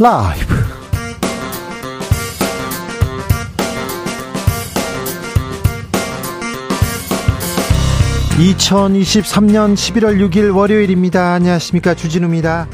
라이브. 2023년 11월 6일 월요일입니다. 안녕하십니까. 주진우입니다.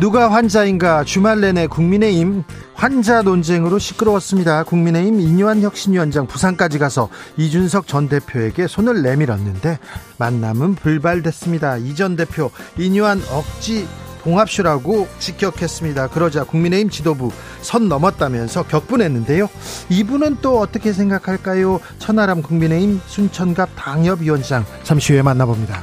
누가 환자인가 주말 내내 국민의힘 환자 논쟁으로 시끄러웠습니다. 국민의힘 이뇨한 혁신위원장 부산까지 가서 이준석 전 대표에게 손을 내밀었는데 만남은 불발됐습니다. 이 전 대표 이뇨한 억지 봉합쇼라고 직격했습니다. 그러자 국민의힘 지도부 선 넘었다면서 격분했는데요. 이분은 또 어떻게 생각할까요? 천하람 국민의힘 순천갑 당협위원장 잠시 후에 만나봅니다.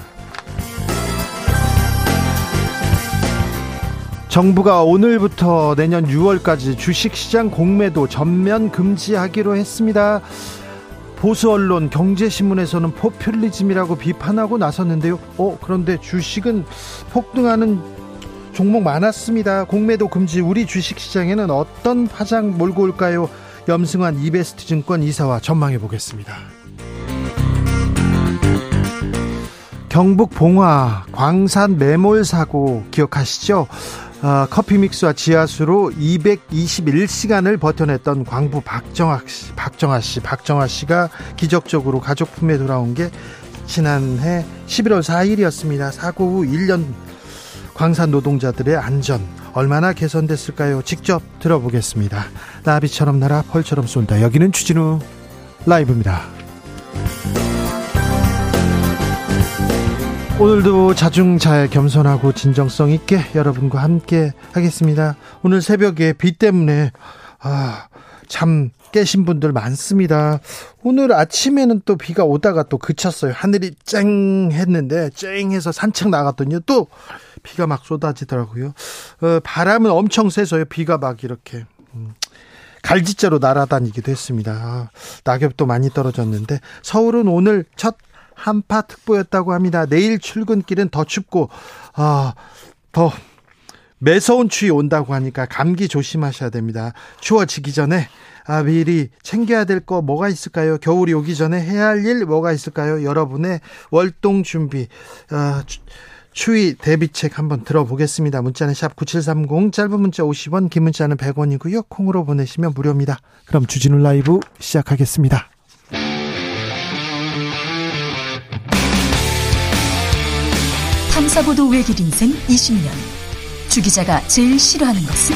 정부가 오늘부터 내년 6월까지 주식시장 공매도 전면 금지하기로 했습니다. 보수 언론 경제신문에서는 포퓰리즘이라고 비판하고 나섰는데요. 어, 그런데 주식은 폭등하는 종목 많았습니다. 공매도 금지 우리 주식시장에는 어떤 파장 몰고 올까요? 염승환 이베스트 증권 이사와 전망해 보겠습니다. 경북 봉화 광산 매몰 사고 기억하시죠? 어, 커피 믹스와 지하수로 221시간을 버텨냈던 광부 박정아 씨, 박정아 씨, 박정아 씨가 기적적으로 가족 품에 돌아온 게 지난해 11월 4일이었습니다. 사고 후 1년 광산 노동자들의 안전 얼마나 개선됐을까요? 직접 들어보겠습니다. 나비처럼 날아 펄처럼 쏜다. 여기는 추진우 라이브입니다. 오늘도 자중잘 겸손하고 진정성 있게 여러분과 함께 하겠습니다. 오늘 새벽에 비 때문에 아, 참 깨신 분들 많습니다. 오늘 아침에는 또 비가 오다가 또 그쳤어요. 하늘이 쨍 했는데 쨍해서 산책 나갔더니 또 비가 막 쏟아지더라고요. 어, 바람은 엄청 세서요. 비가 막 이렇게 음, 갈지자로 날아다니기도 했습니다. 아, 낙엽도 많이 떨어졌는데 서울은 오늘 첫 한파 특보였다고 합니다. 내일 출근길은 더 춥고 아, 더 매서운 추위 온다고 하니까 감기 조심하셔야 됩니다. 추워지기 전에 아, 미리 챙겨야 될 거 뭐가 있을까요? 겨울이 오기 전에 해야 할 일 뭐가 있을까요? 여러분의 월동 준비, 아, 추위 대비책 한번 들어보겠습니다. 문자는 샵 9730, 짧은 문자 50원, 긴 문자는 100원이고요. 콩으로 보내시면 무료입니다. 그럼 주진우 라이브 시작하겠습니다. 탐사보도 외길 인생 20년. 주 기자가 제일 싫어하는 것은?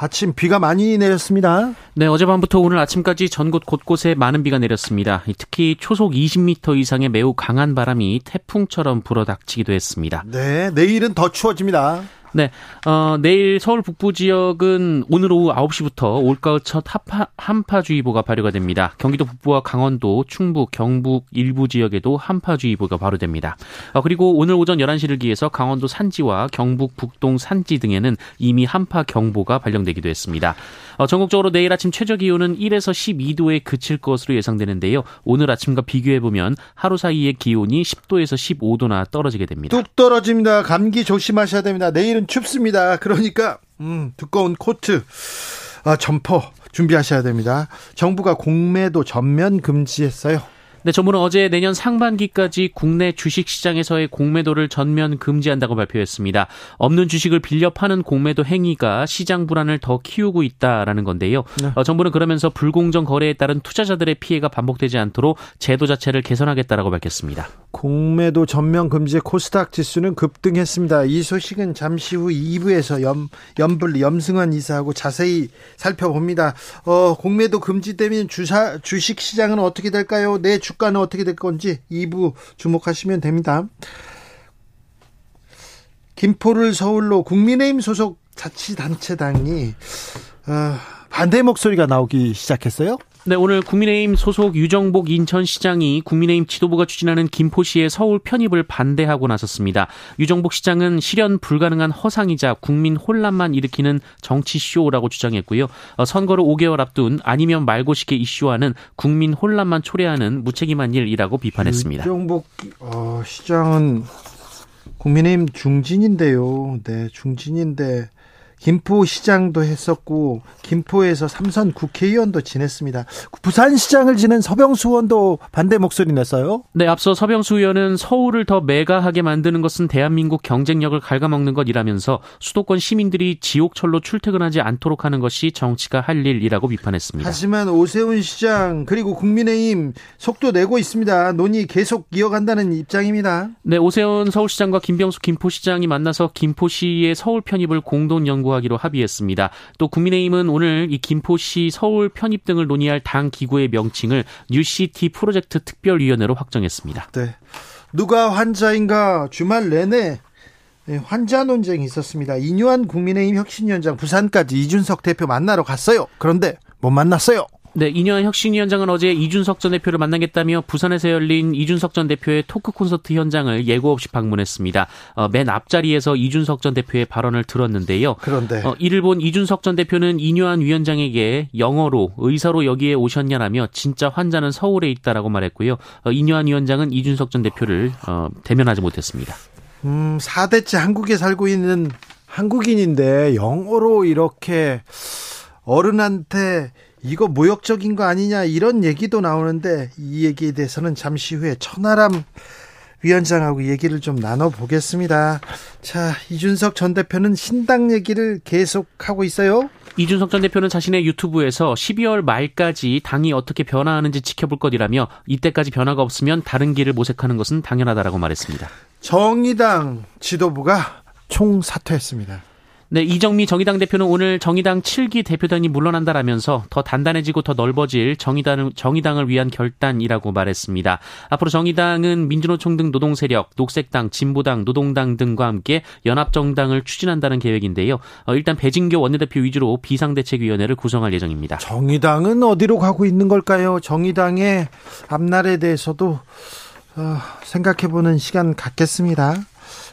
아침 비가 많이 내렸습니다. 네, 어젯밤부터 오늘 아침까지 전국 곳곳에 많은 비가 내렸습니다. 특히 초속 20m 이상의 매우 강한 바람이 태풍처럼 불어닥치기도 했습니다. 네, 내일은 더 추워집니다. 네, 어, 내일 서울 북부 지역은 오늘 오후 9시부터 올가을 첫 한파, 한파주의보가 발효가 됩니다. 경기도 북부와 강원도, 충북, 경북 일부 지역에도 한파주의보가 발효됩니다. 어, 그리고 오늘 오전 11시를 기해서 강원도 산지와 경북 북동 산지 등에는 이미 한파 경보가 발령되기도 했습니다. 어, 전국적으로 내일 아침 최저 기온은 1에서 12도에 그칠 것으로 예상되는데요. 오늘 아침과 비교해 보면 하루 사이의 기온이 10도에서 15도나 떨어지게 됩니다. 뚝 떨어집니다. 감기 조심하셔야 됩니다. 내일 은 춥습니다. 그러니까 음, 두꺼운 코트, 아, 점퍼 준비하셔야 됩니다. 정부가 공매도 전면 금지했어요. 네, 정부는 어제 내년 상반기까지 국내 주식 시장에서의 공매도를 전면 금지한다고 발표했습니다. 없는 주식을 빌려 파는 공매도 행위가 시장 불안을 더 키우고 있다라는 건데요. 네. 어, 정부는 그러면서 불공정 거래에 따른 투자자들의 피해가 반복되지 않도록 제도 자체를 개선하겠다라고 밝혔습니다. 공매도 전면 금지의 코스닥 지수는 급등했습니다. 이 소식은 잠시 후 2부에서 염, 염불 염승환 이사하고 자세히 살펴봅니다. 어, 공매도 금지되면 주사, 주식 시장은 어떻게 될까요? 내 주가는 어떻게 될 건지 2부 주목하시면 됩니다. 김포를 서울로 국민의힘 소속 자치단체당이 어, 반대 목소리가 나오기 시작했어요. 네, 오늘 국민의힘 소속 유정복 인천시장이 국민의힘 지도부가 추진하는 김포시의 서울 편입을 반대하고 나섰습니다. 유정복 시장은 실현 불가능한 허상이자 국민 혼란만 일으키는 정치쇼라고 주장했고요. 어, 선거를 5개월 앞둔 아니면 말고식의 이슈와는 국민 혼란만 초래하는 무책임한 일이라고 비판했습니다. 유정복 어, 시장은 국민의힘 중진인데요. 네, 중진인데 김포시장도 했었고 김포에서 삼선 국회의원도 지냈습니다. 부산시장을 지낸 서병수 의원도 반대 목소리 냈어요. 네, 앞서 서병수 의원은 서울을 더 메가하게 만드는 것은 대한민국 경쟁력을 갉아먹는 것이라면서 수도권 시민들이 지옥철로 출퇴근하지 않도록 하는 것이 정치가 할 일이라고 비판했습니다. 하지만 오세훈 시장 그리고 국민의힘 속도 내고 있습니다. 논의 계속 이어간다는 입장입니다. 네, 오세훈 서울시장과 김병수 김포시장이 만나서 김포시의 서울 편입을 공동 연구 연구하기로 합의했습니다. 또 국민의힘은 오늘 이 김포시 서울 편입 등을 논의할 당 기구의 명칭을 뉴시티 프로젝트 특별위원회로 확정했습니다. 네. 누가 환자인가 주말 내내 네, 환자 논쟁이 있었습니다. 인요한 국민의힘 혁신위원장 부산까지 이준석 대표 만나러 갔어요. 그런데 못 만났어요. 네, 이년 혁신위원장은 어제 이준석 전 대표를 만나겠다며 부산에서 열린 이준석 전 대표의 토크 콘서트 현장을 예고 없이 방문했습니다. 어, 맨 앞자리에서 이준석 전 대표의 발언을 들었는데요. 그런데 어, 이를 본 이준석 전 대표는 이뉴한 위원장에게 영어로 의사로 여기에 오셨냐라며 진짜 환자는 서울에 있다라고 말했고요. 어, 이뉴한 위원장은 이준석 전 대표를 어, 대면하지 못했습니다. 음, 4대째 한국에 살고 있는 한국인인데 영어로 이렇게 어른한테 이거 모욕적인 거 아니냐 이런 얘기도 나오는데 이 얘기에 대해서는 잠시 후에 천하람 위원장하고 얘기를 좀 나눠보겠습니다. 자, 이준석 전 대표는 신당 얘기를 계속하고 있어요. 이준석 전 대표는 자신의 유튜브에서 12월 말까지 당이 어떻게 변화하는지 지켜볼 것이라며 이때까지 변화가 없으면 다른 길을 모색하는 것은 당연하다라고 말했습니다. 정의당 지도부가 총사퇴했습니다. 네, 이정미 정의당 대표는 오늘 정의당 7기 대표단이 물러난다라면서 더 단단해지고 더 넓어질 정의당, 정의당을 위한 결단이라고 말했습니다. 앞으로 정의당은 민주노총 등 노동세력, 녹색당, 진보당, 노동당 등과 함께 연합정당을 추진한다는 계획인데요. 어, 일단 배진교 원내대표 위주로 비상대책위원회를 구성할 예정입니다. 정의당은 어디로 가고 있는 걸까요? 정의당의 앞날에 대해서도 어, 생각해보는 시간 갖겠습니다.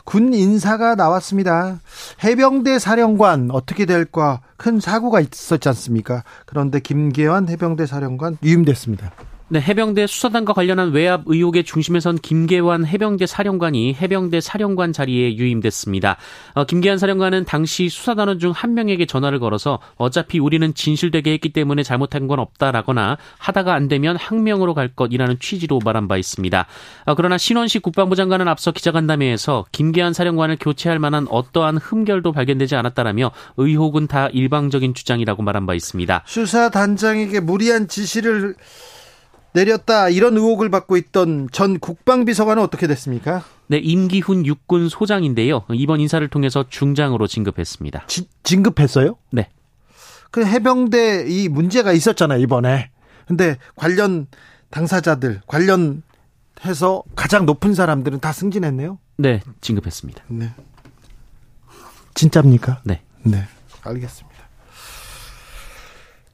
군 인사가 나왔습니다. 해병대 사령관 어떻게 될까 큰 사고가 있었지 않습니까? 그런데 김계환 해병대 사령관 유임됐습니다. 네, 해병대 수사단과 관련한 외압 의혹의 중심에 선 김계환 해병대 사령관이 해병대 사령관 자리에 유임됐습니다. 어, 김계환 사령관은 당시 수사단원 중 한 명에게 전화를 걸어서 어차피 우리는 진실되게 했기 때문에 잘못한 건 없다라거나 하다가 안 되면 항명으로 갈 것이라는 취지로 말한 바 있습니다. 어, 그러나 신원식 국방부 장관은 앞서 기자간담회에서 김계환 사령관을 교체할 만한 어떠한 흠결도 발견되지 않았다라며 의혹은 다 일방적인 주장이라고 말한 바 있습니다. 수사단장에게 무리한 지시를 내렸다 이런 의혹을 받고 있던 전 국방비서관은 어떻게 됐습니까? 네, 임기훈 육군 소장인데요. 이번 인사를 통해서 중장으로 진급했습니다. 지, 진급했어요? 네. 그 해병대 이 문제가 있었잖아요, 이번에. 근데 관련 당사자들, 관련해서 가장 높은 사람들은 다 승진했네요? 네, 진급했습니다. 네. 진짜입니까? 네. 네. 알겠습니다.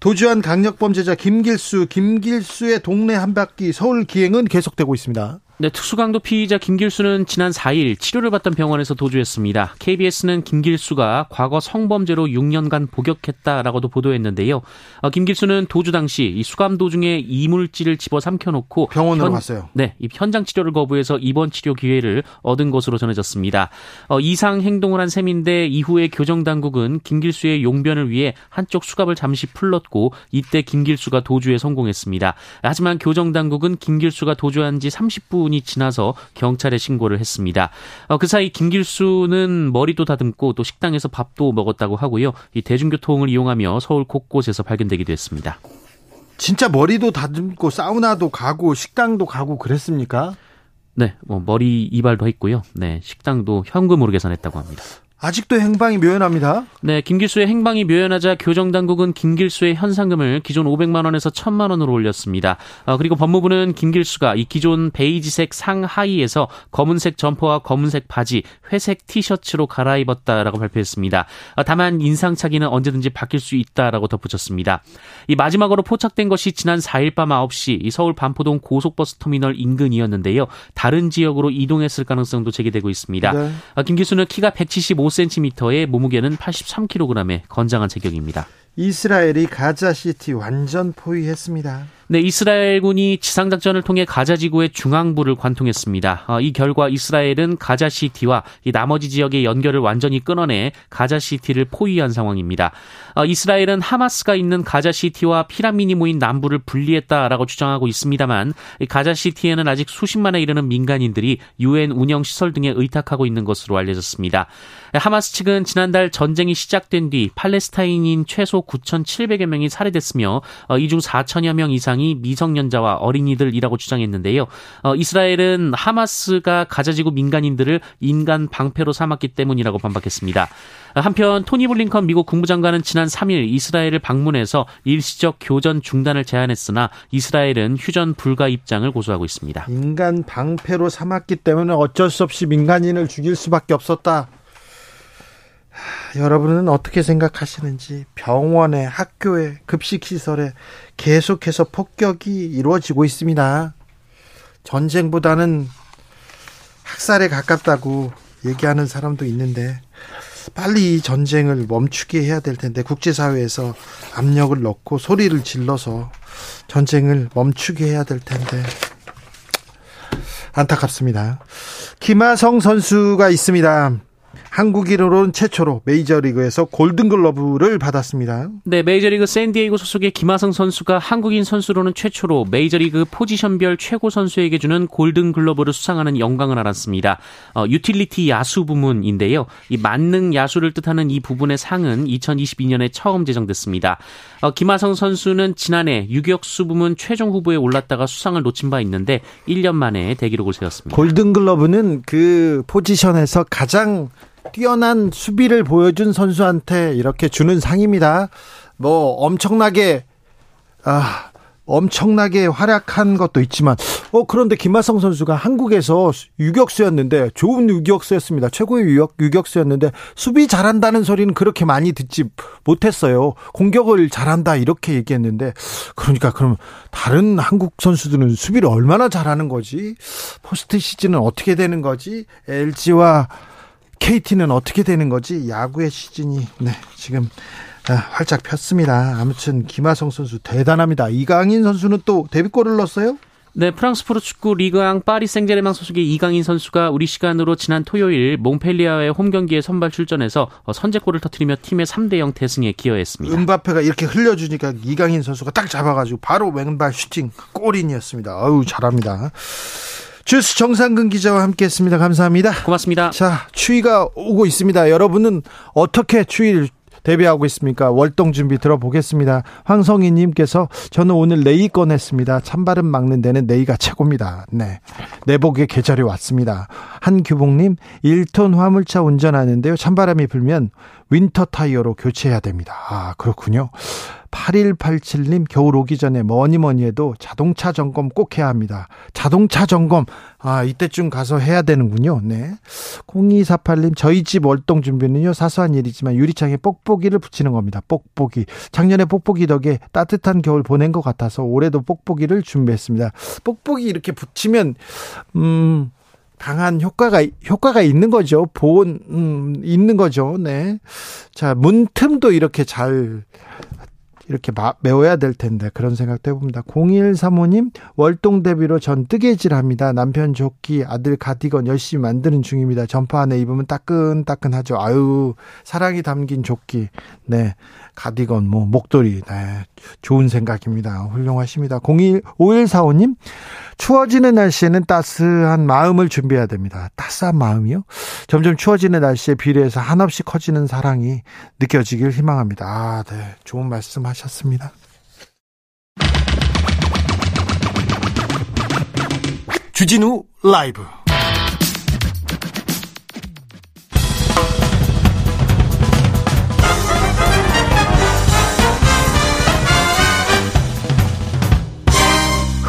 도주한 강력범죄자 김길수, 김길수의 동네 한 바퀴 서울 기행은 계속되고 있습니다. 네, 특수강도 피의자 김길수는 지난 4일 치료를 받던 병원에서 도주했습니다. KBS는 김길수가 과거 성범죄로 6년간 복역했다라고도 보도했는데요. 어, 김길수는 도주 당시 이 수감 도중에 이물질을 집어 삼켜놓고 병원으로 현, 갔어요. 네, 이 현장 치료를 거부해서 입원 치료 기회를 얻은 것으로 전해졌습니다. 어, 이상 행동을 한 셈인데 이후에 교정 당국은 김길수의 용변을 위해 한쪽 수갑을 잠시 풀렀고 이때 김길수가 도주에 성공했습니다. 하지만 교정 당국은 김길수가 도주한 지 30분 10 분이 지나서 경찰에 신고를 했습니다. 어, 그 사이 김길수는 머리도 다듬고 또 식당에서 밥도 먹었다고 하고요. 이 대중교통을 이용하며 서울 곳곳에서 발견되기도 했습니다. 진짜 머리도 다듬고 사우나도 가고 식당도 가고 그랬습니까? 네, 뭐 머리 이발도 했고요. 네, 식당도 현금으로 계산했다고 합니다. 아직도 행방이 묘연합니다. 네, 김길수의 행방이 묘연하자 교정 당국은 김길수의 현상금을 기존 500만 원에서 1000만 원으로 올렸습니다. 어, 그리고 법무부는 김길수가 이 기존 베이지색 상하의에서 검은색 점퍼와 검은색 바지, 회색 티셔츠로 갈아입었다라고 발표했습니다. 어, 다만 인상착의는 언제든지 바뀔 수 있다라고 덧붙였습니다. 이 마지막으로 포착된 것이 지난 4일 밤 9시 서울 반포동 고속버스 터미널 인근이었는데요. 다른 지역으로 이동했을 가능성도 제기되고 있습니다. 네. 어, 김길수는 키가 175 5cm에 몸무게는 83kg의 건장한 체격입니다. 이스라엘이 가자시티 완전 포위했습니다. 네, 이스라엘군이 지상작전을 통해 가자 지구의 중앙부를 관통했습니다. 어, 이 결과 이스라엘은 가자 시티와 이 나머지 지역의 연결을 완전히 끊어내 가자 시티를 포위한 상황입니다. 어, 이스라엘은 하마스가 있는 가자 시티와 피라민이 모인 남부를 분리했다라고 주장하고 있습니다만 가자 시티에는 아직 수십만에 이르는 민간인들이 유엔 운영 시설 등에 의탁하고 있는 것으로 알려졌습니다. 하마스 측은 지난달 전쟁이 시작된 뒤 팔레스타인인 최소 9,700여 명이 살해됐으며 어, 이중 4천여 명 이상이 미성년자와 어린이들이라고 주장했는데요. 어, 이스라엘은 하마스가 가자지구 민간인들을 인간 방패로 삼았기 때문이라고 반박했습니다. 한편 토니 블링컨 미국 국무장관은 지난 3일 이스라엘을 방문해서 일시적 교전 중단을 제안했으나 이스라엘은 휴전 불가 입장을 고수하고 있습니다. 인간 방패로 삼았기 때문에 어쩔 수 없이 민간인을 죽일 수밖에 없었다. 여러분은 어떻게 생각하시는지 병원에 학교에 급식시설에 계속해서 폭격이 이루어지고 있습니다. 전쟁보다는 학살에 가깝다고 얘기하는 사람도 있는데 빨리 이 전쟁을 멈추게 해야 될 텐데 국제사회에서 압력을 넣고 소리를 질러서 전쟁을 멈추게 해야 될 텐데 안타깝습니다. 김하성 선수가 있습니다. 한국인으로는 최초로 메이저리그에서 골든글러브를 받았습니다. 네, 메이저리그 샌디에이고 소속의 김하성 선수가 한국인 선수로는 최초로 메이저리그 포지션별 최고 선수에게 주는 골든글러브를 수상하는 영광을 알았습니다. 어, 유틸리티 야수 부문인데요. 이 만능 야수를 뜻하는 이 부분의 상은 2022년에 처음 제정됐습니다. 어, 김하성 선수는 지난해 유격수 부문 최종 후보에 올랐다가 수상을 놓친 바 있는데 1년 만에 대기록을 세웠습니다. 골든글러브는 그 포지션에서 가장 뛰어난 수비를 보여준 선수한테 이렇게 주는 상입니다. 뭐 엄청나게 아 엄청나게 활약한 것도 있지만 어 그런데 김하성 선수가 한국에서 유격수였는데 좋은 유격수였습니다. 최고의 유격 유격수였는데 수비 잘한다는 소리는 그렇게 많이 듣지 못했어요. 공격을 잘한다 이렇게 얘기했는데 그러니까 그럼 다른 한국 선수들은 수비를 얼마나 잘하는 거지? 포스트 시즌은 어떻게 되는 거지? LG와 KT는 어떻게 되는 거지? 야구의 시즌이 네, 지금 아, 활짝 폈습니다. 아무튼 김하성 선수 대단합니다. 이강인 선수는 또 데뷔골을 넣었어요? 네, 프랑스 프로축구 리그앙 파리 생제르맹 소속의 이강인 선수가 우리 시간으로 지난 토요일 몽펠리아의 홈 경기에 선발 출전해서 어, 선제골을 터뜨리며 팀의 3대 0 대승에 기여했습니다. 은바페가 이렇게 흘려주니까 이강인 선수가 딱 잡아가지고 바로 왼발 슈팅 골인이었습니다. 아유 잘합니다. 주스 정상근 기자와 함께했습니다. 감사합니다. 고맙습니다. 자, 추위가 오고 있습니다. 여러분은 어떻게 추위를 대비하고 있습니까? 월동 준비 들어보겠습니다. 황성희 님께서 저는 오늘 내의 꺼냈습니다. 찬바람 막는 데는 내의가 최고입니다. 네. 내복의 계절이 왔습니다. 한규봉 님, 1톤 화물차 운전하는데요. 찬바람이 불면 winter 타이어로 교체해야 됩니다. 아, 그렇군요. 8187님 겨울 오기 전에 뭐니 뭐니 해도 자동차 점검 꼭 해야 합니다. 자동차 점검 아 이때쯤 가서 해야 되는군요. 네. 0248님 저희 집 월동 준비는요 사소한 일이지만 유리창에 뽁뽁이를 붙이는 겁니다. 뽁뽁이 작년에 뽁뽁이 덕에 따뜻한 겨울 보낸 것 같아서 올해도 뽁뽁이를 준비했습니다. 뽁뽁이 이렇게 붙이면 음 강한 효과가 효과가 있는 거죠. 보온 음, 있는 거죠. 네. 자 문틈도 이렇게 잘 이렇게 메워야 될 텐데 그런 생각도 해봅니다. 0135님 월동 대비로 전 뜨개질합니다. 남편 조끼 아들 가디건 열심히 만드는 중입니다. 점퍼 안에 입으면 따끈따끈하죠. 아유 사랑이 담긴 조끼 네 가디건 뭐 목도리 네 좋은 생각입니다. 훌륭하십니다. 01 5145님 추워지는 날씨에는 따스한 마음을 준비해야 됩니다. 따스한 마음이요? 점점 추워지는 날씨에 비례해서 한없이 커지는 사랑이 느껴지길 희망합니다. 아, 네. 좋은 말씀 하셨습니다. 주진우 라이브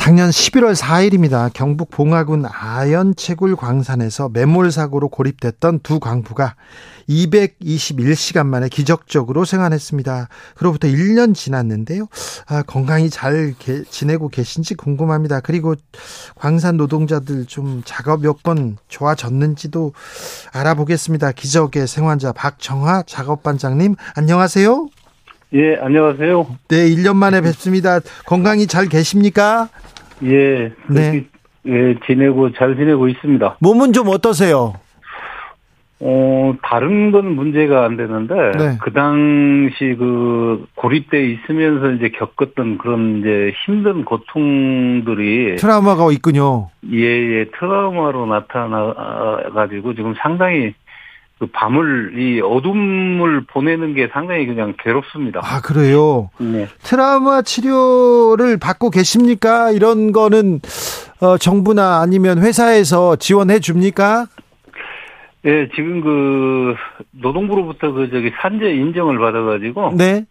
작년 11월 4일입니다. 경북 봉화군 아연채굴 광산에서 매몰 사고로 고립됐던 두 광부가 221시간 만에 기적적으로 생還했습니다. 그로부터 1년 지났는데요. 아, 건강히 잘 게, 지내고 계신지 궁금합니다. 그리고 광산 노동자들 좀 작업 여건 좋아졌는지도 알아보겠습니다. 기적의 생환자 박정화 작업반장님 안녕하세요. 예, 안녕하세요. 네, 1년 만에 뵙습니다. 건강히 잘 계십니까? 예, 네. 예, 지내고 잘 지내고 있습니다. 몸은 좀 어떠세요? 어, 다른 건 문제가 안 되는데 네. 그 당시 그 고립돼 있으면서 이제 겪었던 그런 이제 힘든 고통들이 트라우마가 있군요. 예, 예, 트라우마로 나타나 가지고 지금 상당히 그 밤을 이 어둠을 보내는 게 상당히 그냥 괴롭습니다. 아, 그래요? 네. 트라우마 치료를 받고 계십니까? 이런 거는 어, 정부나 아니면 회사에서 지원해 줍니까? 예, 지금 그 노동부로부터 그 저기 산재 인정을 받아가지고 네.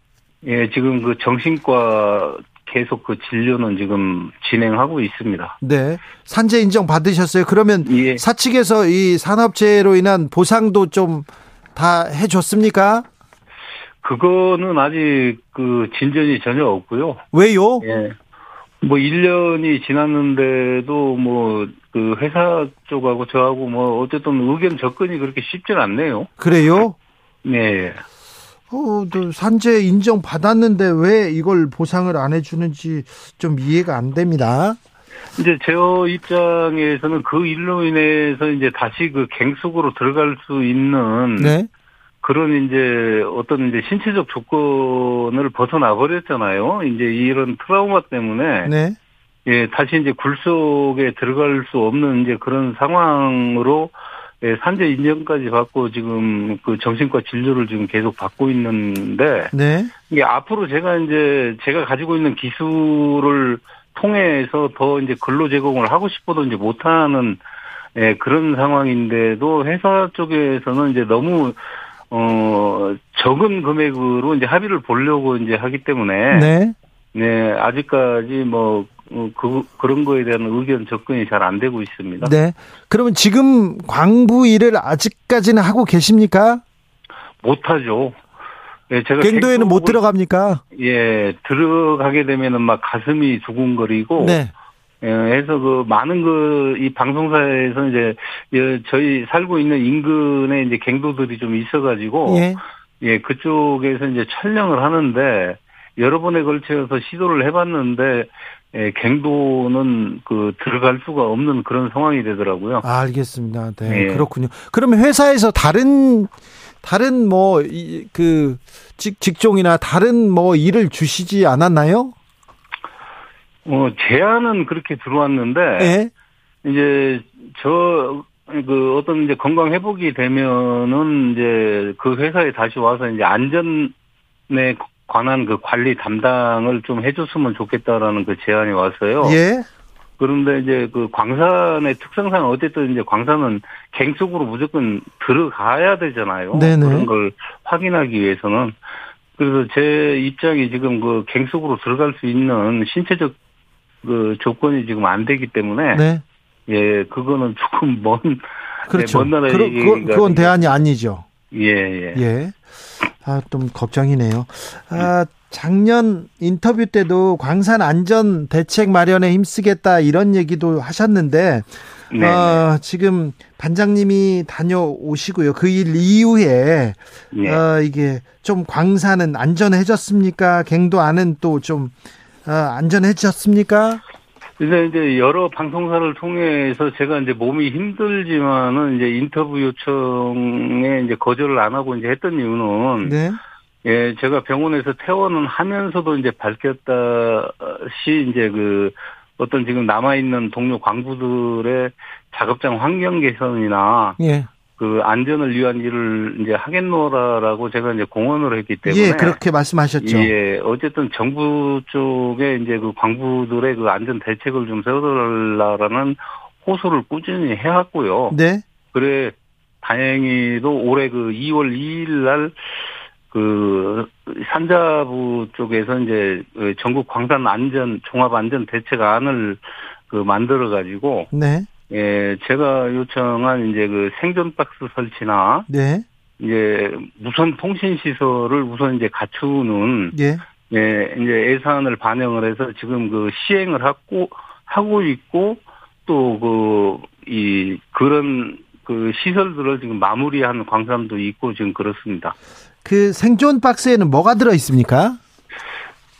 예, 지금 그 정신과 계속 그 진료는 지금 진행하고 있습니다. 네. 산재 인정 받으셨어요. 그러면 예. 사측에서 이 산업재해로 인한 보상도 좀 다 해줬습니까? 그거는 아직 그 진전이 전혀 없고요. 왜요? 예. 뭐 1년이 지났는데도 뭐 그 회사 쪽하고 저하고 뭐 어쨌든 의견 접근이 그렇게 쉽지는 않네요. 그래요? 네. 어, 또 산재 인정 받았는데 왜 이걸 보상을 안 해주는지 좀 이해가 안 됩니다. 이제 제 입장에서는 그 일로 인해서 이제 다시 그 갱 속으로 들어갈 수 있는 네. 그런 이제 어떤 이제 신체적 조건을 벗어나 버렸잖아요. 이제 이런 트라우마 때문에 네. 예, 다시 이제 굴 속에 들어갈 수 없는 이제 그런 상황으로 예, 산재 인정까지 받고 지금 그 정신과 진료를 지금 계속 받고 있는데 네. 이게 앞으로 제가 이제 제가 가지고 있는 기술을 통해서 더 이제 근로 제공을 하고 싶어도 이제 못하는 예, 그런 상황인데도 회사 쪽에서는 이제 너무 어 적은 금액으로 이제 합의를 보려고 이제 하기 때문에 네. 네, 아직까지 뭐, 어, 그, 그런 거에 대한 의견 접근이 잘 안 되고 있습니다. 네. 그러면 지금 광부 일을 아직까지는 하고 계십니까? 못하죠. 예, 제가. 갱도에는 못 들어갑니까? 예, 들어가게 되면은 막 가슴이 두근거리고. 네. 예, 해서 그 많은 그, 이 방송사에서 이제, 예, 저희 살고 있는 인근에 이제 갱도들이 좀 있어가지고. 예. 예, 그쪽에서 이제 촬영을 하는데 여러 번에 걸쳐서 시도를 해봤는데 예, 갱도는 그 들어갈 수가 없는 그런 상황이 되더라고요. 아, 알겠습니다. 네. 네. 그렇군요. 그러면 회사에서 다른 다른 뭐 그 직종이나 다른 뭐 일을 주시지 않았나요? 어, 제안은 그렇게 들어왔는데 예. 이제 저 그 어떤 이제 건강 회복이 되면은 이제 그 회사에 다시 와서 이제 안전에 관한 그 관리 담당을 좀 해줬으면 좋겠다라는 그 제안이 왔어요. 예. 그런데 이제 그 광산의 특성상 어쨌든 이제 광산은 갱 속으로 무조건 들어가야 되잖아요. 네네. 그런 걸 확인하기 위해서는. 그래서 제 입장이 지금 그 갱 속으로 들어갈 수 있는 신체적 그 조건이 지금 안 되기 때문에 네. 예, 그거는 조금 먼, 그렇죠. 먼 나라 그러, 그건, 그건 대안이 아니죠. 예, 예. 예. 아, 좀 걱정이네요. 아, 작년 인터뷰 때도 광산 안전 대책 마련에 힘쓰겠다 이런 얘기도 하셨는데 네. 어, 지금 반장님이 다녀오시고요. 그 일 이후에 예. 어, 이게 좀 광산은 안전해졌습니까? 갱도 안은 또 좀 어, 안전해졌습니까? 그래서 이제 여러 방송사를 통해서 제가 이제 몸이 힘들지만은 이제 인터뷰 요청에 이제 거절을 안 하고 이제 했던 이유는 네. 예, 제가 병원에서 퇴원은 하면서도 이제 밝혔다시 이제 그 어떤 지금 남아 있는 동료 광부들의 작업장 환경 개선이나 예. 그 안전을 위한 일을 이제 하겠노라라고 제가 이제 공언을 했기 때문에. 예, 그렇게 말씀하셨죠. 예, 어쨌든 정부 쪽에 이제 그 광부들의 그 안전 대책을 좀 세워달라라는 호소를 꾸준히 해왔고요. 네. 그래, 다행히도 올해 그 2월 2일 날, 그 산자부 쪽에서 이제 그 전국 광산 안전 종합 안전 대책안을 그 만들어 가지고 네. 예 제가 요청한 이제 그 생존 박스 설치나 네. 이제 무선 통신 시설을 우선 이제 갖추는 예. 예 이제 예산을 반영을 해서 지금 그 시행을 하고 하고 있고 또 그 이 그런 그 시설들을 지금 마무리한 광산도 있고 지금 그렇습니다. 그 생존 박스에는 뭐가 들어 있습니까?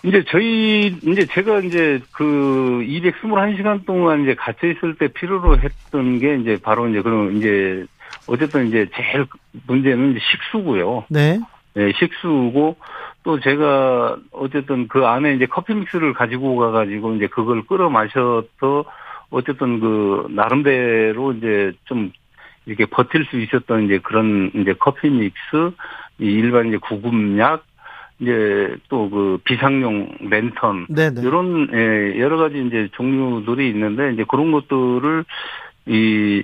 이제 저희 이제 제가 이제 그 221시간 동안 이제 갇혀 있을 때 필요로 했던 게 이제 바로 이제 그런 이제 어쨌든 이제 제일 문제는 이제 식수고요. 네. 네, 식수고 또 제가 어쨌든 그 안에 이제 커피 믹스를 가지고 가가지고 이제 그걸 끓여 마셔서 어쨌든 그 나름대로 이제 좀 이렇게 버틸 수 있었던 이제 그런 이제 커피 믹스, 이 일반 이제 구급약, 이제 또 그 비상용 랜턴 네, 네. 이런 예, 여러 가지 이제 종류들이 있는데 이제 그런 것들을 이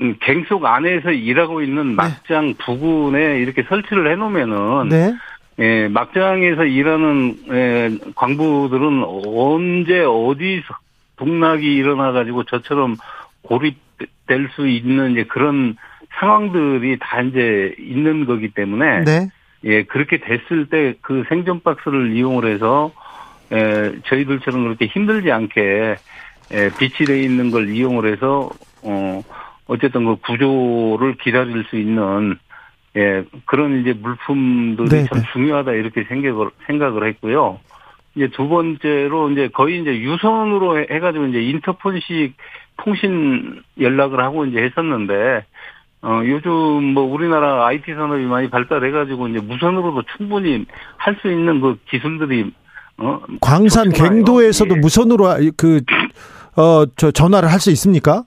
음, 갱속 안에서 일하고 있는 막장 부근에 이렇게 설치를 해놓으면은 네. 예, 막장에서 일하는 예, 광부들은 언제 어디서 북락이 일어나 가지고 저처럼 고립될 수 있는 이제 그런 상황들이 다 이제 있는 거기 때문에 네. 예, 그렇게 됐을 때 그 생존 박스를 이용을 해서 에, 저희들처럼 그렇게 힘들지 않게 에, 비치되어 있는 걸 이용을 해서 어 어쨌든 그 구조를 기다릴 수 있는 예, 그런 이제 물품들이 네, 참 네. 중요하다 이렇게 생각을 생각을 했고요. 이제 두 번째로 이제 거의 이제 유선으로 해- 해가지고 이제 인터폰식 통신 연락을 하고 이제 했었는데 어, 요즘 뭐 우리나라 IT 산업이 많이 발달해가지고 이제 무선으로도 충분히 할 수 있는 그 기술들이 어 광산. 갱도에서도 예. 무선으로 그 어 저 전화를 할 수 있습니까?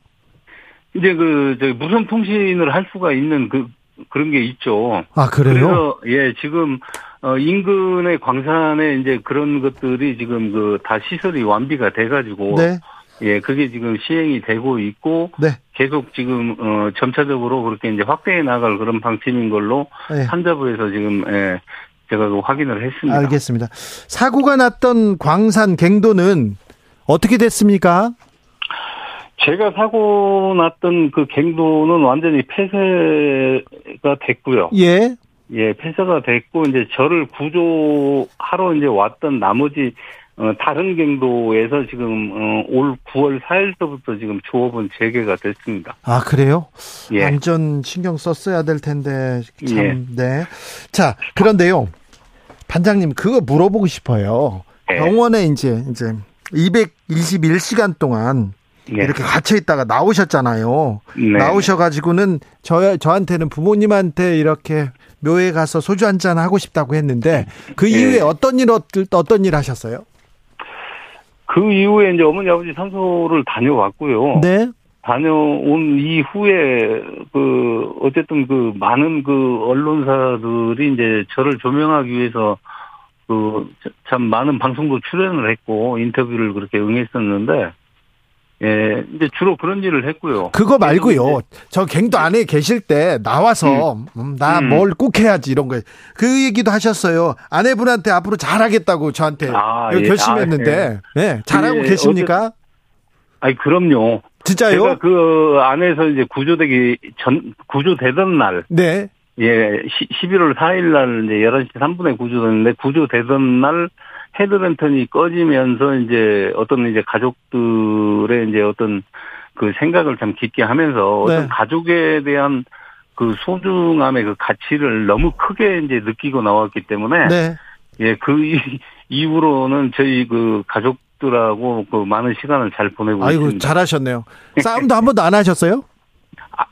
이제 그 저기 무선 통신을 할 수가 있는 그 그런 게 있죠. 아 그래요? 그래서 예 지금 어 인근의 광산에 이제 그런 것들이 지금 그 다 시설이 완비가 돼가지고 네. 예 그게 지금 시행이 되고 있고 네. 계속 지금 어 점차적으로 그렇게 이제 확대해 나갈 그런 방침인 걸로 네. 산자부에서 지금 예 제가 그 확인을 했습니다. 알겠습니다. 사고가 났던 광산 갱도는 어떻게 됐습니까? 제가 사고 났던 그 갱도는 완전히 폐쇄가 됐고요. 예. 예, 폐쇄가 됐고 이제 저를 구조하러 이제 왔던 나머지 어, 다른 갱도에서 지금 어, 올 9월 4일서부터 지금 조업은 재개가 됐습니다. 아 그래요? 예. 안전 신경 썼어야 될 텐데 참 예. 네. 자 그런데요, 반장님 그거 물어보고 싶어요. 예. 병원에 이제 이제 221시간 동안 네. 이렇게 갇혀 있다가 나오셨잖아요. 네. 나오셔가지고는 저 저한테는 부모님한테 이렇게 묘에 가서 소주 한 잔 하고 싶다고 했는데 그 예. 이후에 어떤 일 어떤 일 하셨어요? 그 이후에 이제 어머니 아버지 산소를 다녀왔고요. 네. 다녀온 이후에 그 어쨌든 그 많은 그 언론사들이 이제 저를 조명하기 위해서 그 참 많은 방송도 출연을 했고 인터뷰를 그렇게 응했었는데 예 이제 주로 그런 일을 했고요. 그거 계속 말고요. 저 갱도 안에 계실 때 나와서 나 음. 뭘꼭 해야지 이런 거. 그 얘기도 하셨어요. 아내분한테 앞으로 잘하겠다고 저한테 아, 예. 결심했는데. 네. 잘하고 예, 계십니까? 아니 그럼요. 제가 진짜요? 그 안에서 이제 구조되기 전 구조되던 날 네. 예, 시, 11월 4일 날 이제 11시 3분에 구조됐는데 구조되던 날 헤드랜턴이 꺼지면서 이제 어떤 이제 가족들의 이제 어떤 그 생각을 참 깊게 하면서 네. 어떤 가족에 대한 그 소중함의 그 가치를 너무 크게 이제 느끼고 나왔기 때문에 네. 예, 그 이- 이후로는 저희 그 가족들하고 그 많은 시간을 잘 보내고 아이고 있습니다. 잘하셨네요. 싸움도 한 번도 안 하셨어요?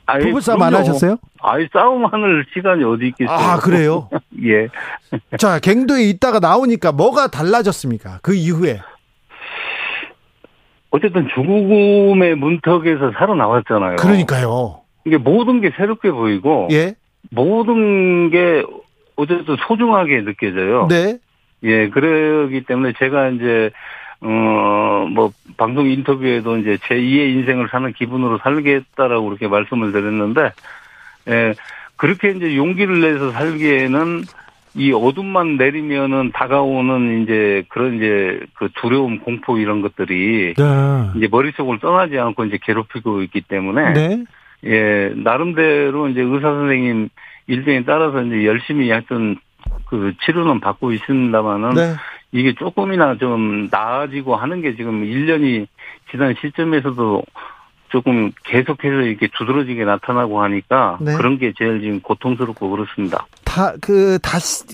아, 부부싸움 안. 하셨어요? 아이 싸움하는 시간이 어디 있겠어요? 아, 그래요? 예. 자, 갱도에 있다가 나오니까 뭐가 달라졌습니까? 그 이후에. 어쨌든 죽음의 문턱에서 살아나왔잖아요. 그러니까요. 이게 모든 게 새롭게 보이고 예. 모든 게 어쨌든 소중하게 느껴져요. 네. 예, 그러기 때문에 제가 이제 어뭐 방송 인터뷰에도 이제 제 2의 인생을 사는 기분으로 살겠다라고 그렇게 말씀을 드렸는데 예, 그렇게 이제 용기를 내서 살기에는 이 어둠만 내리면은 다가오는 이제 그런 이제 그 두려움, 공포 이런 것들이 네. 이제 머릿속을 떠나지 않고 이제 괴롭히고 있기 때문에 네. 예, 나름대로 이제 의사 선생님 일정에 따라서 이제 열심히 하여튼 그 치료는 받고 있습니다만은 네. 이게 조금이나 좀 나아지고 하는 게 지금 1년이 지난 시점에서도 조금 계속해서 이렇게 두드러지게 나타나고 하니까 네. 그런 게 제일 지금 고통스럽고 그렇습니다. 다 그 다시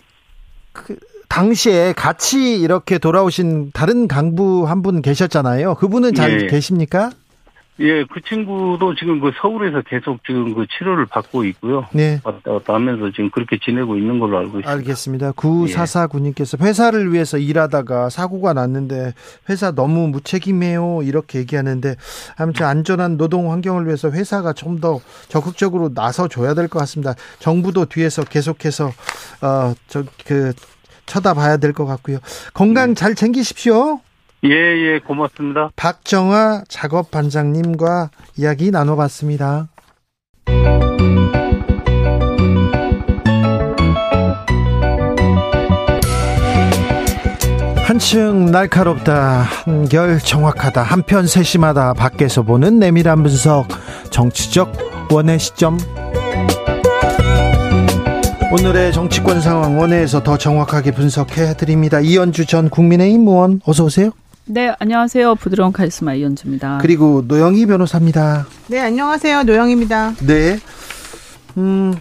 그 당시에 같이 이렇게 돌아오신 다른 강부 한 분 계셨잖아요. 그분은 잘 예. 계십니까? 예, 그 친구도 지금 그 서울에서 계속 지금 그 치료를 받고 있고요. 네. 왔다 갔다 하면서 지금 그렇게 지내고 있는 걸로 알고 있습니다. 알겠습니다. 9449님께서 회사를 위해서 일하다가 사고가 났는데 회사 너무 무책임해요. 이렇게 얘기하는데 아무튼 안전한 노동 환경을 위해서 회사가 좀 더 적극적으로 나서 줘야 될 것 같습니다. 정부도 뒤에서 계속해서 어 저 그 쳐다봐야 될 것 같고요. 건강 잘 챙기십시오. 예, 예, 고맙습니다. 박정화 작업 반장님과 이야기 나눠봤습니다. 한층 날카롭다, 한결 정확하다, 한편 세심하다, 밖에서 보는 내밀한 분석, 정치적 원의 시점. 오늘의 정치권 상황 원회에서 더 정확하게 분석해 드립니다. 이현주 전 국민의힘 의원 어서 오세요. 네, 안녕하세요. 부드러운 카리스마 이현주입니다. 그리고 노영희 변호사입니다. 네, 안녕하세요. 노영입니다. 네. 음,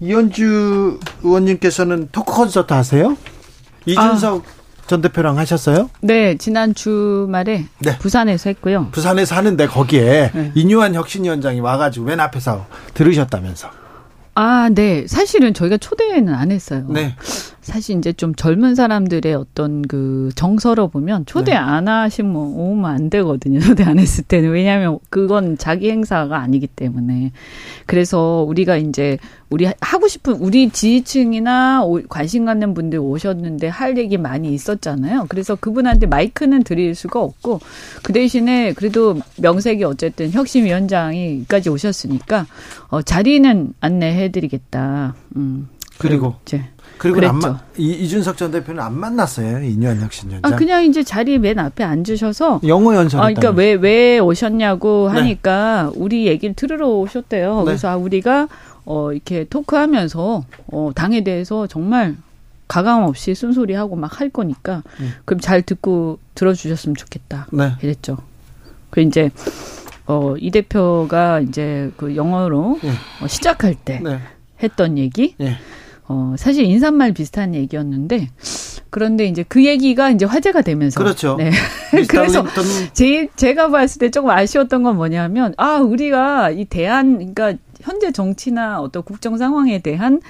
이현주 의원님께서는 토크 콘서트 하세요? 이준석 전 대표랑 하셨어요? 네, 지난 주말에 네. 부산에서 했고요. 부산에서 하는데 거기에 네. 인유한 혁신위원장이 와가지고 맨 앞에서 들으셨다면서. 아, 네. 사실은 저희가 초대는 안 했어요. 네. 사실 이제 좀 젊은 사람들의 어떤 그 정서로 보면 초대 네. 안 하시면 오면 안 되거든요. 초대 안 했을 때는. 왜냐하면 그건 자기 행사가 아니기 때문에. 그래서 우리가 이제 우리 하고 싶은 우리 지지층이나 오- 관심 갖는 분들 오셨는데 할 얘기 많이 있었잖아요. 그래서 그분한테 마이크는 드릴 수가 없고 그 대신에 그래도 명색이 어쨌든 혁신위원장이까지 오셨으니까 어, 자리는 안내해드리겠다. 음. 그리고 이제 그리고 그랬죠. 이, 이준석 전 대표는 안 만났어요. 인유한 혁 신위원장. 아, 그냥 이제 자리 맨 앞에 앉으셔서 영어 연설. 아, 그러니까 왜, 왜 오셨냐고 네. 하니까 우리 얘기를 들으러 오셨대요. 네. 그래서 아, 우리가 어, 이렇게 토크하면서 어, 당에 대해서 정말 가감 없이 쓴소리하고 막 할 거니까 음. 그럼 잘 듣고 들어주셨으면 좋겠다. 네. 이랬죠. 그 이제 어, 이 대표가 이제 그 영어로 네. 어, 시작할 때 네. 했던 얘기 예. 어, 사실 인사말 비슷한 얘기였는데, 그런데 이제 그 얘기가 이제 화제가 되면서. 그렇죠. 네. 그래서 제, 제가 봤을 때 조금 아쉬웠던 건 뭐냐면, 아, 우리가 이 대한, 그러니까 현재 정치나 어떤 국정 상황에 대한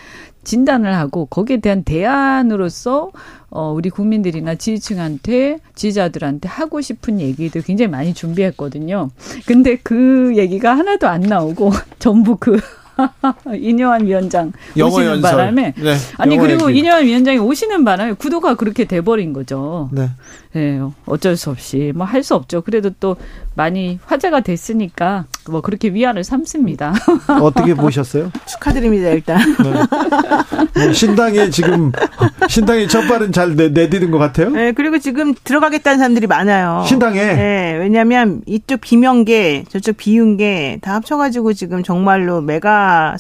진단을 하고 거기에 대한 대안으로서 어 우리 국민들이나 지지층한테 지지자들한테 하고 싶은 얘기들 굉장히 많이 준비했거든요. 근데 그 얘기가 하나도 안 나오고 전부 그 이뇨한 위원장 영어 오시는 연설. 바람에 네. 아니 그리고. 이뇨한 위원장이 오시는 바람에 구도가 그렇게 돼버린 거죠. 네. 네, 어쩔 수 없이 뭐 할 수 없죠. 그래도 또 많이 화제가 됐으니까 뭐 그렇게 위안을 삼습니다. 어떻게 보셨어요? 축하드립니다, 일단. 뭐 신당에 지금 신당의 첫 발은 잘 내, 내디딘 것 같아요. 네, 그리고 지금 들어가겠다는 사람들이 많아요. 신당에 네, 왜냐면 이쪽 비명계, 저쪽 비윤계 다 합쳐가지고 지금 정말로 메가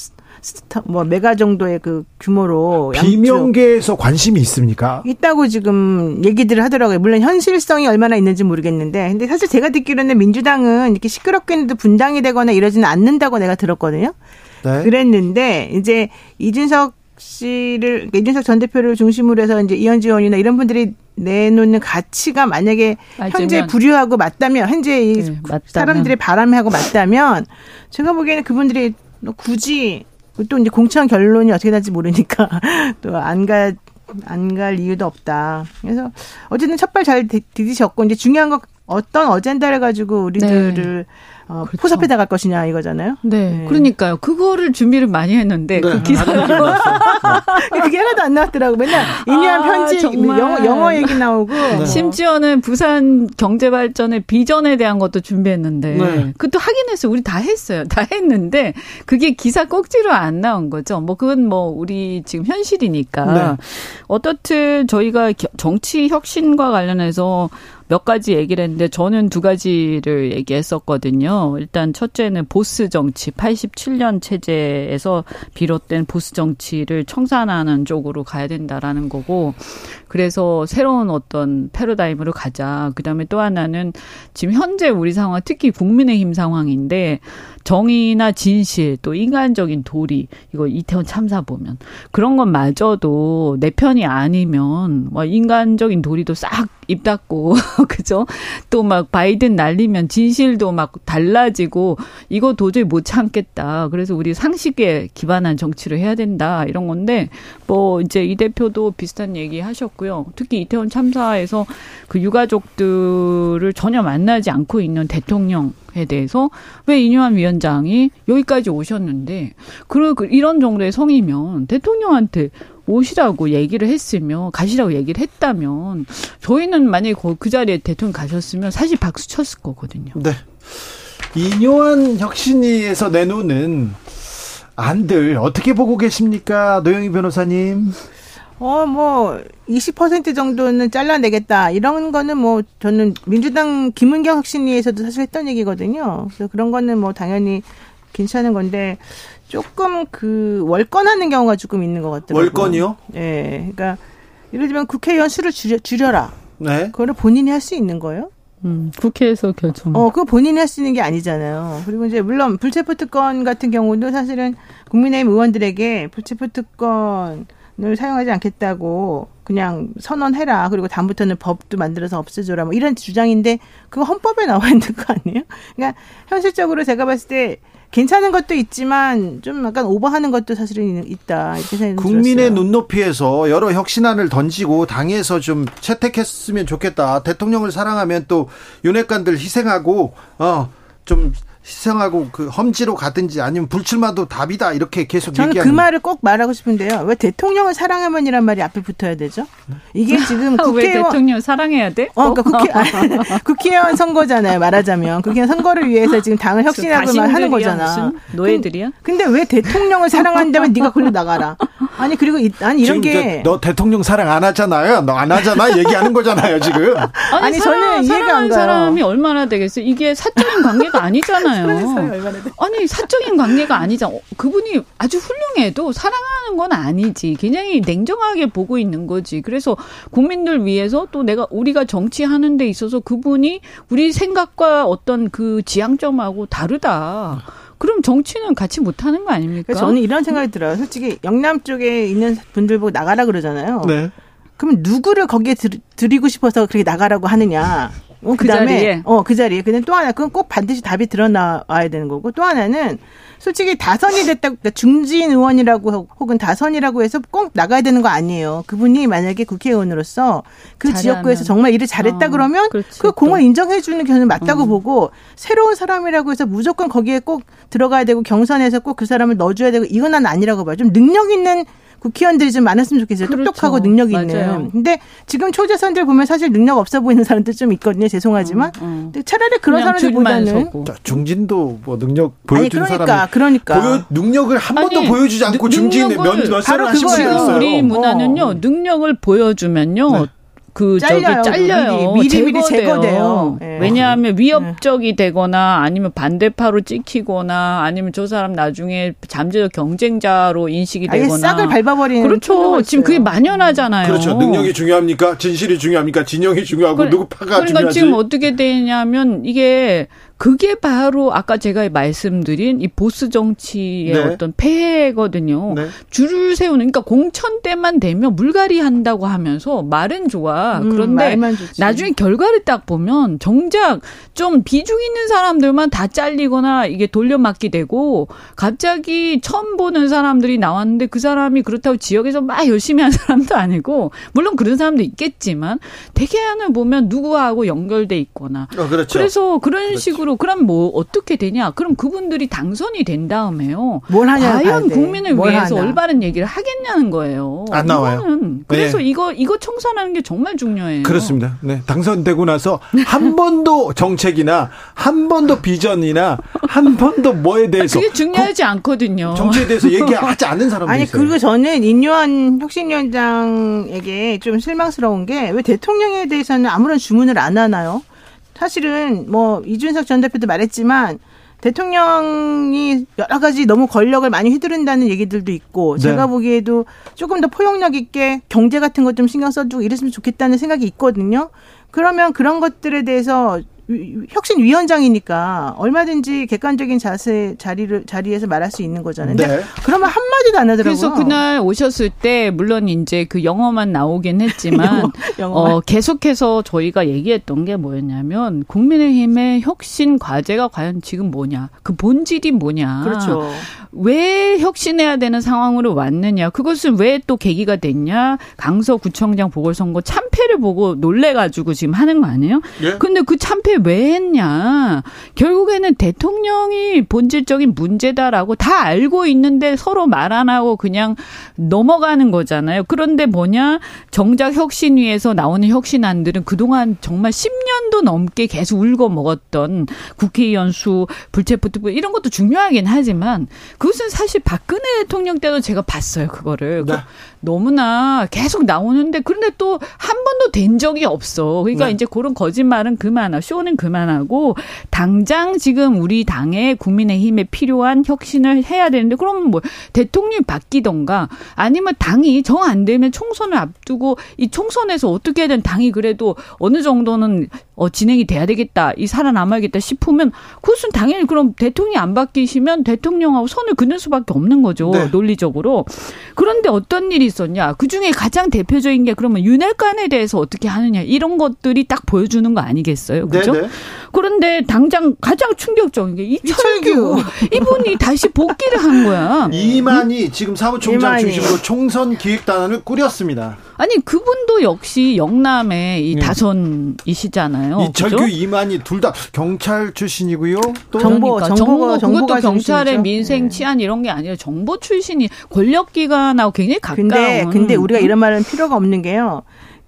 뭐 메가 정도의 그 규모로 비명계에서 관심이 있습니까? 있다고 지금 얘기들을 하더라고요. 물론 현실성이 얼마나 있는지 모르겠는데, 근데 사실 제가 듣기로는 민주당은 이렇게 시끄럽게 해도 분당이 되거나 이러지는 않는다고 내가 들었거든요. 네. 그랬는데 이제 이준석 씨를 이준석 전 대표를 중심으로 해서 이제 이현지 의원이나 이런 분들이 내놓는 가치가 만약에 현재 맞으면- 불효하고 맞다면 현재 이 네. 사람들의 바람하고 맞다면 제가 보기에는 그분들이 굳이 또 이제 공천 결론이 어떻게 날지 모르니까 또 안 갈 안 갈 이유도 없다. 그래서 어쨌든 첫발 잘 디디셨고 이제 중요한 것 어떤 어젠다를 가지고 우리들을 어, 그렇죠. 포섭해 나갈 것이냐 이거잖아요. 네. 네. 그러니까요. 그거를 준비를 많이 했는데 그 네. 기사를 그게 하나도 안 나왔더라고. 맨날 인유한 아, 편지 정말. 영어, 영어 얘기 나오고 뭐. 심지어는 부산 경제 발전의 비전에 대한 것도 준비했는데 네. 그것도 하긴 했어요. 우리 다 했어요. 다 했는데 그게 기사 꼭지로 안 나온 거죠. 뭐 그건 뭐 우리 지금 현실이니까 네. 어떻든 저희가 겨- 정치 혁신과 관련해서 몇 가지 얘기를 했는데 저는 두 가지를 얘기했었거든요. 일단 첫째는 보스 정치, 87년 체제에서 비롯된 보스 정치를 청산하는 쪽으로 가야 된다라는 거고 그래서 새로운 어떤 패러다임으로 가자. 그 다음에 또 하나는 지금 현재 우리 상황, 특히 국민의힘 상황인데 정의나 진실 또 인간적인 도리 이거 이태원 참사 보면 그런 것마저도 내 편이 아니면 뭐 인간적인 도리도 싹 입 닫고 그죠? 또 막 바이든 날리면 진실도 막 달라지고 이거 도저히 못 참겠다. 그래서 우리 상식에 기반한 정치를 해야 된다 이런 건데 뭐 이제 이 대표도 비슷한 얘기 하셨고요. 특히 이태원 참사에서 그 유가족들을 전혀 만나지 않고 있는 대통령 에 대해서 왜 이뇨한 위원장이 여기까지 오셨는데 그런 그 이런 정도의 성이면 대통령한테 오시라고 얘기를 했으면 가시라고 얘기를 했다면 저희는 만약에 거- 그 자리에 대통령 가셨으면 사실 박수 쳤을 거거든요. 네. 이뇨한 혁신위에서 내놓는 안들 어떻게 보고 계십니까, 노영희 변호사님? 어, 뭐, 20% 정도는 잘라내겠다. 이런 거는 뭐, 저는 민주당 김은경 혁신위에서도 사실 했던 얘기거든요. 그래서 그런 거는 뭐, 당연히 괜찮은 건데, 조금 그, 월권 하는 경우가 조금 있는 것 같더라고요. 월권이요? 예. 그러니까, 예를 들면 국회의원 수를 줄여, 줄여라. 네. 그거를 본인이 할 수 있는 거예요? 음, 국회에서 결정. 어, 그거 본인이 할 수 있는 게 아니잖아요. 그리고 이제 물론 불체포 특권 같은 경우도 사실은 국민의힘 의원들에게 불체포 특권 을 사용하지 않겠다고 그냥 선언해라. 그리고 다음부터는 법도 만들어서 없애줘라. 뭐 이런 주장인데 그거 헌법에 나와 있는 거 아니에요? 그러니까 현실적으로 제가 봤을 때 괜찮은 것도 있지만 좀 약간 오버하는 것도 사실은 있다. 이렇게 국민의 들었어요. 눈높이에서 여러 혁신안을 던지고 당에서 좀 채택했으면 좋겠다. 대통령을 사랑하면 또 윤핵관들 희생하고 어좀 희생하고 그 험지로 가든지 아니면 불출마도 답이다 이렇게 계속 저는 그 얘기하는 말을 꼭 말하고 싶은데요. 왜 대통령을 사랑하면이란 말이 앞에 붙어야 되죠? 이게 지금 왜 국회의원 대통령 사랑해야 돼? 어, 그러니까 국회, 아, 국회의원 선거잖아요, 말하자면. 국회의원 선거를 위해서 지금 당을 혁신하고 막 하는 거잖아. 무슨 노예들이야? 근데 왜 대통령을 사랑한다면 네가 걸려 나가라. 아니, 그리고, 이, 아니, 이런 게. 저, 너 대통령 사랑 안 하잖아요. 너 안 하잖아. 얘기하는 거잖아요, 지금. 아니, 아니, 사랑, 저는 이해가 안 사랑하는 가요. 사람이 얼마나 되겠어요? 이게 사적인 관계가 아니잖아요. 아니 사적인 관계가 아니잖아. 어, 그분이 아주 훌륭해도 사랑하는 건 아니지. 굉장히 냉정하게 보고 있는 거지. 그래서 국민들 위해서 또 내가 우리가 정치하는 데 있어서 그분이 우리 생각과 어떤 그 지향점하고 다르다. 그럼 정치는 같이 못하는 거 아닙니까? 그래서 저는 이런 생각이 들어요. 솔직히 영남 쪽에 있는 분들 보고 나가라 그러잖아요. 네. 그럼 누구를 거기에 들, 들이고 싶어서 그렇게 나가라고 하느냐. 어, 그 그다음에 자리에? 어, 그 자리에. 근데 또 하나, 그건 꼭 반드시 답이 드러나와야 되는 거고, 또 하나는 솔직히 다선이 됐다, 그러니까 중진 의원이라고 혹은 다선이라고 해서 꼭 나가야 되는 거 아니에요. 그분이 만약에 국회의원으로서 그 잘하면. 지역구에서 정말 일을 잘했다 어, 그러면 그렇지, 그 공을 또. 인정해 주는 게 저는 맞다고 어. 보고 새로운 사람이라고 해서 무조건 거기에 꼭 들어가야 되고 경선에서 꼭 그 사람을 넣어 줘야 되고 이건 난 아니라고 봐요. 좀 능력 있는 국회의원들이 좀 많았으면 좋겠어요. 그렇죠. 똑똑하고 능력 있는. 맞아요. 근데 지금 초재선들 보면 사실 능력 없어 보이는 사람들 좀 있거든요. 죄송하지만. 어. 근데 차라리 그런 사람들보다는. 자, 중진도 뭐 능력 보여준 그러니까 사람이 그러니까 보여, 능력을 한 번도 아니, 보여주지 않고 능- 중진에 몇, 바로 그거예요. 우리 문화는요 어. 능력을 보여주면요. 네. 그 잘려요. 저기 잘려요. 미리, 미리, 제거돼요. 예. 왜냐하면 위협적이 되거나 아니면 반대파로 찍히거나 아니면 저 사람 나중에 잠재적 경쟁자로 인식이 되거나 싹을 밟아버리는 그렇죠. 지금 그게. 만연하잖아요. 그렇죠. 능력이 중요합니까? 진실이 중요합니까? 진영이 중요하고 그래- 누구 파가 그러니까 중요하지? 지금 어떻게 되냐면 이게 그게 바로 아까 제가 말씀드린 이 보스 정치의 네. 어떤 폐해거든요. 네. 줄을 세우는 그러니까 공천 때만 되면 물갈이 한다고 하면서 말은 좋아. 음, 그런데. 나중에 결과를 딱 보면 정작 좀 비중 있는 사람들만 다 잘리거나 이게 돌려막기 되고 갑자기 처음 보는 사람들이 나왔는데 그 사람이 그렇다고 지역에서 막 열심히 한 사람도 아니고 물론 그런 사람도 있겠지만 대개는 보면 누구하고 연결돼 있거나 어, 그렇죠. 그래서 그런 식으로 그럼 뭐 어떻게 되냐? 그럼 그분들이 당선이 된 다음에요. 뭘 하냐 과연. 국민을 뭘 위해서 하나. 올바른 얘기를 하겠냐는 거예요. 안 나와요. 이거는 그래서 네. 이거 이거 청산하는 게 정말 중요해요. 그렇습니다. 네. 당선되고 나서 한 번도 정책이나 한 번도 비전이나 한 번도 뭐에 대해서 그게 중요하지 않거든요. 정치에 대해서 얘기하지 않는 사람도 아니 있어요. 그리고 저는 인요한 혁신위원장에게 좀 실망스러운 게 왜 대통령에 대해서는 아무런 주문을 안 하나요? 사실은 뭐 이준석 전 대표도 말했지만 대통령이 여러 가지 너무 권력을 많이 휘두른다는 얘기들도 있고 네. 제가 보기에도 조금 더 포용력 있게 경제 같은 것 좀 신경 써주고 이랬으면 좋겠다는 생각이 있거든요. 그러면 그런 것들에 대해서 위- 혁신위원장이니까 얼마든지 객관적인 자세 자리를 자리에서 말할 수 있는 거잖아요. 근데 네. 그러면 한 마디도 안 하더라고요. 그래서 그날 오셨을 때 물론 이제 그 영어만 나오긴 했지만 영어만. 어 계속해서 저희가 얘기했던 게 뭐였냐면 국민의힘의 혁신 과제가 과연 지금 뭐냐 그 본질이 뭐냐 그렇죠. 왜 혁신해야 되는 상황으로 왔느냐 그것은 왜 또 계기가 됐냐 강서구청장 보궐선거 참패를 보고 놀래가지고 지금 하는 거 아니에요? 예? 근데 그 참패 왜 했냐? 결국에는 대통령이 본질적인 문제다라고 다 알고 있는데 서로 말 안 하고 그냥 넘어가는 거잖아요. 그런데 뭐냐? 정작 혁신위에서 나오는 혁신안들은 그동안 정말 10년도 넘게 계속 울고 먹었던 국회의원 수, 불체포 특보 이런 것도 중요하긴 하지만 그것은 사실 박근혜 대통령 때도 제가 봤어요. 그거를. 네. 너무나 계속 나오는데 그런데 또 한 번도 된 적이 없어. 그러니까 네. 이제 그런 거짓말은 그만하고 쇼는 그만하고 당장 지금 우리 당에 국민의힘에 필요한 혁신을 해야 되는데 그러면 뭐 대통령이 바뀌던가 아니면 당이 정 안 되면 총선을 앞두고 이 총선에서 어떻게든 당이 그래도 어느 정도는 어 진행이 돼야 되겠다. 이 살아남아야겠다 싶으면 그것은 당연히 그럼 대통령이 안 바뀌시면 대통령하고 손을 그는 수밖에 없는 거죠. 네. 논리적으로. 그런데 어떤 일이 있었냐? 그 중에 가장 대표적인 게 그러면 윤핵관에 대해서 어떻게 하느냐 이런 것들이 딱 보여주는 거 아니겠어요? 그죠? 네, 네. 그런데 당장 가장 충격적인 게 이철규 이분이 다시 복귀를 한 거야. 이만희 지금 사무총장 이만희. 중심으로 총선 기획단을 꾸렸습니다. 아니 그분도 역시 영남의 이 네. 다선이시잖아요. 이철규, 그죠? 이만희 둘 다 경찰 출신이고요. 또 정보, 그러니까 정보, 정보가 그것도 경찰의. 민생 네. 치안 이런 게 아니라 정보 출신이 권력기관하고 굉장히 가까운. 근데 근데 우리가 이런 말은 필요가 없는 게요.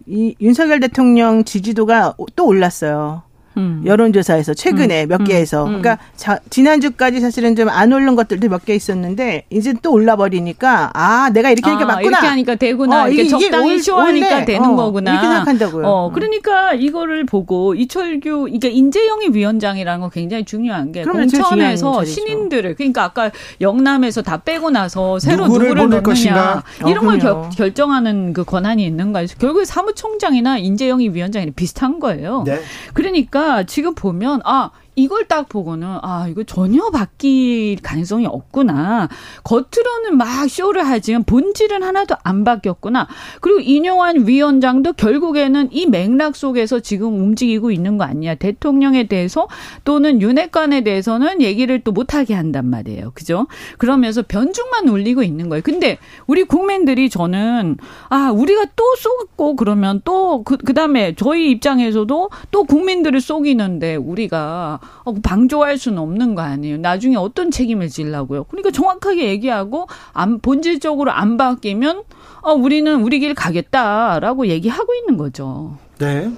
이 윤석열 대통령 지지도가 또 올랐어요. 음. 여론조사에서 최근에 몇 개에서 음. 그러니까 자, 지난주까지 사실은 좀 안 오른 것들도 몇 개 있었는데 이제 또 올라 버리니까 아 내가 이렇게 하니까 아, 맞구나 이렇게 하니까 되구나. 어, 이렇게 이게- 이게 적당히 올- 쇼하니까 원래, 되는 어, 거구나. 이렇게 생각한다고요. 어, 그러니까 이거를 보고 이철규, 그러니까 인재영입 위원장이라는 건 굉장히 중요한 게 공천에서. 신인들을 그러니까 아까 영남에서 다 빼고 나서 새로 누구를 누구를, 넣느냐 것인가? 이런 어, 걸. 결, 결정하는 그 권한이 있는가 해서 결국에 사무총장이나 인재영입 위원장이 비슷한 거예요. 네. 그러니까 지금 보면 아 이걸 딱 보고는 아 이거 전혀 바뀔 가능성이 없구나. 겉으로는 막 쇼를 하지만 본질은 하나도 안 바뀌었구나. 그리고 인용한 위원장도 결국에는 이 맥락 속에서 지금 움직이고 있는 거 아니야. 대통령에 대해서 또는 윤핵관에 대해서는 얘기를 또 못하게 한단 말이에요. 그죠? 그러면서 변죽만 울리고 있는 거예요. 근데 우리 국민들이 저는 아 우리가 또 쏘고 그러면 또 그 그다음에 저희 입장에서도 또 국민들을 속이는데 우리가 어, 방조할 수는 없는 거 아니에요. 나중에 어떤 책임을 지려고요. 그러니까 정확하게 얘기하고 안 본질적으로 안 바뀌면 어, 우리는 우리 길 가겠다라고 얘기하고 있는 거죠. 네.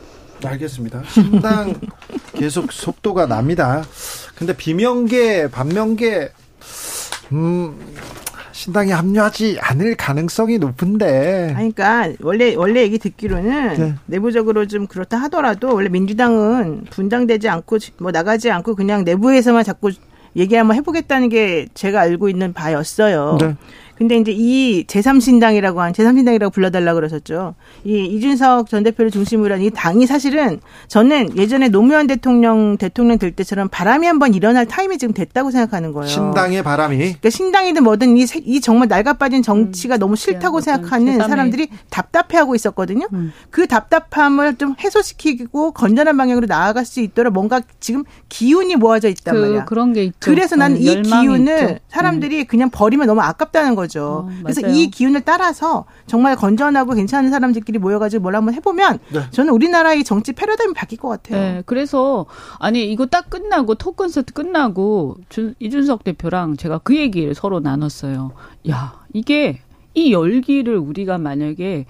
알겠습니다. 신당 계속 속도가 납니다. 근데 비명계, 반명계, 음, 신당에 합류하지 않을 가능성이 높은데. 그러니까 원래 원래 얘기 듣기로는 네. 내부적으로 좀 그렇다 하더라도 원래 민주당은 분당되지 않고 뭐 나가지 않고 그냥 내부에서만 자꾸 얘기 한번 해보겠다는 게 제가 알고 있는 바였어요. 네. 근데 이제 이 제3신당이라고 한 제3신당이라고 불러달라 그러셨죠. 이 이준석 전 대표를 중심으로 한 이 당이 사실은 저는 예전에 노무현 대통령 대통령 될 때처럼 바람이 한번 일어날 타임이 지금 됐다고 생각하는 거예요. 신당의 바람이. 그러니까 신당이든 뭐든 이, 이 정말 낡아빠진 정치가 음, 너무 싫다고 생각하는 세상에. 사람들이 답답해하고 있었거든요. 음. 그 답답함을 좀 해소시키고 건전한 방향으로 나아갈 수 있도록 뭔가 지금 기운이 모아져 있단 그, 말이야. 그런 게 있죠. 그래서 난 이 기운을 있죠. 사람들이 음. 그냥 버리면 너무 아깝다는 거죠. 어, 그래서 이 기운을 따라서 정말 건전하고 괜찮은 사람들끼리 모여가지고 뭘 한번 해보면 네. 저는 우리나라의 정치 패러다임이 바뀔 것 같아요. 네, 그래서 아니 이거 딱 끝나고 토 콘서트 끝나고 준, 이준석 대표랑 제가 그 얘기를 서로 나눴어요. 야 이게 이 열기를 우리가 만약에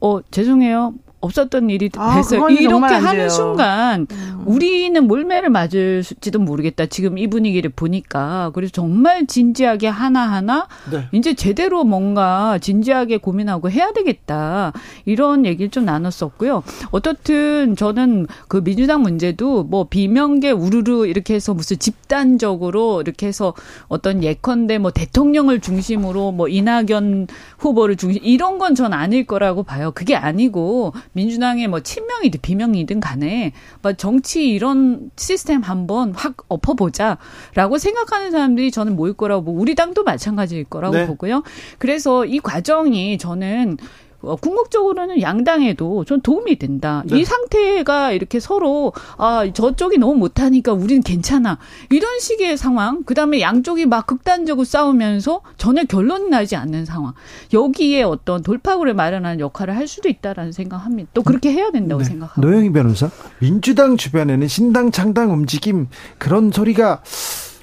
어 죄송해요 없었던 일이 아, 됐어요. 이렇게 하는 순간 음. 우리는 몰매를 맞을지도 모르겠다. 지금 이 분위기를 보니까 그래서 정말 진지하게 하나하나 네. 이제 제대로 뭔가 진지하게 고민하고 해야 되겠다. 이런 얘기를 좀 나눴었고요. 어떻든 저는 그 민주당 문제도 뭐 비명계 우르르 이렇게 해서 무슨 집단적으로 이렇게 해서 어떤 예컨대 뭐 대통령을 중심으로 뭐 이낙연 후보를 중심 이런 건 전 아닐 거라고 봐요. 그게 아니고 민주당의 뭐 친명이든 비명이든 간에 뭐 정치 이런 시스템 한번 확 엎어보자라고 생각하는 사람들이 저는 모일 거라고 우리 당도 마찬가지일 거라고 네. 보고요. 그래서 이 과정이 저는 어, 궁극적으로는 양당에도 좀 도움이 된다. 네. 이 상태가 이렇게 서로 아 저쪽이 너무 못하니까 우리는 괜찮아 이런 식의 상황. 그다음에 양쪽이 막 극단적으로 싸우면서 전혀 결론이 나지 않는 상황. 여기에 어떤 돌파구를 마련하는 역할을 할 수도 있다라는 생각합니다. 또 그렇게 해야 된다고 네. 생각합니다. 노영희 변호사, 민주당 주변에는 신당 창당 움직임 그런 소리가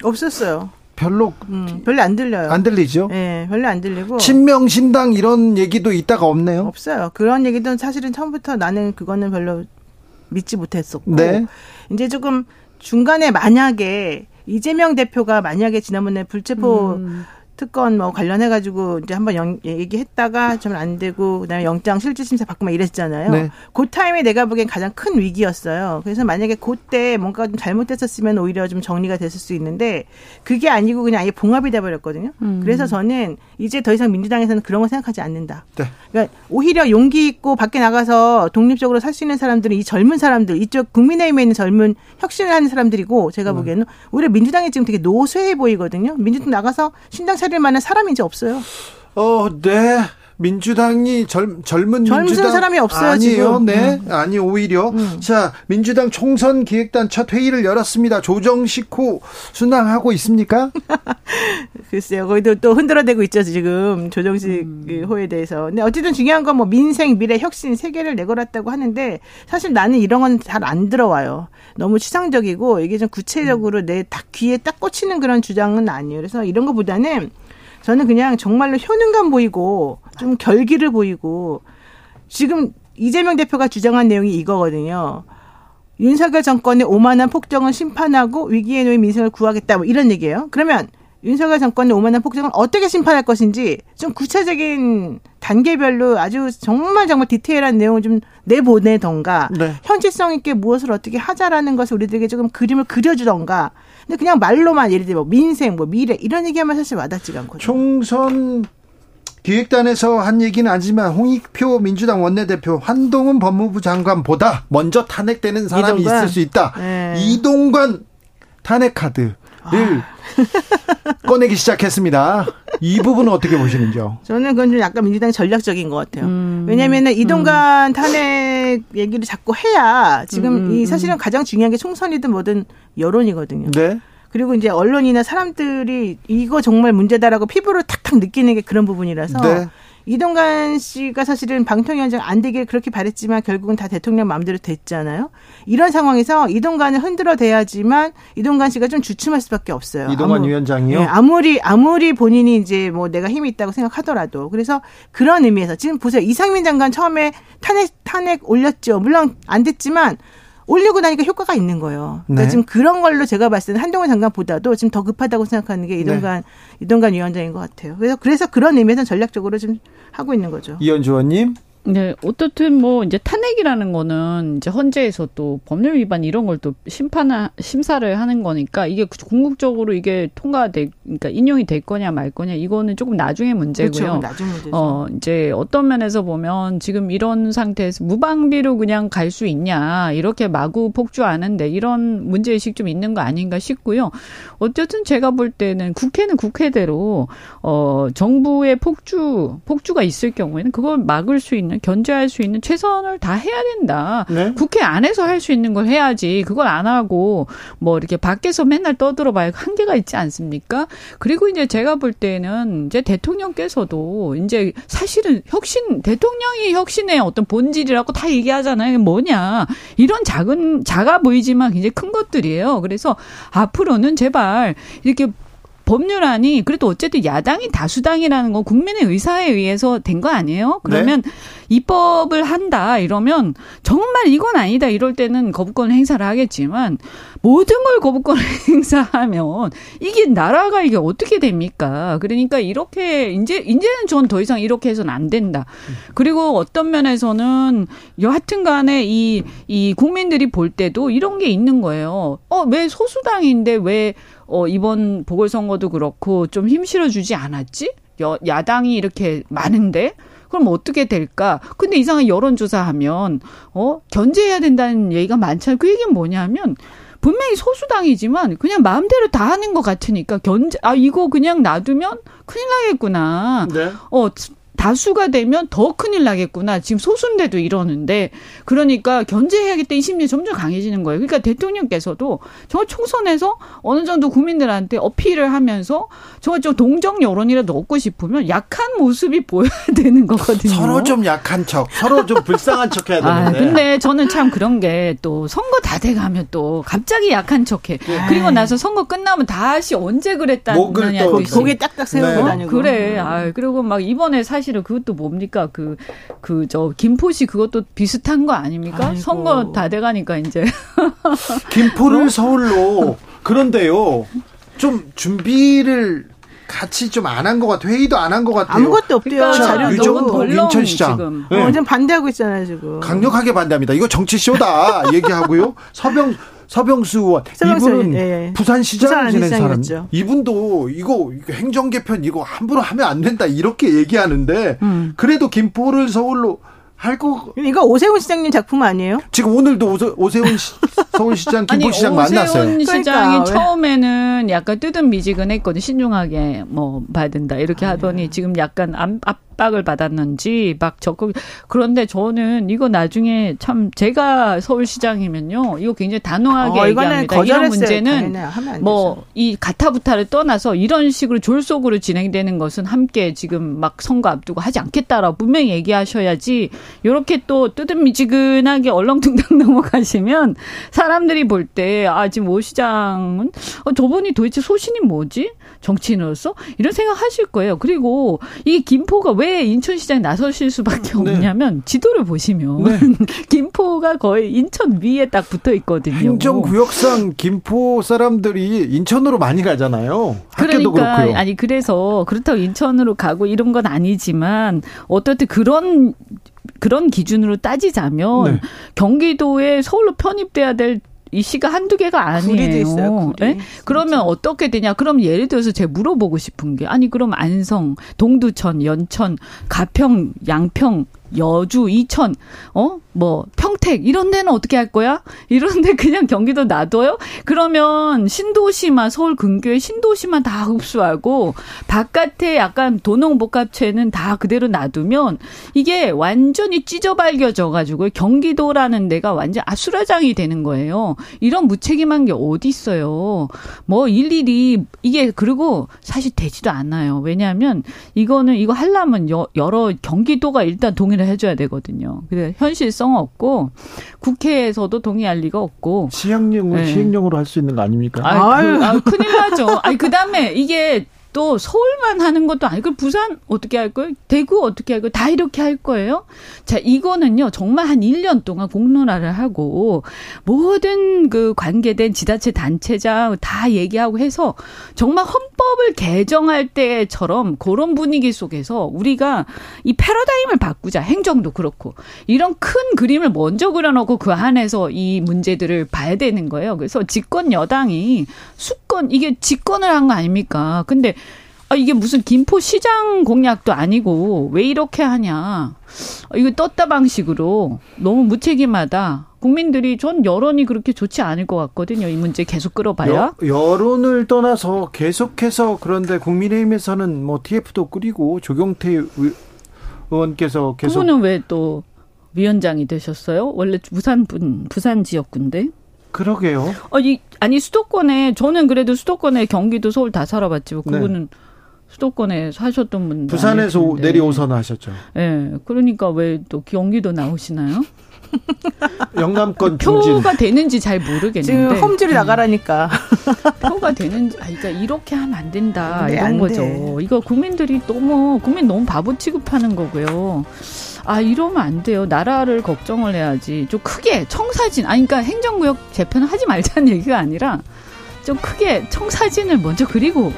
없었어요. 별로 음, 별로 안 들려요. 안 들리죠? 네, 별로 안 들리고. 친명 신당 이런 얘기도 있다가 없네요. 없어요. 그런 얘기도 사실은 처음부터 나는 그거는 별로 믿지 못했었고. 네. 이제 조금 중간에 만약에 이재명 대표가 만약에 지난번에 불체포 음. 특권 뭐 관련해 가지고 이제 한번 영, 얘기했다가 좀 안 되고 그다음에 영장 실질 심사 받고 막 이랬잖아요. 네. 그 타임에 내가 보기엔 가장 큰 위기였어요. 그래서 만약에 그때 뭔가 좀 잘못됐었으면 오히려 좀 정리가 됐을 수 있는데 그게 아니고 그냥 아예 봉합이 돼 버렸거든요. 음. 그래서 저는 이제 더 이상 민주당에서는 그런 거 생각하지 않는다. 네. 그러니까 오히려 용기 있고 밖에 나가서 독립적으로 살 수 있는 사람들은 이 젊은 사람들 이쪽 국민의힘에 있는 젊은 혁신을 하는 사람들이고 제가 음. 보기에는 오히려 민주당이 지금 되게 노쇠해 보이거든요. 민주당 나가서 신당 차릴 만한 사람이 이제 없어요. 어, 네. 민주당이 젊, 젊은 젊은 민주당 사람이 없어요 아니에요. 지금. 네, 음. 아니 오히려 음. 자 민주당 총선 기획단 첫 회의를 열었습니다. 조정식 호 순항하고 있습니까? 글쎄요, 거기도 또 흔들어대고 있죠 지금 조정식 음. 그 호에 대해서. 근데 어쨌든 중요한 건 뭐 민생, 미래, 혁신 세 개를 내걸었다고 하는데 사실 나는 이런 건 잘 안 들어와요. 너무 추상적이고 이게 좀 구체적으로 내 딱 귀에 딱 꽂히는 그런 주장은 아니에요. 그래서 이런 것보다는 저는 그냥 정말로 효능감 보이고 좀 결기를 보이고 지금 이재명 대표가 주장한 내용이 이거거든요. 윤석열 정권의 오만한 폭정을 심판하고 위기에 놓인 민생을 구하겠다 뭐 이런 얘기예요. 그러면 윤석열 정권의 오만한 폭정을 어떻게 심판할 것인지 좀 구체적인 단계별로 아주 정말 정말 디테일한 내용을 좀 내보내던가 네. 현실성 있게 무엇을 어떻게 하자라는 것을 우리들에게 조금 그림을 그려주던가 근데 그냥 말로만 예를 들어 뭐 민생 뭐 미래 이런 얘기하면 사실 와닿지가 않거든요. 총선 기획단에서 한 얘기는 아니지만 홍익표 민주당 원내대표 한동훈 법무부 장관보다 먼저 탄핵되는 사람이 이동관. 있을 수 있다. 네. 이동관 탄핵 카드를 아. 꺼내기 시작했습니다. 이 부분은 어떻게 보시는지요? 저는 그건 좀 약간 민주당 전략적인 것 같아요. 음. 왜냐하면 이동관 음. 탄핵 얘기를 자꾸 해야 지금 음. 이 음, 사실은 음. 가장 중요한 게 총선이든 뭐든 여론이거든요. 네. 그리고 이제 언론이나 사람들이 이거 정말 문제다라고 피부로 탁탁 느끼는 게 그런 부분이라서 네. 이동관 씨가 사실은 방통위원장 안 되길 그렇게 바랬지만 결국은 다 대통령 마음대로 됐잖아요. 이런 상황에서 이동관을 흔들어 대야지만 이동관 씨가 좀 주춤할 수밖에 없어요. 이동관 아무, 위원장이요? 네, 아무리 아무리 본인이 이제 뭐 내가 힘이 있다고 생각하더라도 그래서 그런 의미에서 지금 보세요 이상민 장관 처음에 탄핵 탄핵 올렸죠. 물론 안 됐지만 올리고 나니까 효과가 있는 거예요. 그러니까 네. 지금 그런 걸로 제가 봤을 때는 한동훈 장관보다도 지금 더 급하다고 생각하는 게 이동관 네. 이동관 위원장인 것 같아요. 그래서 그래서 그런 의미에서 전략적으로 좀 하고 있는 거죠. 이현주 의원님. 네, 어떻든 뭐 이제 탄핵이라는 거는 이제 헌재에서 또 법률 위반 이런 걸 또 심판 심사를 하는 거니까 이게 궁극적으로 이게 통과돼 그러니까 인용이 될 거냐 말 거냐 이거는 조금 나중에 문제고요. 그렇죠. 나중 문제죠. 어, 이제 어떤 면에서 보면 지금 이런 상태에서 무방비로 그냥 갈 수 있냐 이렇게 마구 폭주하는데 이런 문제 의식 좀 있는 거 아닌가 싶고요. 어쨌든 제가 볼 때는 국회는 국회대로 어 정부의 폭주 폭주가 있을 경우에는 그걸 막을 수 있는 견제할 수 있는 최선을 다 해야 된다. 네. 국회 안에서 할 수 있는 걸 해야지 그걸 안 하고 뭐 이렇게 밖에서 맨날 떠들어봐야 한계가 있지 않습니까? 그리고 이제 제가 볼 때는 이제 대통령께서도 이제 사실은 혁신 대통령이 혁신의 어떤 본질이라고 다 얘기하잖아요. 뭐냐 이런 작은 작아 보이지만 굉장히 큰 것들이에요. 그래서 앞으로는 제발 이렇게 법률안이 그래도 어쨌든 야당이 다수당이라는 건 국민의 의사에 의해서 된 거 아니에요? 그러면 네. 입법을 한다 이러면 정말 이건 아니다 이럴 때는 거부권 행사를 하겠지만 모든 걸 거부권 행사하면 이게 나라가 이게 어떻게 됩니까? 그러니까 이렇게 이제 이제는 전 더 이상 이렇게 해서는 안 된다. 그리고 어떤 면에서는 여하튼간에 이 이 국민들이 볼 때도 이런 게 있는 거예요. 어 왜 소수당인데 왜 어, 이번 보궐선거도 그렇고 좀 힘 실어주지 않았지? 여, 야당이 이렇게 많은데? 그럼 어떻게 될까? 근데 이상한 여론조사하면, 어, 견제해야 된다는 얘기가 많잖아요. 그 얘기는 뭐냐면, 분명히 소수당이지만 그냥 마음대로 다 하는 것 같으니까 견제, 아, 이거 그냥 놔두면 큰일 나겠구나. 네. 어, 다수가 되면 더 큰일 나겠구나. 지금 소수인데도 이러는데 그러니까 견제해야겠다는 심리 점점 강해지는 거예요. 그러니까 대통령께서도 저 총선에서 어느 정도 국민들한테 어필을 하면서 저저 동정 여론이라도 얻고 싶으면 약한 모습이 보여야 되는 거거든요. 서로 좀 약한 척, 서로 좀 불쌍한 척 해야 아, 되는데. 아, 근데 저는 참 그런 게 또 선거 다 돼가면 또 갑자기 약한 척해. 네. 그리고 나서 선거 끝나면 다시 언제 그랬다는 고개 딱딱 세우고 네. 다니고. 그래. 아, 그리고 막 이번에 사실 사실은 그것도 뭡니까 그 그 저 김포시 그것도 비슷한 거 아닙니까? 아이고. 선거 다 돼가니까 이제 김포를 어? 서울로 그런데요 좀 준비를 같이 좀 안 한 것 같아요. 회의도 안 한 것 같아요. 아무것도 없대요. 그러니까 자료 유정복 인천시장. 지금. 네. 완전 반대하고 있잖아요, 지금. 강력하게 반대합니다. 이거 정치 쇼다 얘기하고요. 서병 서병수 의원 서병수, 이분은 예, 예. 부산시장 지낸 사람 이분도 이거 행정 개편 이거 함부로 하면 안 된다 이렇게 얘기하는데 음. 그래도 김포를 서울로 할 거. 이거 오세훈 시장님 작품 아니에요? 지금 오늘도 오세, 훈 서울시장, 김포시장 만났어요. 오세훈 시장이 그러니까, 처음에는 약간 뜨뜻미지근했거든. 신중하게 뭐 봐야 된다 이렇게 아, 하더니 네. 지금 약간 앞, 압박을 받았는지 막 적극 그런데 저는 이거 나중에 참 제가 서울시장이면요 이거 굉장히 단호하게 어, 얘기합니다. 이런 문제는 뭐 이 가타부타를 떠나서 이런 식으로 졸속으로 진행되는 것은 함께 지금 막 선거 앞두고 하지 않겠다라고 분명히 얘기하셔야지. 이렇게 또 뜨뜻미지근하게 얼렁뚱땅 넘어가시면 사람들이 볼 때 아 지금 오 시장은 어, 저분이 도대체 소신이 뭐지? 정치인으로서? 이런 생각하실 거예요. 그리고 이 김포가 왜왜 인천시장에 나서실 수밖에 네. 없냐면 네. 지도를 보시면 네. 김포가 거의 인천 위에 딱 붙어 있거든요. 행정구역상 김포 사람들이 인천으로 많이 가잖아요. 학교도 그러니까 그렇고요. 아니 그래서 그렇다고 인천으로 가고 이런 건 아니지만 어떻든 그런 그런 기준으로 따지자면 네. 경기도에 서울로 편입돼야 될 이 시가 한두 개가 아니에요. 있어요, 네? 그러면 어떻게 되냐? 그럼 예를 들어서 제가 물어보고 싶은 게 아니 그럼 안성, 동두천, 연천, 가평, 양평 여주, 이천, 어, 뭐 평택 이런 데는 어떻게 할 거야? 이런데 그냥 경기도 놔둬요? 그러면 신도시만 서울 근교에 신도시만 다 흡수하고 바깥에 약간 도농복합체는 다 그대로 놔두면 이게 완전히 찢어발겨져 가지고 경기도라는 데가 완전 아수라장이 되는 거예요. 이런 무책임한 게 어디 있어요? 뭐 일일이 이게 그리고 사실 되지도 않아요. 왜냐하면 이거는 이거 하려면 여러 경기도가 일단 동일 동의를 해줘야 되거든요. 근데 현실성 없고 국회에서도 동의할 리가 없고 시행령으로 네. 시행령으로 할 수 있는 거 아닙니까? 아, 그, 아, 큰일 나죠. 아니 그 다음에 이게 또 서울만 하는 것도 아니고 부산 어떻게 할 거예요? 대구 어떻게 할 거예요? 다 이렇게 할 거예요? 자, 이거는요. 정말 한 1년 동안 공론화를 하고 모든 그 관계된 지자체 단체장 다 얘기하고 해서 정말 헌법을 개정할 때처럼 그런 분위기 속에서 우리가 이 패러다임을 바꾸자. 행정도 그렇고. 이런 큰 그림을 먼저 그려놓고 그 안에서 이 문제들을 봐야 되는 거예요. 그래서 집권 여당이 수권 이게 집권을 한 거 아닙니까? 근데 아, 이게 무슨 김포 시장 공약도 아니고 왜 이렇게 하냐. 아, 이거 떴다 방식으로 너무 무책임하다. 국민들이 전 여론이 그렇게 좋지 않을 것 같거든요. 이 문제 계속 끌어봐야. 여, 여론을 떠나서 계속해서 그런데 국민의힘에서는 뭐 TF도 꾸리고 조경태 의원께서 계속 그분은 왜 또 위원장이 되셨어요? 원래 부산 분 부산 지역군데. 그러게요. 아니, 아니 수도권에 저는 그래도 수도권에 경기도 서울 다 살아봤지. 뭐 그분은 네. 수도권에 사셨던 분 부산에서 내리오선 하셨죠. 예. 네, 그러니까 왜 또 경기도 나오시나요? 영남권 표가 되는지 잘 모르겠는데 지금 험지로 나가라니까 표가 되는지 아 그러니까 이렇게 하면 안 된다 네, 이런 안 거죠. 돼. 이거 국민들이 너무 국민 너무 바보 취급하는 거고요. 아 이러면 안 돼요. 나라를 걱정을 해야지. 좀 크게 청사진 아니 그러니까 행정구역 재편을 하지 말자는 얘기가 아니라 좀 크게 청사진을 먼저 그리고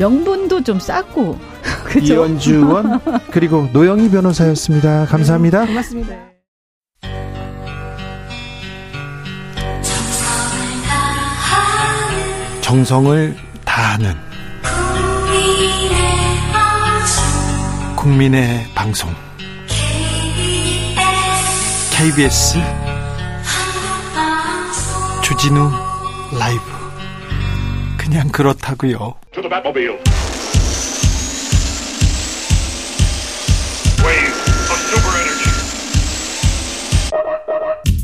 명분도 좀 쌓고 그죠? 이현주 의원 그리고 노영희 변호사였습니다. 감사합니다. 네, 고맙습니다. 정성을 다하는 국민의 방송 KBS 주진우 라이브 그냥 그렇다고요.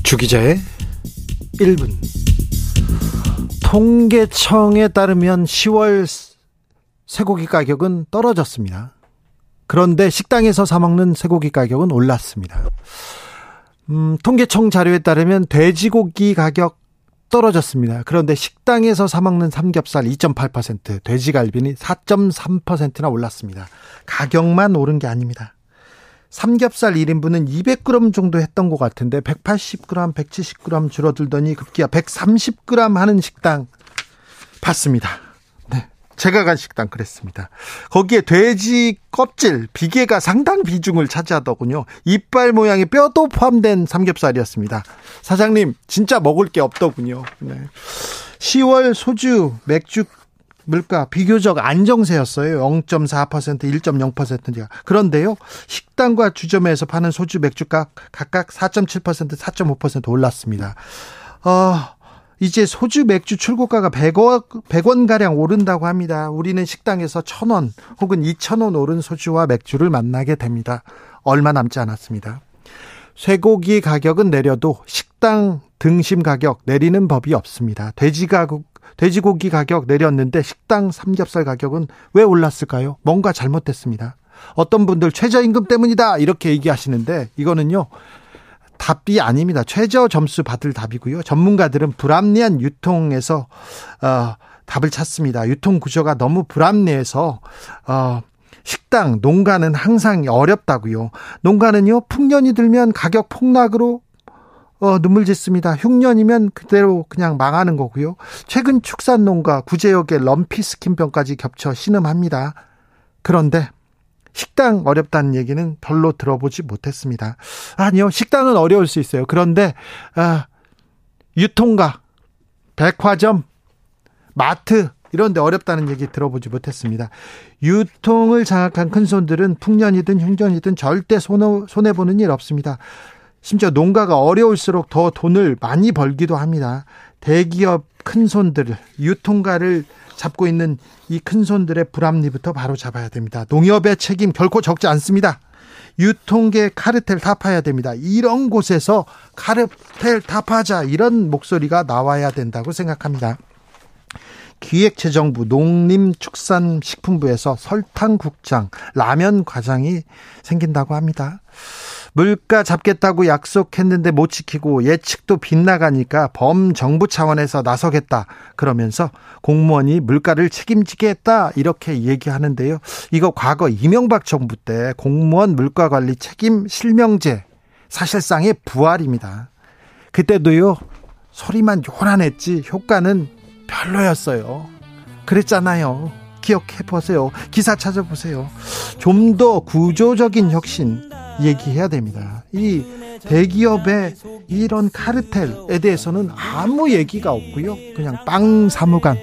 주기자의 1분 통계청에 따르면 10월 쇠고기 가격은 떨어졌습니다. 그런데 식당에서 사 먹는 쇠고기 가격은 올랐습니다. 음, 통계청 자료에 따르면 돼지고기 가격 떨어졌습니다. 그런데 식당에서 사먹는 삼겹살 2.8%, 돼지갈비는 4.3%나 올랐습니다. 가격만 오른 게 아닙니다. 삼겹살 1인분은 200g 정도 했던 것 같은데 180g, 170g 줄어들더니 급기야 130g 하는 식당 봤습니다. 제가 간 식당 그랬습니다. 거기에 돼지 껍질, 비계가 상당 비중을 차지하더군요. 이빨 모양의 뼈도 포함된 삼겹살이었습니다. 사장님, 진짜 먹을 게 없더군요. 네. 10월 소주, 맥주 물가 비교적 안정세였어요. 0.4%, 1.0%가. 그런데요, 식당과 주점에서 파는 소주, 맥주가 각각 4.7%, 4.5% 올랐습니다. 어, 이제 소주 맥주 출고가가 100원, 100원 가량 오른다고 합니다. 우리는 식당에서 1000원 혹은 2000원 오른 소주와 맥주를 만나게 됩니다. 얼마 남지 않았습니다. 쇠고기 가격은 내려도 식당 등심 가격 내리는 법이 없습니다. 돼지 가격 돼지고기 가격 내렸는데 식당 삼겹살 가격은 왜 올랐을까요? 뭔가 잘못됐습니다. 어떤 분들 최저임금 때문이다 이렇게 얘기하시는데 이거는요 답이 아닙니다. 최저 점수 받을 답이고요. 전문가들은 불합리한 유통에서 어, 답을 찾습니다. 유통 구조가 너무 불합리해서 어, 식당, 농가는 항상 어렵다고요. 농가는요 풍년이 들면 가격 폭락으로 어, 눈물 짓습니다. 흉년이면 그대로 그냥 망하는 거고요. 최근 축산 농가 구제역의 럼피 스킨병까지 겹쳐 신음합니다. 그런데 식당 어렵다는 얘기는 별로 들어보지 못했습니다. 아니요, 식당은 어려울 수 있어요. 그런데 아, 유통가, 백화점, 마트 이런 데 어렵다는 얘기 들어보지 못했습니다. 유통을 장악한 큰 손들은 풍년이든 흉년이든 절대 손해 보는 일 없습니다. 심지어 농가가 어려울수록 더 돈을 많이 벌기도 합니다. 대기업 큰 손들, 유통가를 잡고 있는 이 큰 손들의 불합리부터 바로 잡아야 됩니다. 농협의 책임 결코 적지 않습니다. 유통계 카르텔 타파해야 됩니다. 이런 곳에서 카르텔 타파하자 이런 목소리가 나와야 된다고 생각합니다. 기획재정부 농림축산식품부에서 설탕국장, 라면 과장이 생긴다고 합니다. 물가 잡겠다고 약속했는데 못 지키고 예측도 빗나가니까 범정부 차원에서 나서겠다. 그러면서 공무원이 물가를 책임지게 했다. 이렇게 얘기하는데요. 이거 과거 이명박 정부 때 공무원 물가 관리 책임 실명제 사실상의 부활입니다. 그때도요. 소리만 요란했지 효과는 별로였어요. 그랬잖아요. 기억해 보세요. 기사 찾아보세요. 좀 더 구조적인 혁신 얘기해야 됩니다. 이 대기업의 이런 카르텔에 대해서는 아무 얘기가 없고요. 그냥 빵 사무관,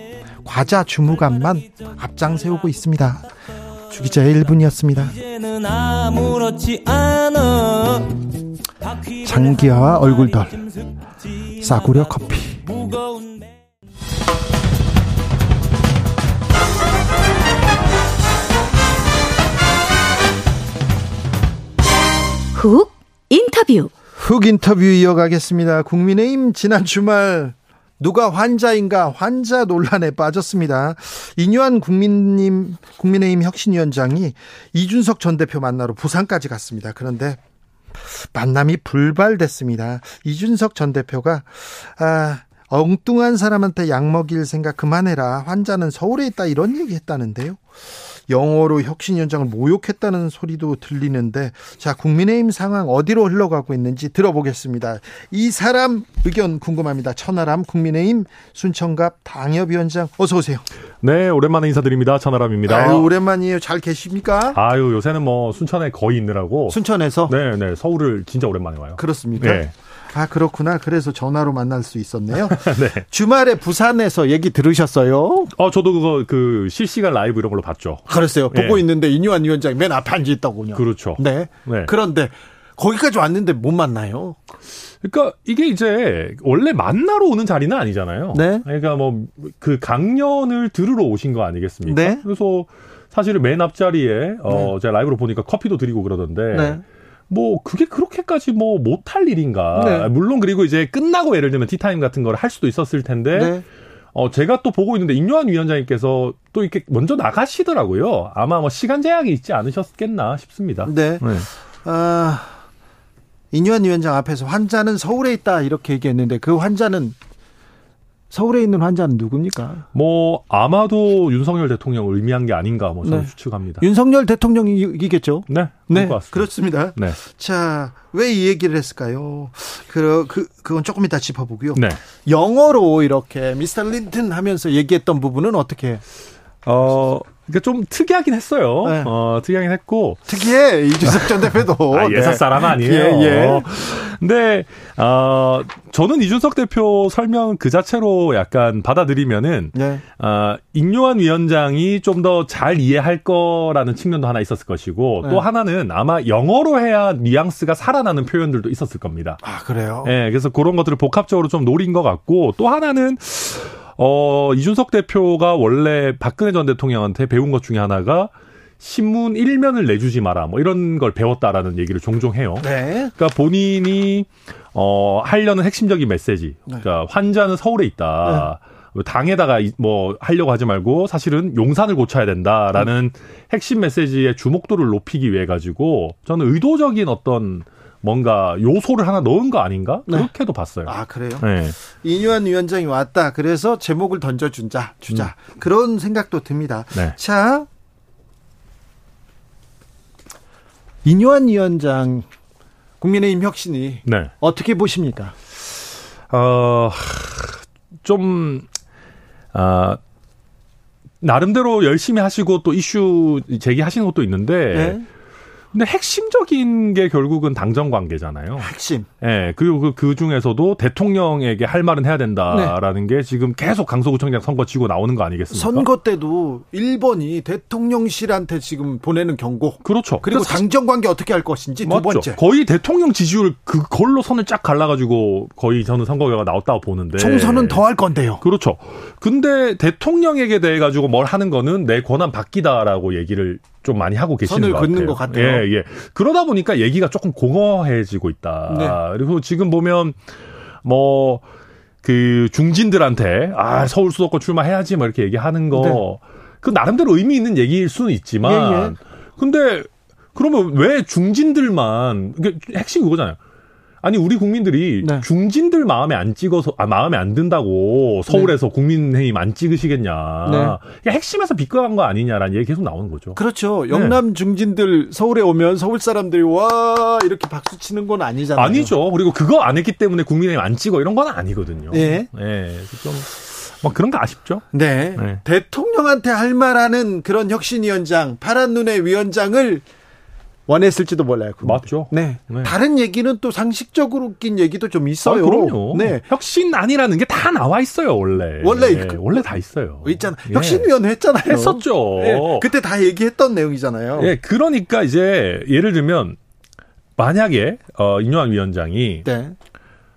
과자 주무관만 앞장 세우고 있습니다. 주기자의 1분이었습니다. 장기하와 얼굴덜 싸구려 커피 훅 인터뷰. 훅 인터뷰 이어가겠습니다. 국민의힘 지난 주말 누가 환자인가 환자 논란에 빠졌습니다. 이뇨한 국민님 국민의힘 혁신위원장이 이준석 전 대표 만나러 부산까지 갔습니다. 그런데 만남이 불발됐습니다. 이준석 전 대표가 아, 엉뚱한 사람한테 약 먹일 생각 그만해라. 환자는 서울에 있다 이런 얘기 했다는데요. 영어로 혁신위원장을 모욕했다는 소리도 들리는데 자 국민의힘 상황 어디로 흘러가고 있는지 들어보겠습니다. 이 사람 의견 궁금합니다. 천하람 국민의힘 순천갑 당협위원장 어서 오세요. 네 오랜만에 인사드립니다. 천하람입니다. 아유 오랜만이에요. 잘 계십니까? 아유 요새는 뭐 순천에 거의 있느라고. 순천에서 네네 서울을 진짜 오랜만에 와요. 그렇습니까? 네. 아 그렇구나. 그래서 전화로 만날 수 있었네요. 네. 주말에 부산에서 얘기 들으셨어요? 어 저도 그거 그 실시간 라이브 이런 걸로 봤죠. 그랬어요. 보고 네. 있는데 이뇨한 위원장이 맨 앞에 앉아 있더군요. 그렇죠. 네. 네. 그런데 거기까지 왔는데 못 만나요. 그러니까 이게 이제 원래 만나러 오는 자리는 아니잖아요. 네. 그러니까 뭐 그 강연을 들으러 오신 거 아니겠습니까? 네. 그래서 사실은 맨 앞자리에 어 제가 라이브로 보니까 커피도 드리고 그러던데 네. 뭐 그게 그렇게까지 뭐 못할 일인가? 네. 물론 그리고 이제 끝나고 예를 들면 티타임 같은 걸 할 수도 있었을 텐데 네. 어 제가 또 보고 있는데 임요한 위원장님께서 또 이렇게 먼저 나가시더라고요. 아마 뭐 시간 제약이 있지 않으셨겠나 싶습니다. 네. 네. 아, 이뇨한 위원장 앞에서 환자는 서울에 있다 이렇게 얘기했는데 그 환자는 서울에 있는 환자는 누굽니까? 뭐 아마도 윤석열 대통령을 의미한 게 아닌가 뭐 저는 네. 추측합니다. 윤석열 대통령이겠죠. 네, 네. 그렇습니다. 네, 자, 왜 이 얘기를 했을까요? 그, 그, 그건 조금 이따 짚어보고요. 네. 영어로 이렇게 미스터 린튼 하면서 얘기했던 부분은 어떻게 어, 그러니까 좀 특이하긴 했어요. 네. 어, 특이하긴 했고. 특이해 이준석 전 대표도 아, 예사 네. 사람 아니에요. 예, 예. 근데, 어, 저는 이준석 대표 설명 그 자체로 약간 받아들이면은, 네. 어, 인요한 위원장이 좀 더 잘 이해할 거라는 측면도 하나 있었을 것이고, 네. 또 하나는 아마 영어로 해야 뉘앙스가 살아나는 표현들도 있었을 겁니다. 아 그래요. 예, 그래서 그런 것들을 복합적으로 좀 노린 것 같고, 또 하나는, 어, 이준석 대표가 원래 박근혜 전 대통령한테 배운 것 중에 하나가 신문 일면을 내주지 마라, 뭐 이런 걸 배웠다라는 얘기를 종종 해요. 네. 그러니까 본인이, 어, 하려는 핵심적인 메시지. 그러니까 환자는 서울에 있다. 당에다가 이- 뭐 하려고 하지 말고 사실은 용산을 고쳐야 된다라는 핵심 메시지의 주목도를 높이기 위해 가지고 저는 의도적인 어떤 뭔가 요소를 하나 넣은 거 아닌가? 네. 그렇게도 봤어요. 아 그래요. 네. 이뇨한 위원장이 왔다. 그래서 제목을 던져준자 주자 그런 생각도 듭니다. 네. 자, 이뇨한 위원장 국민의힘 혁신이 네. 어떻게 보십니까? 어, 좀, 아, 나름대로 열심히 하시고 또 이슈 제기하시는 것도 있는데, 네. 근데 핵심적인 게 결국은 당정 관계잖아요. 핵심. 예, 그리고 그, 그 중에서도 대통령에게 할 말은 해야 된다라는 게 지금 계속 강서구청장 선거 지고 나오는 거 아니겠습니까? 선거 때도 일본이 대통령실한테 지금 보내는 경고. 그렇죠. 그리고 당정 관계 어떻게 할 것인지 두 맞죠. 번째. 거의 대통령 지지율 그걸로 선을 쫙 갈라가지고 거의 저는 선거 결과 나왔다고 보는데. 총선은 더 할 건데요. 그렇죠. 근데 대통령에게 대해 가지고 뭘 하는 거는 내 권한 바뀌다라고 얘기를 좀 많이 하고 계시는 것 같아요. 것 같아요. 예, 예. 그러다 보니까 얘기가 조금 공허해지고 있다. 네. 그리고 지금 보면 뭐 그 중진들한테 아 서울 수도권 출마해야지 뭐 이렇게 얘기하는 거 네. 그 나름대로 의미 있는 얘기일 수는 있지만 예, 예. 근데 그러면 왜 중진들만 이게 핵심 그거잖아요. 아니 우리 국민들이 네. 중진들 마음에 안 찍어서 아 마음에 안 든다고 서울에서 국민의힘 안 찍으시겠냐. 네. 이게 핵심에서 비껴간 거 아니냐라는 얘기 계속 나오는 거죠. 그렇죠. 영남 중진들 서울에 오면 서울 사람들이 와 이렇게 박수 치는 건 아니잖아요. 아니죠. 그리고 그거 안 했기 때문에 국민의힘 안 찍어 이런 건 아니거든요. 예. 예. 좀, 뭐 그런 거 아쉽죠. 네. 네. 대통령한테 할 말하는 그런 혁신위원장, 파란 눈의 위원장을 원했을지도 몰라요. 국민들. 맞죠. 네. 네. 다른 얘기는 또 상식적으로 웃긴 얘기도 좀 있어요. 아, 그럼요. 네. 혁신 아니라는 게 다 나와 있어요, 원래. 원래 예, 그- 원래 다 있어요. 있잖아. 예. 혁신위원회 했잖아요. 했었죠. 네. 그때 다 얘기했던 내용이잖아요. 예, 그러니까 이제 예를 들면 만약에 어 인요한 위원장이 네.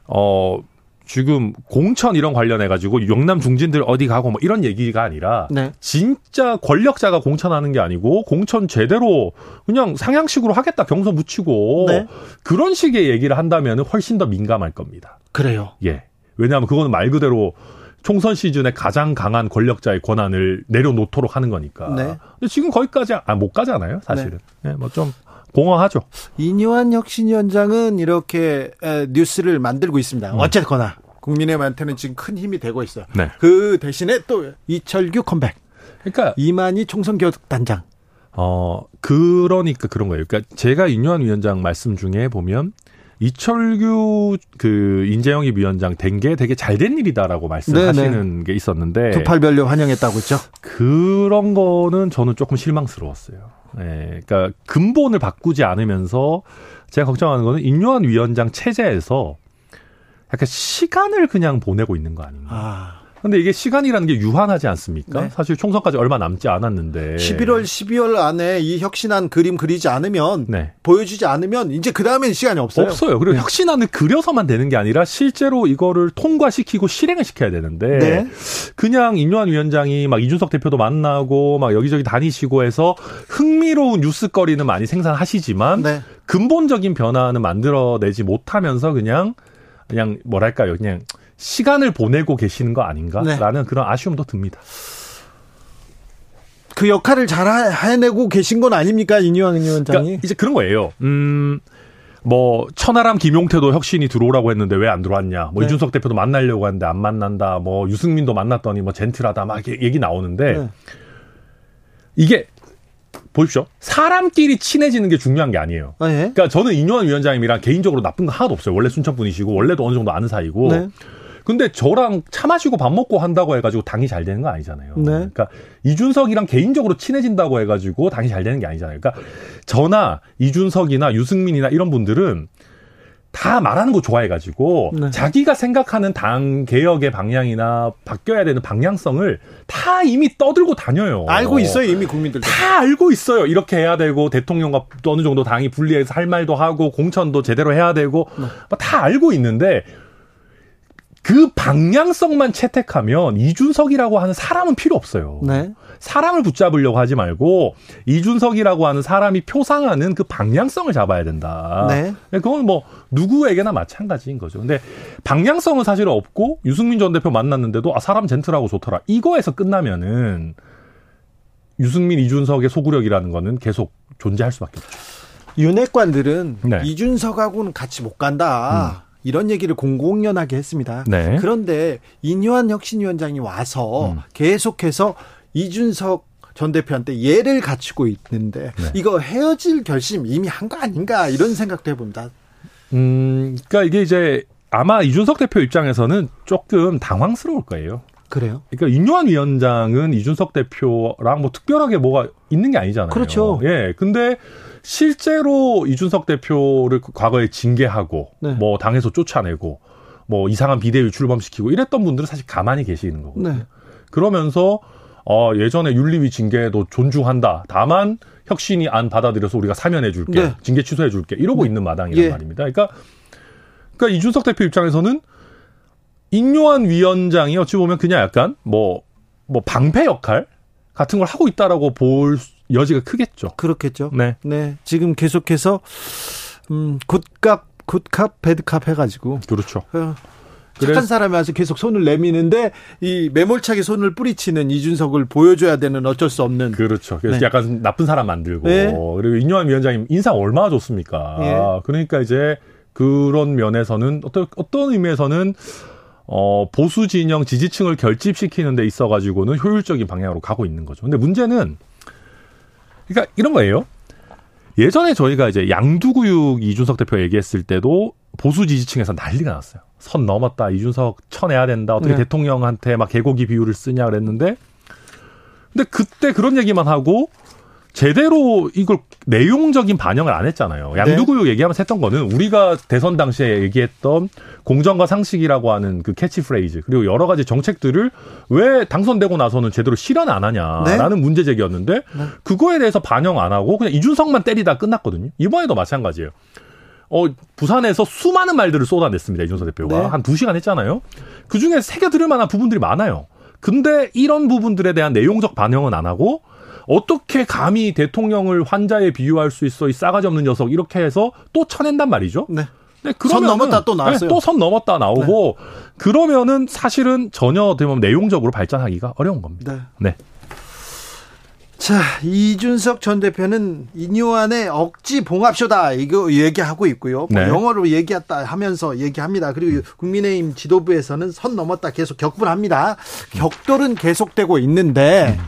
어 지금 공천 이런 관련해 가지고 영남 중진들 어디 가고 뭐 이런 얘기가 아니라 네. 진짜 권력자가 공천하는 게 아니고 공천 제대로 그냥 상향식으로 하겠다 경선 묻히고 네. 그런 식의 얘기를 한다면 훨씬 더 민감할 겁니다. 그래요. 예. 왜냐하면 그거는 말 그대로 총선 시즌에 가장 강한 권력자의 권한을 내려놓도록 하는 거니까. 네. 근데 지금 거기까지 아, 못 가잖아요, 사실은. 네. 뭐좀 공허하죠. 이뇨한 혁신위원장은 이렇게 에, 뉴스를 만들고 있습니다. 어쨌거나 국민의힘한테는 지금 큰 힘이 되고 있어요. 네. 그 대신에 또 이철규 컴백, 그러니까 이만희 총선 교육단장. 어 그러니까 그런 거예요. 그러니까 제가 인요한 위원장 말씀 중에 보면 이철규 그 인재영입 위원장 된 게 되게 잘 된 일이다라고 말씀하시는 게 있었는데 두팔별로 환영했다고 했죠. 그런 거는 저는 조금 실망스러웠어요. 예, 그러니까 근본을 바꾸지 않으면서 제가 걱정하는 거는 인요한 위원장 체제에서 약간 시간을 그냥 보내고 있는 거 아닌가. 아, 근데 이게 시간이라는 게 유한하지 않습니까? 네. 사실 총선까지 얼마 남지 않았는데. 11월, 12월 안에 이 혁신안 그림 그리지 않으면 네. 보여주지 않으면 이제 그 다음엔 시간이 없어요. 없어요. 그리고 혁신안을 그려서만 되는 게 아니라 실제로 이거를 통과시키고 실행을 시켜야 되는데 네. 그냥 인요한 위원장이 막 이준석 대표도 만나고 막 여기저기 다니시고 해서 흥미로운 뉴스거리는 많이 생산하시지만 네. 근본적인 변화는 만들어내지 못하면서 그냥 그냥 뭐랄까요 그냥 시간을 보내고 계시는 거 아닌가라는 네. 그런 아쉬움도 듭니다. 그 역할을 잘 하- 해내고 계신 건 아닙니까 이뇨한 위원장이? 그러니까 이제 그런 거예요. 음. 뭐 천하람 김용태도 혁신이 들어오라고 했는데 왜 안 들어왔냐. 뭐 네. 이준석 대표도 만나려고 하는데 안 만난다. 뭐 유승민도 만났더니 뭐 젠틀하다. 막 얘기 나오는데 네. 이게 보십시오. 사람끼리 친해지는 게 중요한 게 아니에요. 아, 예. 그러니까 저는 이뇨한 위원장님이랑 개인적으로 나쁜 거 하나도 없어요. 원래 순천 분이시고 원래도 어느 정도 아는 사이고. 네. 근데 저랑 차 마시고 밥 먹고 한다고 해가지고 당이 잘 되는 거 아니잖아요. 네. 그러니까 이준석이랑 개인적으로 친해진다고 해가지고 당이 잘 되는 게 아니잖아요. 그러니까 저나 이준석이나 유승민이나 이런 분들은 다 말하는 거 좋아해가지고 네. 자기가 생각하는 당 개혁의 방향이나 바뀌어야 되는 방향성을 다 이미 떠들고 다녀요. 알고 있어요 이미 국민들도. 다 알고 있어요. 이렇게 해야 되고 대통령과 또 어느 정도 당이 분리해서 할 말도 하고 공천도 제대로 해야 되고 네. 뭐다 알고 있는데 그 방향성만 채택하면 이준석이라고 하는 사람은 필요 없어요. 네. 사람을 붙잡으려고 하지 말고 이준석이라고 하는 사람이 표상하는 그 방향성을 잡아야 된다. 네. 그건 뭐 누구에게나 마찬가지인 거죠. 근데 방향성은 사실 없고 유승민 전 대표 만났는데도 아 사람 젠틀하고 좋더라. 이거에서 끝나면은 유승민 이준석의 소구력이라는 거는 계속 존재할 수밖에 없죠. 윤핵관들은 네. 이준석하고는 같이 못 간다. 이런 얘기를 공공연하게 했습니다. 네. 그런데 인요한 혁신위원장이 와서 음. 계속해서 이준석 전 대표한테 예를 갖추고 있는데 네. 이거 헤어질 결심 이미 한 거 아닌가 이런 생각도 해봅니다. 음, 그러니까 이게 이제 아마 이준석 대표 입장에서는 조금 당황스러울 거예요. 그래요? 그러니까 윤요한 위원장은 이준석 대표랑 뭐 특별하게 뭐가 있는 게 아니잖아요. 그렇죠. 예. 근데 실제로 이준석 대표를 과거에 징계하고 네. 뭐 당에서 쫓아내고 뭐 이상한 비대위 출범시키고 이랬던 분들은 사실 가만히 계시는 거거든요. 네. 그러면서 어 예전에 윤리위 징계도 존중한다. 다만 혁신이 안 받아들여서 우리가 사면해 줄게. 네. 징계 취소해 줄게. 이러고 있는 마당이란 예. 말입니다. 그러니까 그러니까 이준석 대표 입장에서는 인요한 위원장이 어찌 보면 그냥 약간 뭐, 뭐 방패 역할 같은 걸 하고 있다라고 볼 여지가 크겠죠. 그렇겠죠. 네. 네. 지금 계속해서 음, 굿값, 굿캅, 배드캅 해가지고 그렇죠. 어, 착한 사람이 와서 계속 손을 내미는데 이 매몰차게 손을 뿌리치는 이준석을 보여줘야 되는 어쩔 수 없는 그렇죠. 그래서 네. 약간 나쁜 사람 만들고 네. 그리고 인요한 위원장님 인상 얼마나 좋습니까? 예. 그러니까 이제 그런 면에서는 어떤 어떤 의미에서는 어 보수 진영 지지층을 결집시키는 데 있어 가지고는 효율적인 방향으로 가고 있는 거죠. 근데 문제는 그러니까 이런 거예요. 예전에 저희가 이제 양두구육 이준석 대표 얘기했을 때도 보수 지지층에서 난리가 났어요. 선 넘었다. 이준석 쳐내야 된다. 어떻게 네. 대통령한테 막 개고기 비유를 쓰냐 그랬는데 근데 그때 그런 얘기만 하고 제대로 이걸 내용적인 반영을 안 했잖아요. 네. 양두구육 얘기하면서 했던 거는 우리가 대선 당시에 얘기했던 공정과 상식이라고 하는 그 캐치프레이즈 그리고 여러 가지 정책들을 왜 당선되고 나서는 제대로 실현 안 하냐라는 문제 제기였는데 그거에 대해서 반영 안 하고 그냥 이준석만 때리다 끝났거든요. 이번에도 마찬가지예요. 어, 부산에서 수많은 말들을 쏟아냈습니다. 이준석 대표가. 네. 한두 시간 했잖아요. 그 중에 새겨들을 만한 부분들이 많아요. 근데 이런 부분들에 대한 내용적 반영은 안 하고 어떻게 감히 대통령을 환자에 비유할 수 있어 이 싸가지 없는 녀석 이렇게 해서 또 쳐낸단 말이죠. 네. 네, 선 넘었다 또 나왔어요. 네. 또선 넘었다 나오고 그러면은 사실은 전혀 되면 내용적으로 발전하기가 어려운 겁니다. 네. 네. 자, 이준석 전 대표는 인요한의 억지 봉합쇼다 이거 얘기하고 있고요. 뭐 네. 영어로 얘기했다 하면서 얘기합니다. 그리고 국민의힘 지도부에서는 선 넘었다 계속 격분합니다. 격돌은 계속되고 있는데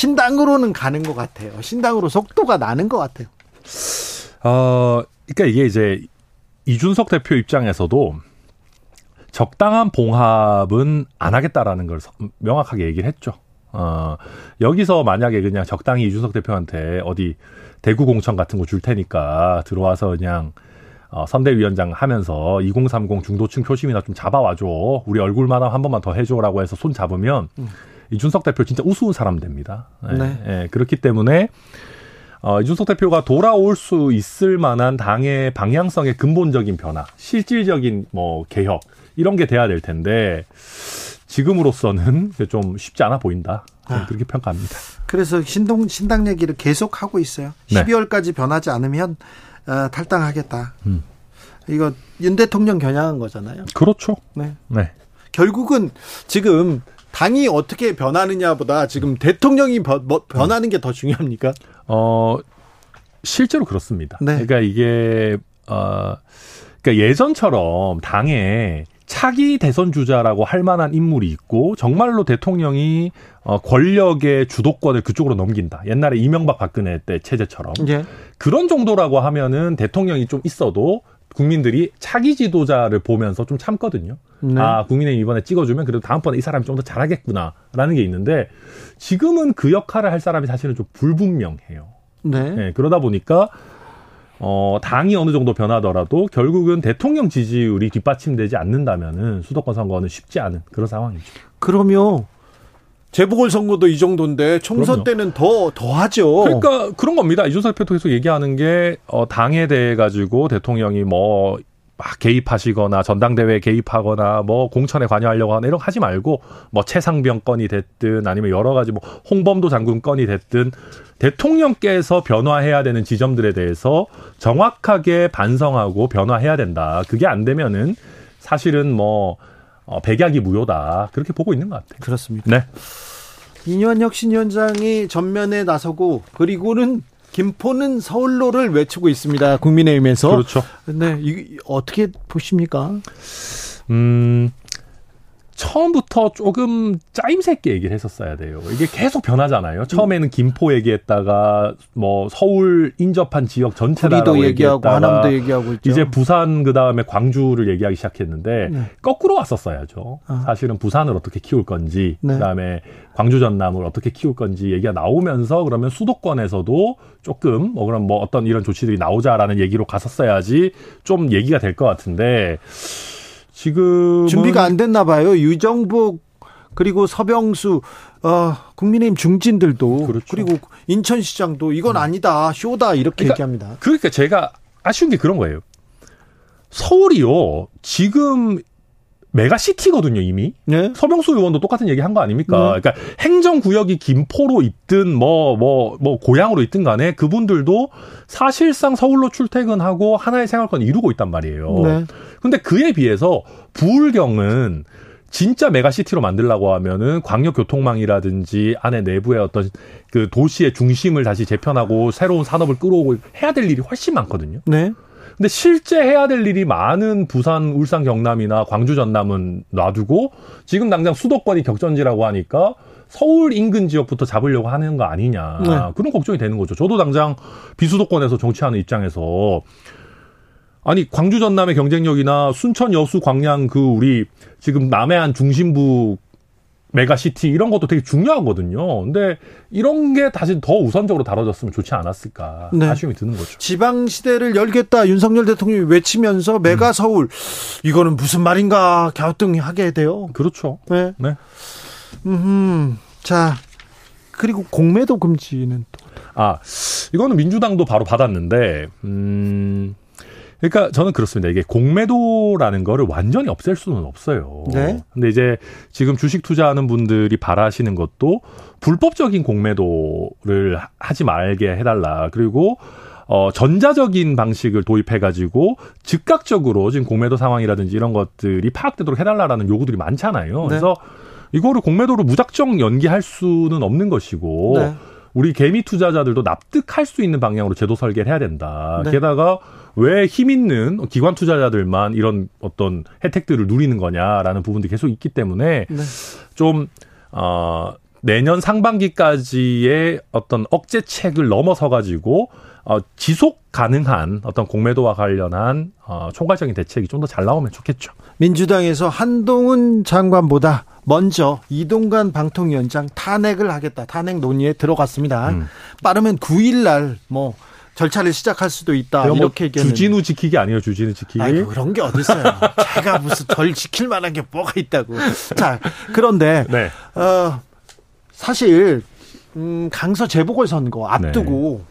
신당으로는 가는 것 같아요. 신당으로 속도가 나는 것 같아요. 어, 그러니까 이게 이제 이준석 대표 입장에서도 적당한 봉합은 안 하겠다라는 걸 서- 명확하게 얘기를 했죠. 어, 여기서 만약에 그냥 적당히 이준석 대표한테 어디 대구 공천 같은 거 줄 테니까 들어와서 그냥 어, 선대위원장 하면서 2030 중도층 표심이나 좀 잡아와줘. 우리 얼굴만 한 번만 더 해줘라고 해서 손 잡으면 이준석 대표 진짜 우스운 사람 됩니다. 예, 네. 예, 그렇기 때문에 어, 이준석 대표가 돌아올 수 있을 만한 당의 방향성의 근본적인 변화, 실질적인 뭐 개혁 이런 게 돼야 될 텐데 지금으로서는 좀 쉽지 않아 보인다. 아. 그렇게 평가합니다. 그래서 신동 신당 얘기를 계속 하고 있어요. 네. 12월까지 변하지 않으면 어, 탈당하겠다. 음. 이거 윤 대통령 겨냥한 거잖아요. 그렇죠. 네. 네. 결국은 지금 당이 어떻게 변하느냐보다 지금 대통령이 버- 뭐- 변하는 게 더 중요합니까? 어, 실제로 그렇습니다. 네. 그러니까 이게, 어, 그러니까 예전처럼 당에 차기 대선 주자라고 할 만한 인물이 있고 정말로 대통령이 어, 권력의 주도권을 그쪽으로 넘긴다. 옛날에 이명박 박근혜 때 체제처럼 예. 그런 정도라고 하면은 대통령이 좀 있어도 국민들이 차기 지도자를 보면서 좀 참거든요. 네. 아, 국민의힘 이번에 찍어주면 그래도 다음번에 이 사람이 좀 더 잘하겠구나라는 게 있는데 지금은 그 역할을 할 사람이 사실은 좀 불분명해요. 네. 네, 그러다 보니까 어, 당이 어느 정도 변하더라도 결국은 대통령 지지율이 뒷받침되지 않는다면은 수도권 선거는 쉽지 않은 그런 상황이죠. 그러면 재보궐 선거도 이 정도인데 총선 그럼요. 때는 더 더 하죠. 그러니까 그런 겁니다. 이준석 대표도 계속 얘기하는 게 어, 당에 대해 가지고 대통령이 뭐막 개입하시거나 전당대회에 개입하거나 뭐 공천에 관여하려고 하는 이런 거 하지 말고 뭐 최상병 건이 됐든 아니면 여러 가지 뭐 홍범도 장군 건이 됐든 대통령께서 변화해야 되는 지점들에 대해서 정확하게 반성하고 변화해야 된다. 그게 안 되면은 사실은 뭐 어, 백약이 무효다. 그렇게 보고 있는 것 같아요. 그렇습니다. 네. 이뇨한 혁신위원장이 전면에 나서고 그리고는 김포는 서울로를 외치고 있습니다. 국민의힘에서. 그렇죠. 네, 이 어떻게 보십니까? 음, 처음부터 조금 짜임새 있게 얘기를 했었어야 돼요. 이게 계속 변하잖아요. 처음에는 김포 얘기했다가 뭐 서울 인접한 지역 전체라고 얘기하고 하남도 얘기하고 있죠. 이제 부산 그 다음에 광주를 얘기하기 시작했는데 네. 거꾸로 왔었어야죠. 아. 사실은 부산을 어떻게 키울 건지 네. 그다음에 광주 전남을 어떻게 키울 건지 얘기가 나오면서 그러면 수도권에서도 조금 뭐 그럼 뭐 어떤 이런 조치들이 나오자라는 얘기로 갔었어야지 좀 얘기가 될 것 같은데 지금 준비가 안 됐나 봐요. 유정복 그리고 서병수 어, 국민의힘 중진들도 그렇죠. 그리고 인천시장도 이건 아니다 쇼다 이렇게 그러니까 얘기합니다. 그러니까 제가 아쉬운 게 그런 거예요. 서울이요. 지금 메가시티거든요, 이미. 네. 서명수 의원도 똑같은 얘기 한 거 아닙니까? 네. 그러니까 행정구역이 김포로 있든 뭐, 뭐, 뭐, 고향으로 있든 간에 그분들도 사실상 서울로 출퇴근하고 하나의 생활권을 이루고 있단 말이에요. 네. 근데 그에 비해서 부울경은 진짜 메가시티로 만들라고 하면은 광역교통망이라든지 안에 내부의 어떤 그 도시의 중심을 다시 재편하고 새로운 산업을 끌어오고 해야 될 일이 훨씬 많거든요. 네. 근데 실제 해야 될 일이 많은 부산, 울산, 경남이나 광주, 전남은 놔두고 지금 당장 수도권이 격전지라고 하니까 서울 인근 지역부터 잡으려고 하는 거 아니냐. 네. 그런 걱정이 되는 거죠. 저도 당장 비수도권에서 정치하는 입장에서 아니 광주 전남의 경쟁력이나 순천 여수 광양 그 우리 지금 남해안 중심부 메가시티 이런 것도 되게 중요하거든요. 근데 이런 게 다시 더 우선적으로 다뤄졌으면 좋지 않았을까 네. 아쉬움이 드는 거죠. 지방 시대를 열겠다 윤석열 대통령이 외치면서 메가 서울 이거는 무슨 말인가 갸우뚱하게 돼요. 그렇죠. 네. 네. 음. 자. 그리고 공매도 금지는 또 아, 이거는 민주당도 바로 받았는데, 음, 그러니까 저는 그렇습니다. 이게 공매도라는 거를 완전히 없앨 수는 없어요. 네. 근데 이제 지금 주식 투자하는 분들이 바라시는 것도 불법적인 공매도를 하- 하지 말게 해달라. 그리고 어, 전자적인 방식을 도입해가지고 즉각적으로 지금 공매도 상황이라든지 이런 것들이 파악되도록 해달라라는 요구들이 많잖아요. 네. 그래서 이거를 공매도로 무작정 연기할 수는 없는 것이고 네. 우리 개미 투자자들도 납득할 수 있는 방향으로 제도 설계를 해야 된다. 네. 게다가 왜 힘 있는 기관 투자자들만 이런 어떤 혜택들을 누리는 거냐라는 부분도 계속 있기 때문에 네. 좀 어, 내년 상반기까지의 어떤 억제책을 넘어서 가지고 어, 지속 가능한 어떤 공매도와 관련한 어, 총괄적인 대책이 좀 더 잘 나오면 좋겠죠. 민주당에서 한동훈 장관보다 먼저 이동관 방통위원장 탄핵을 하겠다. 탄핵 논의에 들어갔습니다. 음. 빠르면 9일 날뭐 절차를 시작할 수도 있다. 뭐 이렇게 얘기했는데. 주진우 지키기 아니에요, 주진우 지키기. 아이 그런 게 어딨어요. 제가 무슨 절 지킬 만한 게 뭐가 있다고. 자, 그런데 네. 어, 사실 음, 강서 재보궐 선거 앞두고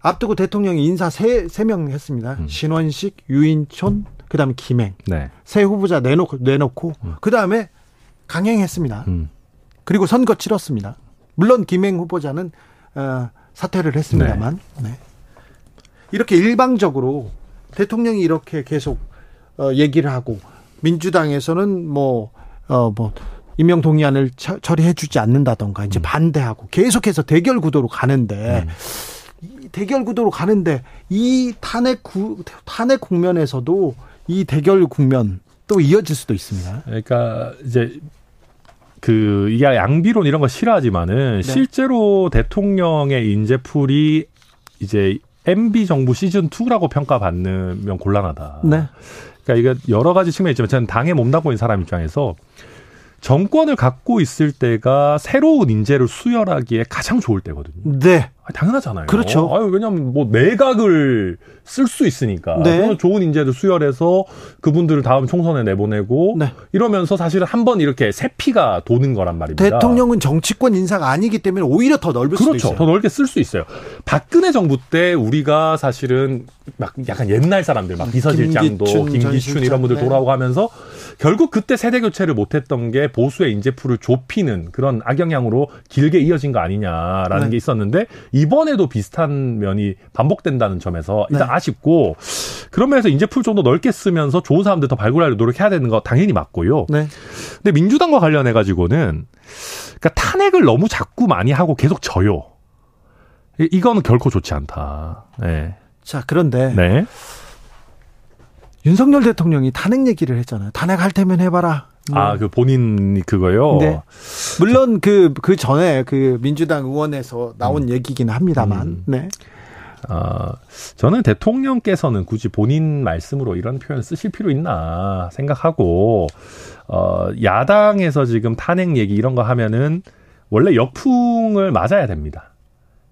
앞두고 대통령이 인사 세 세 명 했습니다. 음. 신원식, 유인촌, 그다음에 김행 네. 세 후보자 내놓고 내놓고 그다음에 강행했습니다. 음. 그리고 선거 치렀습니다. 물론 김행 후보자는 어, 사퇴를 했습니다만 네. 이렇게 일방적으로 대통령이 이렇게 계속 어, 얘기를 하고 민주당에서는 뭐 어, 뭐 임명 동의안을 처, 처리해주지 않는다던가 이제 반대하고 계속해서 대결 구도로 가는데 이 대결 구도로 가는데 이 탄핵 구, 탄핵 국면에서도 이 대결 국면 또 이어질 수도 있습니다. 그러니까 이제 그 이게 양비론 이런 거 싫어하지만은 네. 실제로 대통령의 인재풀이 이제 MB 정부 시즌 2라고 평가받으면 곤란하다. 네. 그러니까 이게 여러 가지 측면이 있지만 저는 당에 몸담고 있는 사람 입장에서 정권을 갖고 있을 때가 새로운 인재를 수혈하기에 가장 좋을 때거든요. 네. 아, 당연하잖아요. 그렇죠. 아유, 왜냐면 뭐 내각을 쓸 수 있으니까. 네. 좋은 인재를 수혈해서 그분들을 다음 총선에 내보내고 네. 이러면서 사실은 한 번 이렇게 새 피가 도는 거란 말입니다. 대통령은 정치권 인사가 아니기 때문에 오히려 더 넓을 수도 그렇죠. 있어요. 더 넓게 쓸 수 있어요. 박근혜 정부 때 우리가 사실은 막 약간 옛날 사람들 막 비서실장도 김기춘 전 김기춘 실장, 이런 분들 네. 돌아오고 하면서 결국 그때 세대 교체를 못했던 게 보수의 인재풀을 좁히는 그런 악영향으로 길게 이어진 거 아니냐라는 네. 게 있었는데 이번에도 비슷한 면이 반복된다는 점에서 일단 네. 아쉽고 그런 면에서 인재풀 좀 더 넓게 쓰면서 좋은 사람들 더 발굴하려 노력해야 되는 거 당연히 맞고요. 네. 근데 민주당과 관련해 가지고는 그러니까 탄핵을 너무 자꾸 많이 하고 계속 져요. 이- 이거는 결코 좋지 않다. 네. 자, 그런데 네. 윤석열 대통령이 탄핵 얘기를 했잖아요. 탄핵할 테면 해봐라. 뭐. 아, 그 본인 그거요? 네. 물론 그, 그 전에 그 민주당 의원에서 나온 얘기긴 합니다만. 음. 네. 어, 저는 대통령께서는 굳이 본인 말씀으로 이런 표현을 쓰실 필요 있나 생각하고, 어, 야당에서 지금 탄핵 얘기 이런 거 하면은 원래 역풍을 맞아야 됩니다.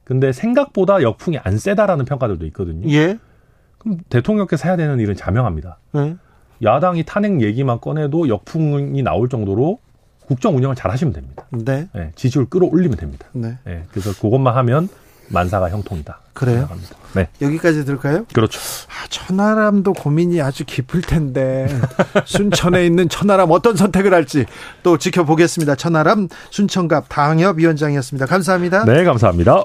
근데 생각보다 역풍이 안 세다라는 평가들도 있거든요. 예. 그럼 대통령께서 해야 되는 일은 자명합니다. 네. 야당이 탄핵 얘기만 꺼내도 역풍이 나올 정도로 국정 운영을 잘 하시면 됩니다. 네. 예, 지지율 끌어올리면 됩니다. 네. 예, 그래서 그것만 하면 만사가 형통이다. 그래요? 생각합니다. 네, 여기까지 들을까요? 그렇죠. 아, 천하람도 고민이 아주 깊을 텐데 순천에 있는 천하람 어떤 선택을 할지 또 지켜보겠습니다. 천하람 순천갑 당협위원장이었습니다. 감사합니다. 네, 감사합니다.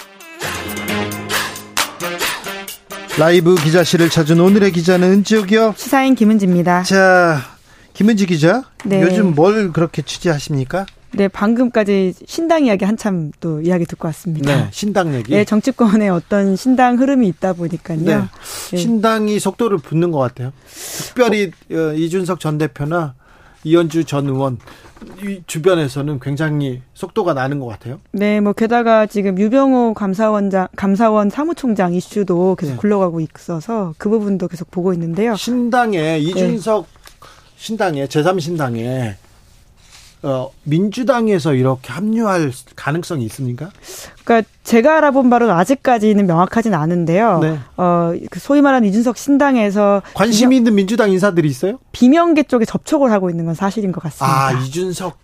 라이브 기자실을 찾은 오늘의 기자는 은지옥이요. 시사인 김은지입니다. 자, 김은지 기자. 네. 요즘 뭘 그렇게 취재하십니까? 네, 방금까지 신당 이야기 한참 또 이야기 듣고 왔습니다. 네, 신당 얘기. 네, 정치권에 어떤 신당 흐름이 있다 보니까요. 네. 네. 신당이 속도를 붙는 것 같아요. 특별히 어, 이준석 전 대표나 이현주 전 의원 이 주변에서는 굉장히 속도가 나는 것 같아요. 네, 뭐 게다가 지금 유병호 감사원장 감사원 사무총장 이슈도 계속 네. 굴러가고 있어서 그 부분도 계속 보고 있는데요. 신당에 이준석 신당에 제3 신당에 어, 민주당에서 이렇게 합류할 가능성이 있습니까? 그러니까 제가 알아본 바로는 아직까지는 명확하진 않은데요. 네. 어, 그 소위 말하는 이준석 신당에서 관심 있는 민주당 인사들이 있어요? 비명계 쪽에 접촉을 하고 있는 건 사실인 것 같습니다. 아, 이준석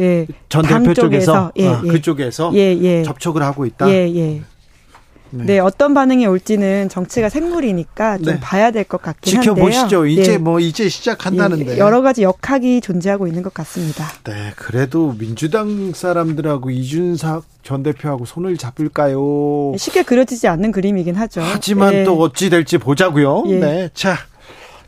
예. 전당 대표 쪽에서, 예, 아, 예. 그쪽에서 예, 예. 접촉을 하고 있다. 예, 예. 네. 네. 어떤 반응이 올지는 정치가 생물이니까 좀 네. 봐야 될 것 같긴 지켜보시죠. 한데요. 이제 예. 뭐 이제 시작한다는데. 예, 여러 가지 역학이 존재하고 있는 것 같습니다. 네, 그래도 민주당 사람들하고 이준석 전 대표하고 손을 잡을까요? 쉽게 그려지지 않는 그림이긴 하죠. 하지만 예. 또 어찌 될지 보자고요. 예. 네, 자.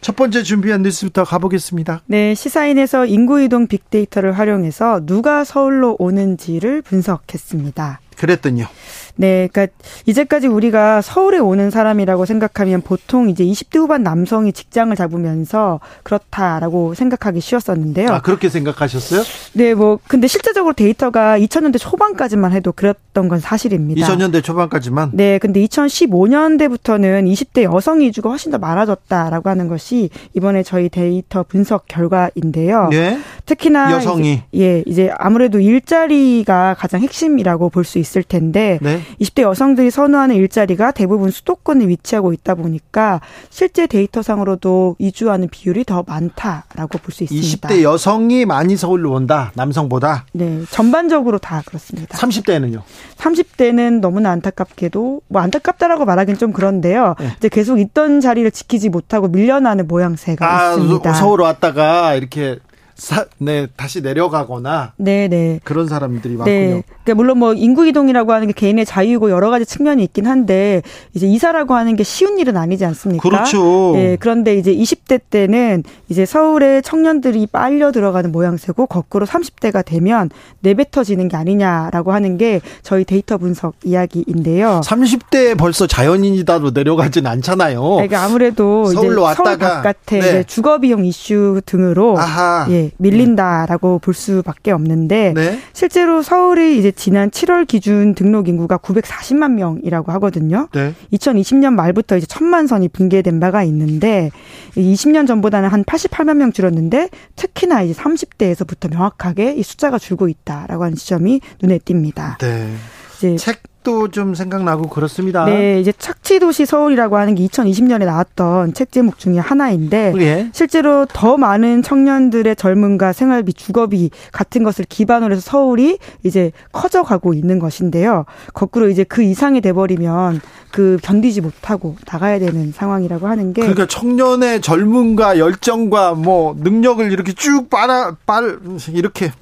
첫 번째 준비한 뉴스부터 가보겠습니다. 네, 시사인에서 인구 이동 빅데이터를 활용해서 누가 서울로 오는지를 분석했습니다. 그랬더니요. 네, 그러니까 이제까지 우리가 서울에 오는 사람이라고 생각하면 보통 이제 20대 후반 남성이 직장을 잡으면서 그렇다라고 생각하기 쉬웠었는데요. 아, 그렇게 생각하셨어요? 네, 뭐 근데 실제적으로 데이터가 2000년대 초반까지만 해도 그랬던 건 사실입니다. 2000년대 초반까지만. 네, 근데 2015년대부터는 20대 여성 위주가 훨씬 더 많아졌다라고 하는 것이 이번에 저희 데이터 분석 결과인데요. 네. 특히나 여성이. 이제, 예, 이제 아무래도 일자리가 가장 핵심이라고 볼 수 있을 텐데 네. 20대 여성들이 선호하는 일자리가 대부분 수도권에 위치하고 있다 보니까 실제 데이터상으로도 이주하는 비율이 더 많다라고 볼 수 있습니다. 20대 여성이 많이 서울로 온다. 남성보다. 네, 전반적으로 다 그렇습니다. 30대는요. 30대는 너무나 안타깝게도 뭐 안타깝다라고 말하긴 좀 그런데요. 네. 이제 계속 있던 자리를 지키지 못하고 밀려나는 모양새가 아, 있습니다. 서울 왔다가 이렇게 사, 네, 다시 내려가거나 네, 네. 그런 사람들이 많군요. 네. 그러니까 물론 뭐 인구 이동이라고 하는 게 개인의 자유고 여러 가지 측면이 있긴 한데 이제 이사라고 하는 게 쉬운 일은 아니지 않습니까? 그렇죠. 네. 그런데 이제 20대 때는 이제 서울에 청년들이 빨려 들어가는 모양새고 거꾸로 30대가 되면 내뱉어지는 게 아니냐라고 하는 게 저희 데이터 분석 이야기인데요. 30대 벌써 자연인이다로 내려가진 않잖아요. 그러니까 아무래도 서울로 서울 왔다가, 바깥에 네. 주거 비용 이슈 등으로 아하. 예, 밀린다라고 볼 수밖에 없는데 네. 실제로 서울이 이제 지난 7월 기준 등록 인구가 940만 명이라고 하거든요. 네. 2020년 말부터 이제 천만 선이 붕괴된 바가 있는데 20년 전보다는 한 88만 명 줄었는데 특히나 이제 30대에서부터 명확하게 이 숫자가 줄고 있다라고 하는 지점이 눈에 띕니다. 네. 이제 책 도 좀 생각나고 그렇습니다. 네, 이제 착취도시 서울이라고 하는 게 2020년에 나왔던 책 제목 중에 하나인데 예. 실제로 더 많은 청년들의 젊음과 생활비, 주거비 같은 것을 기반으로 해서 서울이 이제 커져가고 있는 것인데요. 거꾸로 이제 그 이상이 돼버리면 그 견디지 못하고 나가야 되는 상황이라고 하는 게 그러니까 청년의 젊음과 열정과 뭐 능력을 이렇게 쭉 빨아 빨 이렇게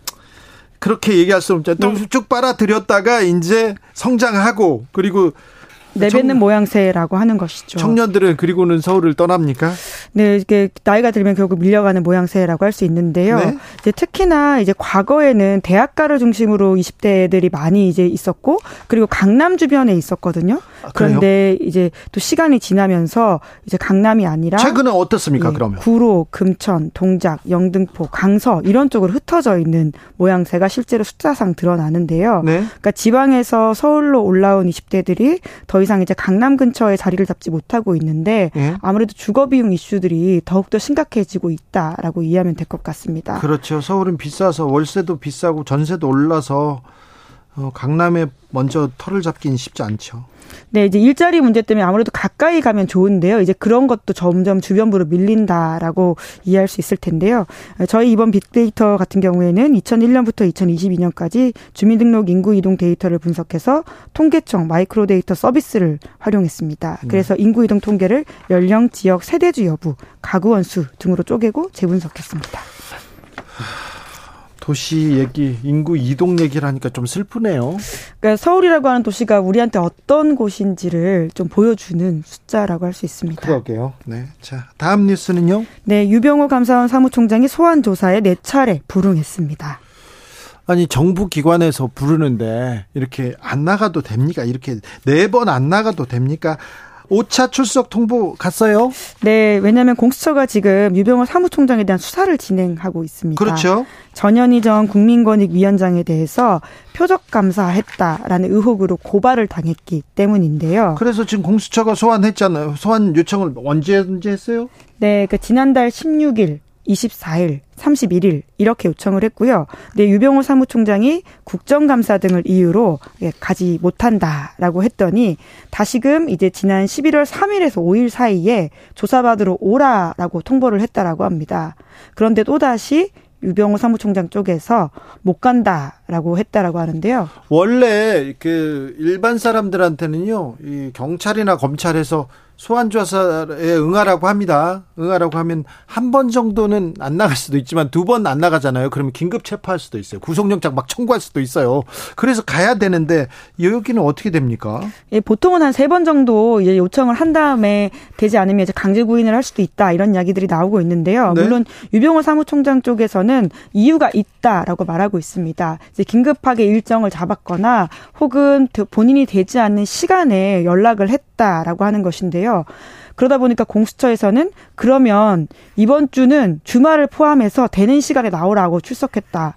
그렇게 얘기할 수 없죠. 네. 또쭉 빨아들였다가 이제 성장하고 그리고 내뱉는 청- 모양새라고 하는 것이죠. 청년들은 그리고는 서울을 떠납니까? 네, 이게 나이가 들면 결국 밀려가는 모양새라고 할 수 있는데요. 네. 이제 특히나 이제 과거에는 대학가를 중심으로 20대들이 많이 이제 있었고 그리고 강남 주변에 있었거든요. 아? 그런데 이제 또 시간이 지나면서 이제 강남이 아니라 최근에 어떻습니까? 예, 그러면 구로, 금천, 동작, 영등포, 강서 이런 쪽으로 흩어져 있는 모양새가 실제로 숫자상 드러나는데요. 네. 그러니까 지방에서 서울로 올라온 20대들이 더 이상 이제 강남 근처에 자리를 잡지 못하고 있는데 예. 아무래도 주거 비용 이슈들이 더욱더 심각해지고 있다라고 이해하면 될 것 같습니다. 그렇죠. 서울은 비싸서 월세도 비싸고 전세도 올라서 어, 강남에 먼저 터를 잡기는 쉽지 않죠. 네, 이제 일자리 문제 때문에 아무래도 가까이 가면 좋은데요. 이제 그런 것도 점점 주변부로 밀린다라고 이해할 수 있을 텐데요. 저희 이번 빅데이터 같은 경우에는 2001년부터 2022년까지 주민등록 인구 이동 데이터를 분석해서 통계청 마이크로 데이터 서비스를 활용했습니다. 그래서 인구 이동 통계를 연령, 지역, 세대주 여부, 가구원 수 등으로 쪼개고 재분석했습니다. 도시 얘기, 인구 이동 얘기를 하니까 좀 슬프네요. 그러니까 서울이라고 하는 도시가 우리한테 어떤 곳인지를 좀 보여주는 숫자라고 할 수 있습니다. 그러게요. 네. 자, 다음 뉴스는요. 네, 유병호 감사원 사무총장이 소환 조사에 네 차례 불응했습니다. 아니 정부 기관에서 부르는데 이렇게 안 나가도 됩니까? 이렇게 네 번 안 나가도 됩니까? 5차 출석 통보 갔어요? 네, 왜냐하면 공수처가 지금 유병호 사무총장에 대한 수사를 진행하고 있습니다. 그렇죠. 전현희 전 국민권익위원장에 대해서 표적 감사했다라는 의혹으로 고발을 당했기 때문인데요. 그래서 지금 공수처가 소환했잖아요. 소환 요청을 언제 언제 했어요? 네, 그 지난달 16일, 24일, 31일 이렇게 요청을 했고요. 네, 유병호 사무총장이 국정감사 등을 이유로 예, 가지 못한다라고 했더니 다시금 이제 지난 11월 3일에서 5일 사이에 조사받으러 오라라고 통보를 했다라고 합니다. 그런데 또다시 유병호 사무총장 쪽에서 못 간다라고 했다라고 하는데요. 원래 그 일반 사람들한테는요, 이 경찰이나 검찰에서 소환 조사에 응하라고 합니다. 응하라고 하면 한 번 정도는 안 나갈 수도 있지만 두 번 안 나가잖아요. 그러면 긴급 체포할 수도 있어요. 구속영장 막 청구할 수도 있어요. 그래서 가야 되는데 여기는 어떻게 됩니까? 예, 보통은 한 세 번 정도 이제 요청을 한 다음에 되지 않으면 이제 강제 구인을 할 수도 있다 이런 이야기들이 나오고 있는데요. 네. 물론 유병호 사무총장 쪽에서는 이유가 있다라고 말하고 있습니다. 이제 긴급하게 일정을 잡았거나 혹은 본인이 되지 않는 시간에 연락을 했다라고 하는 것인데요. 그러다 보니까 공수처에서는 그러면 이번 주는 주말을 포함해서 되는 시간에 나오라고 출석했다.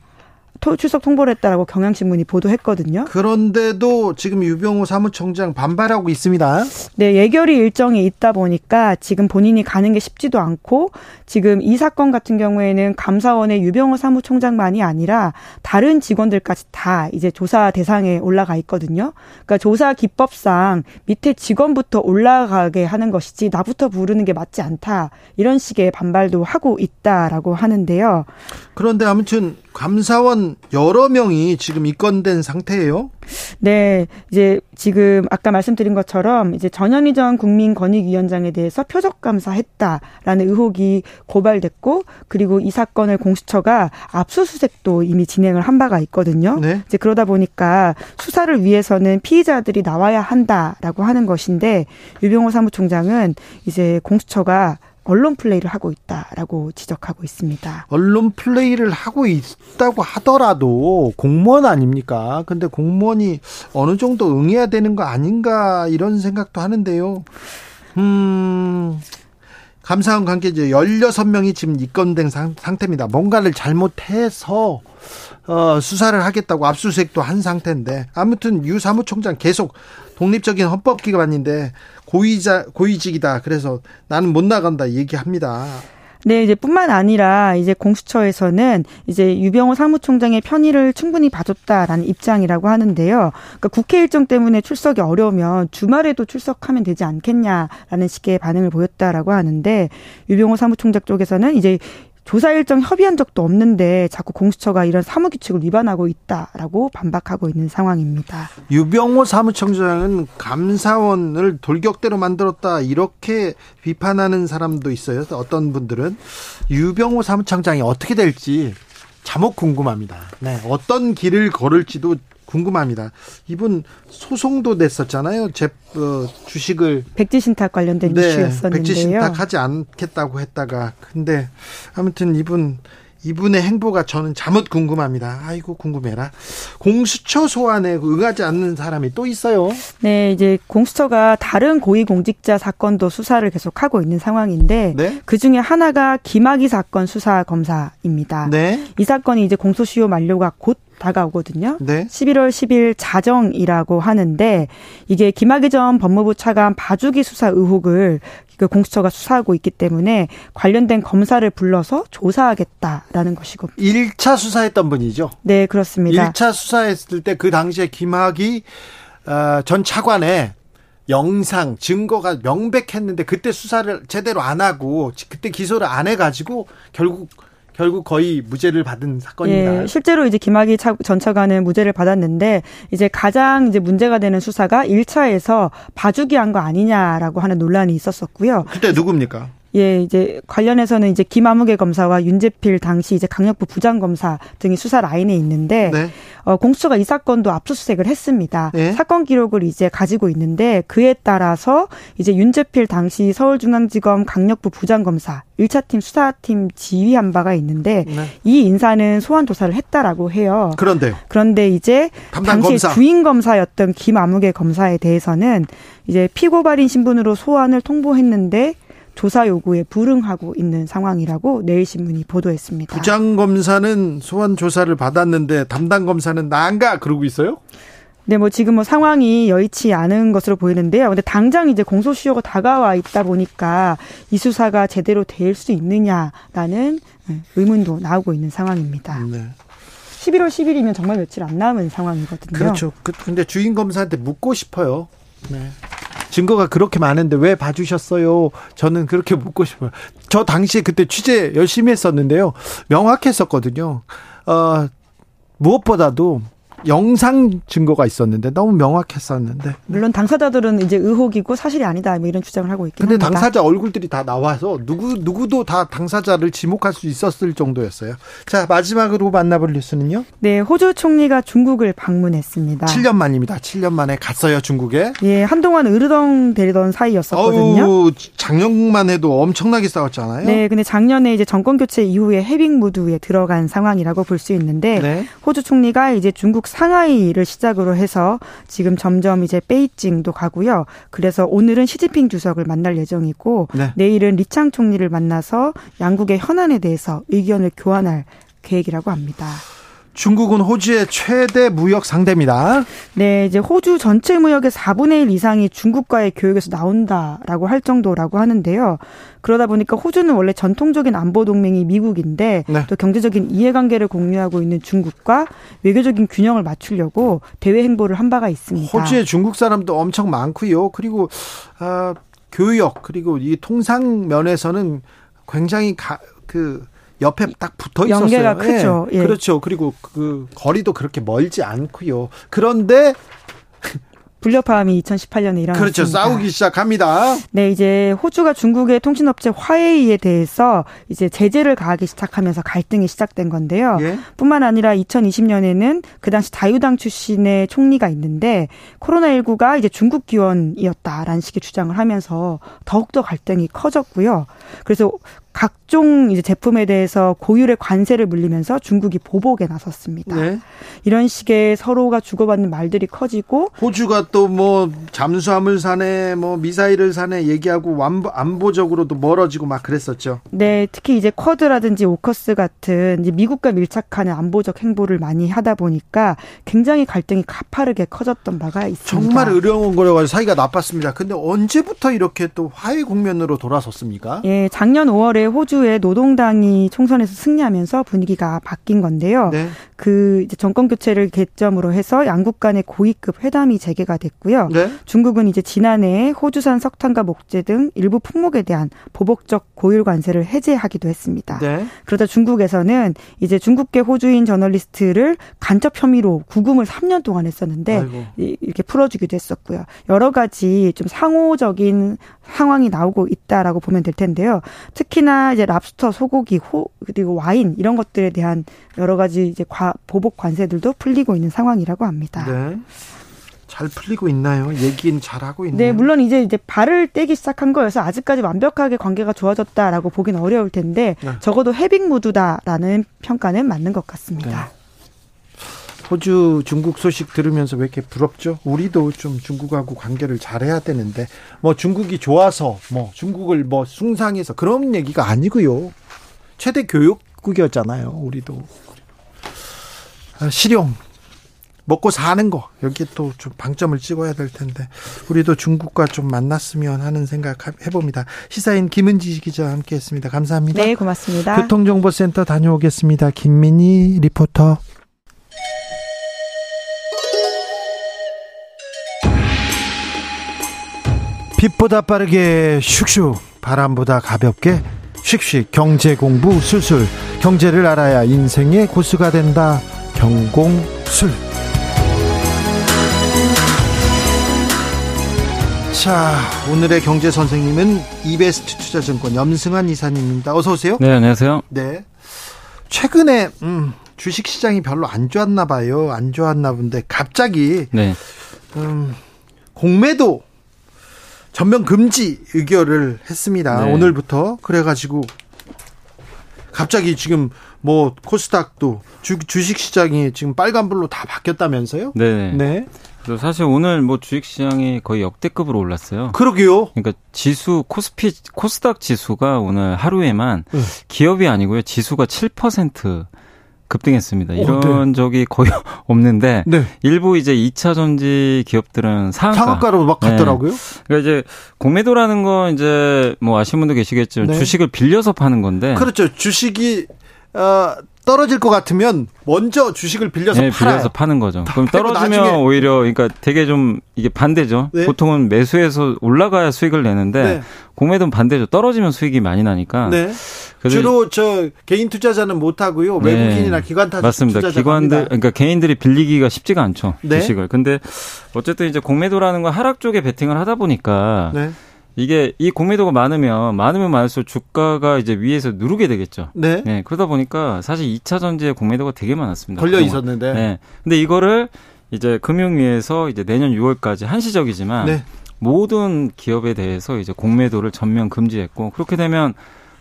토- 출석 통보를 했다라고 경향신문이 보도했거든요. 그런데도 지금 유병호 사무총장 반발하고 있습니다. 네, 예결위 일정이 있다 보니까 지금 본인이 가는 게 쉽지도 않고 지금 이 사건 같은 경우에는 감사원의 유병호 사무총장만이 아니라 다른 직원들까지 다 이제 조사 대상에 올라가 있거든요. 그러니까 조사 기법상 밑에 직원부터 올라가게 하는 것이지 나부터 부르는 게 맞지 않다. 이런 식의 반발도 하고 있다라고 하는데요. 그런데 아무튼 감사원 여러 명이 지금 입건된 상태예요. 네, 이제 지금 아까 말씀드린 것처럼 이제 전현희 전 국민권익위원장에 대해서 표적 감사했다라는 의혹이 고발됐고 그리고 이 사건을 공수처가 압수수색도 이미 진행을 한 바가 있거든요. 네. 이제 그러다 보니까 수사를 위해서는 피의자들이 나와야 한다라고 하는 것인데 유병호 사무총장은 이제 공수처가 언론 플레이를 하고 있다라고 지적하고 있습니다. 언론 플레이를 하고 있다고 하더라도 공무원 아닙니까? 근데 공무원이 어느 정도 응해야 되는 거 아닌가 이런 생각도 하는데요. 음, 감사원 관계자 16명이 지금 입건된 상, 상태입니다. 뭔가를 잘못해서 어, 수사를 하겠다고 압수수색도 한 상태인데 아무튼 유 사무총장 계속 독립적인 헌법기관인데 고위자 고위직이다. 그래서 나는 못 나간다 얘기합니다. 네, 이제 뿐만 아니라 이제 공수처에서는 이제 유병호 사무총장의 편의를 충분히 봐줬다라는 입장이라고 하는데요. 그러니까 국회 일정 때문에 출석이 어려우면 주말에도 출석하면 되지 않겠냐라는 식의 반응을 보였다라고 하는데 유병호 사무총장 쪽에서는 이제 조사 일정 협의한 적도 없는데 자꾸 공수처가 이런 사무 규칙을 위반하고 있다라고 반박하고 있는 상황입니다. 유병호 사무총장은 감사원을 돌격대로 만들었다 이렇게 비판하는 사람도 있어요. 어떤 분들은 유병호 사무총장이 어떻게 될지 자목 궁금합니다. 네, 어떤 길을 걸을지도 궁금합니다. 이분 소송도 냈었잖아요. 제 어, 주식을 백지 신탁 관련된 네, 이슈였었는데요. 백지 신탁 하지 않겠다고 했다가 근데 아무튼 이분 이분의 행보가 저는 잠옷 궁금합니다. 아이고 궁금해라. 공수처 소환에 응하지 않는 사람이 또 있어요. 네, 이제 공수처가 다른 고위공직자 사건도 수사를 계속하고 있는 상황인데 네. 그 중에 하나가 김학의 사건 수사 검사입니다. 네. 이 사건이 이제 공소시효 만료가 곧 다가오거든요. 네. 11월 10일 자정이라고 하는데 이게 김학의 전 법무부 차관 봐주기 수사 의혹을 그 공수처가 수사하고 있기 때문에 관련된 검사를 불러서 조사하겠다라는 것이고. 1차 수사했던 분이죠. 네, 그렇습니다. 1차 수사했을 때 그 당시에 김학의 어, 전 차관의 영상 증거가 명백했는데 그때 수사를 제대로 안 하고 그때 기소를 안 해가지고 결국 결국 거의 무죄를 받은 사건입니다. 예, 실제로 이제 김학의 차, 전 차관은 무죄를 받았는데 이제 가장 이제 문제가 되는 수사가 1차에서 봐주기 한 거 아니냐라고 하는 논란이 있었었고요. 그때 누굽니까? 예, 이제 관련해서는 이제 김아무개 검사와 윤재필 당시 이제 강력부 부장 검사 등이 수사 라인에 있는데 네. 어, 공수처가 이 사건도 압수수색을 했습니다. 네. 사건 기록을 이제 가지고 있는데 그에 따라서 이제 윤재필 당시 서울중앙지검 강력부 부장 검사 1차 팀 수사팀 지휘한 바가 있는데 네. 이 인사는 소환 조사를 했다라고 해요. 그런데요. 그런데 이제 당시 검사. 주인 검사였던 김아무개 검사에 대해서는 이제 피고발인 신분으로 소환을 통보했는데 조사 요구에 불응하고 있는 상황이라고 내일신문이 보도했습니다. 부장 검사는 소환 조사를 받았는데 담당 검사는 나 안 가 그러고 있어요? 네, 뭐 지금 뭐 상황이 여의치 않은 것으로 보이는데요. 근데 당장 이제 공소시효가 다가와 있다 보니까 이 수사가 제대로 될 수 있느냐라는 네, 의문도 나오고 있는 상황입니다. 네. 11월 10일이면 정말 며칠 안 남은 상황이거든요. 그렇죠. 그- 근데 주인 검사한테 묻고 싶어요. 네. 증거가 그렇게 많은데 왜 봐주셨어요? 저는 그렇게 묻고 싶어요. 저 당시에 그때 취재 열심히 했었는데요. 명확했었거든요. 어, 무엇보다도 영상 증거가 있었는데 너무 명확했었는데. 물론 당사자들은 이제 의혹이고 사실이 아니다 뭐 이런 주장을 하고 있긴 근데 합니다. 당사자 얼굴들이 다 나와서 누구 누구도 다 당사자를 지목할 수 있었을 정도였어요. 자 마지막으로 만나볼 뉴스는요. 네, 호주 총리가 중국을 방문했습니다. 7년 만입니다. 7년 만에 갔어요 중국에. 예, 한동안 으르덩 대리던 사이였었거든요. 어우 작년만 해도 엄청나게 싸웠잖아요. 네, 근데 작년에 이제 정권 교체 이후에 해빙 무드에 들어간 상황이라고 볼 수 있는데 네. 호주 총리가 이제 중국 상하이를 시작으로 해서 지금 점점 이제 베이징도 가고요. 그래서 오늘은 시진핑 주석을 만날 예정이고 네. 내일은 리창 총리를 만나서 양국의 현안에 대해서 의견을 교환할 계획이라고 합니다. 중국은 호주의 최대 무역 상대입니다. 네, 이제 호주 전체 무역의 4분의 1 이상이 중국과의 교역에서 나온다라고 할 정도라고 하는데요. 그러다 보니까 호주는 원래 전통적인 안보 동맹이 미국인데 네. 또 경제적인 이해관계를 공유하고 있는 중국과 외교적인 균형을 맞추려고 대외 행보를 한 바가 있습니다. 호주에 중국 사람도 엄청 많고요. 그리고 아, 교역 그리고 이 통상 면에서는 굉장히 가, 그 옆에 딱 붙어 있었어요. 연계가 크죠. 예. 그렇죠. 그리고 그 거리도 그렇게 멀지 않고요. 그런데 불협화음이 2018년에 일어났습니다. 그렇죠. 싸우기 시작합니다. 네, 이제 호주가 중국의 통신업체 화웨이에 대해서 이제 제재를 가하기 시작하면서 갈등이 시작된 건데요. 예. 뿐만 아니라 2020년에는 그 당시 자유당 출신의 총리가 있는데 코로나19가 이제 중국 기원이었다라는 식의 주장을 하면서 더욱더 갈등이 커졌고요. 그래서 각종 이제 제품에 대해서 고율의 관세를 물리면서 중국이 보복에 나섰습니다. 네. 이런 식의 서로가 주고받는 말들이 커지고 호주가 또 뭐 잠수함을 사네, 뭐 미사일을 사네 얘기하고 완보, 안보적으로도 멀어지고 막 그랬었죠. 네, 특히 이제 쿼드라든지 오커스 같은 미국과 밀착하는 안보적 행보를 많이 하다 보니까 굉장히 갈등이 가파르게 커졌던 바가 있습니다. 정말 어려운 거여가지고 사이가 나빴습니다. 근데 언제부터 이렇게 또 화해 국면으로 돌아섰습니까? 예, 작년 5월에 호주의 노동당이 총선에서 승리하면서 분위기가 바뀐 건데요. 네. 그 이제 정권 교체를 개점으로 해서 양국 간의 고위급 회담이 재개가 됐고요. 네. 중국은 이제 지난해 호주산 석탄과 목재 등 일부 품목에 대한 보복적 고율 관세를 해제하기도 했습니다. 네. 그러다 중국에서는 이제 중국계 호주인 저널리스트를 간첩 혐의로 구금을 3년 동안 했었는데 아이고. 이- 이렇게 풀어주기도 했었고요. 여러 가지 좀 상호적인 상황이 나오고 있다라고 보면 될 텐데요. 특히나 이제 랍스터, 소고기, 호 그리고 와인 이런 것들에 대한 여러 가지 이제 과 과, 보복 관세들도 풀리고 있는 상황이라고 합니다. 네. 잘 풀리고 있나요? 얘기는 잘 하고 있나요? 네, 물론 이제 이제 발을 떼기 시작한 거여서 아직까지 완벽하게 관계가 좋아졌다라고 보기는 어려울 텐데 네. 적어도 해빙 무드다라는 평가는 맞는 것 같습니다. 호주 중국 소식 들으면서 왜 이렇게 부럽죠? 우리도 좀 중국하고 관계를 잘해야 되는데 뭐 중국이 좋아서 뭐 중국을 뭐 숭상해서 그런 얘기가 아니고요. 최대 교육국이었잖아요. 우리도 아, 실용 먹고 사는 거 여기에 또좀 방점을 찍어야 될 텐데 우리도 중국과 좀 만났으면 하는 생각 해봅니다. 시사인 김은지 기자와 함께했습니다. 감사합니다. 네, 고맙습니다. 교통정보센터 다녀오겠습니다. 김민희 리포터. 빛보다 빠르게 슉슉 바람보다 가볍게 슉슉 경제 공부 술술 경제를 알아야 인생의 고수가 된다 경공술. 자 오늘의 경제 선생님은 이베스트 투자증권 염승환 이사님입니다. 어서 오세요. 네 안녕하세요. 네. 최근에 음, 주식 시장이 별로 안 좋았나 봐요. 안 좋았나 본데 갑자기 네. 음, 공매도 전면 금지 의결을 했습니다. 네. 오늘부터. 그래가지고 갑자기 지금 뭐 코스닥도 주, 주식 시장이 지금 빨간불로 다 바뀌었다면서요? 네. 네. 사실 오늘 뭐 주식 시장이 거의 역대급으로 올랐어요. 그러게요. 그러니까 지수 코스피 코스닥 지수가 오늘 하루에만 네. 기업이 아니고요. 지수가 7% 급등했습니다. 이런 네. 적이 거의 없는데 네. 일부 이제 2차 전지 기업들은 상한가 상한가로 막 네. 갔더라고요. 그러니까 이제 공매도라는 건 이제 뭐 아시는 분도 계시겠지만 네. 주식을 빌려서 파는 건데 그렇죠. 주식이 어, 떨어질 것 같으면 먼저 주식을 빌려서 네, 팔아요. 빌려서 파는 거죠. 다 그럼 떨어지면 오히려 그러니까 되게 좀 이게 반대죠. 네. 보통은 매수해서 올라가야 수익을 내는데 네. 공매도는 반대죠. 떨어지면 수익이 많이 나니까. 네. 주로 저 개인 투자자는 못 하고요. 네. 외국인이나 기관 타 맞습니다. 기관들 합니다. 그러니까 개인들이 빌리기가 쉽지가 않죠. 네. 주식을. 근데 어쨌든 이제 공매도라는 건 하락 쪽에 베팅을 하다 보니까 네. 이게 이 공매도가 많으면 많으면 많을수록 주가가 이제 위에서 누르게 되겠죠. 네. 네. 그러다 보니까 사실 2차 전지에 공매도가 되게 많았습니다. 걸려 그동안. 있었는데. 네. 근데 이거를 이제 금융위에서 이제 내년 6월까지 한시적이지만 네. 모든 기업에 대해서 이제 공매도를 전면 금지했고 그렇게 되면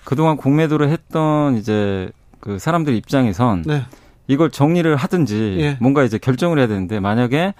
그동안 공매도를 했던 이제 그 사람들 입장에선 네. 이걸 정리를 하든지 예. 뭔가 이제 결정을 해야 되는데 만약에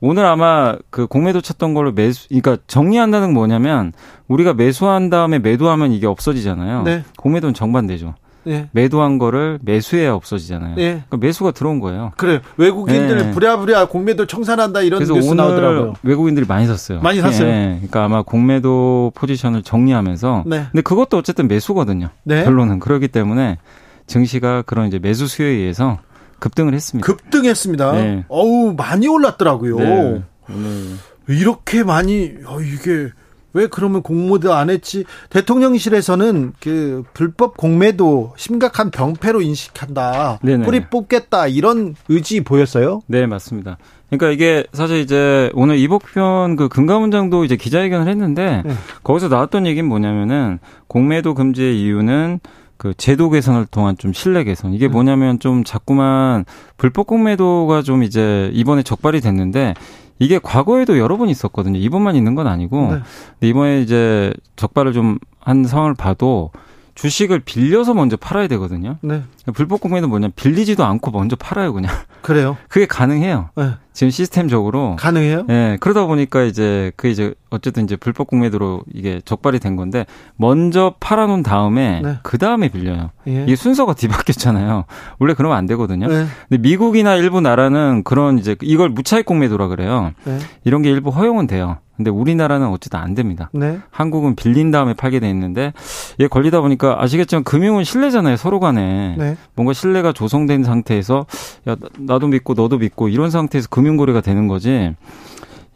오늘 아마 그 공매도 쳤던 걸로 매수 그러니까 정리한다는 건 뭐냐면 우리가 매수한 다음에 매도하면 이게 없어지잖아요. 네. 공매도는 정반대죠. 네. 매도한 거를 매수해야 없어지잖아요. 네. 그러니까 매수가 들어온 거예요. 그래요. 외국인들 네. 부랴부랴 공매도 청산한다 이런 그래서 뉴스 오늘 나오더라고요. 외국인들이 많이 샀어요. 많이 샀어요? 예, 그러니까 아마 공매도 포지션을 정리하면서. 네. 근데 그것도 어쨌든 매수거든요. 네. 결론은 그렇기 때문에 증시가 그런 이제 매수 수요에 의해서 급등을 했습니다. 급등했습니다. 네. 어우 많이 올랐더라고요. 네. 오늘 이렇게 많이 어, 이게 왜 그러면 공모도 안 했지? 대통령실에서는 그 불법 공매도 심각한 병폐로 인식한다. 네네. 뿌리 뽑겠다 이런 의지 보였어요. 네, 맞습니다. 그러니까 이게 사실 이제 오늘 이복현 그 금감원장도 이제 기자회견을 했는데 네. 거기서 나왔던 얘기는 뭐냐면은 공매도 금지의 이유는 그 제도 개선을 통한 좀 신뢰 개선. 네. 이게 뭐냐면 좀 자꾸만 불법 공매도가 좀 이제 이번에 적발이 됐는데 이게 과거에도 여러 번 있었거든요. 이번만 있는 건 아니고. 네. 근데 이번에 이제 적발을 좀 한 상황을 봐도 주식을 빌려서 먼저 팔아야 되거든요. 네. 불법 공매도 뭐냐 빌리지도 않고 먼저 팔아요, 그냥. 그래요. 그게 가능해요. 네. 지금 시스템적으로. 가능해요? 예, 그러다 보니까 이제 그 이제 어쨌든 이제 불법 공매도로 이게 적발이 된 건데 먼저 팔아 놓은 다음에 네. 그 다음에 빌려요. 예. 이게 순서가 뒤바뀌었잖아요. 원래 그러면 안 되거든요. 네. 근데 미국이나 일부 나라는 그런 이제 이걸 무차익 공매도라 그래요. 네. 이런 게 일부 허용은 돼요. 근데 우리나라는 어쨌든 안 됩니다. 네. 한국은 빌린 다음에 팔게 돼 있는데 이게 걸리다 보니까 아시겠지만 금융은 신뢰잖아요 서로 간에 네. 뭔가 신뢰가 조성된 상태에서 야 나- 나도 믿고 너도 믿고 이런 상태에서 금융 거래가 되는 거지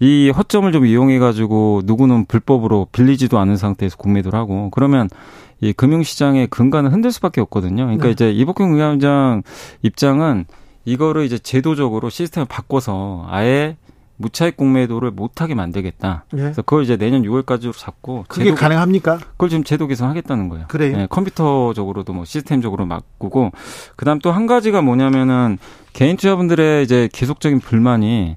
이 허점을 좀 이용해 가지고 누구는 불법으로 빌리지도 않은 상태에서 공매도를 하고 그러면 이 금융 시장의 근간은 흔들 수밖에 없거든요. 그러니까 네. 이제 이복경 금감장 입장은 이거를 이제 제도적으로 시스템을 바꿔서 아예 무차익 공매도를 못하게 만들겠다. 예. 그래서 그걸 이제 내년 6월까지로 잡고 그게 제도- 가능합니까? 그걸 지금 제도 개선하겠다는 거예요. 그래요? 예, 컴퓨터적으로도 뭐 시스템적으로 바꾸고 그다음 또 한 가지가 뭐냐면은 개인 투자분들의 이제 계속적인 불만이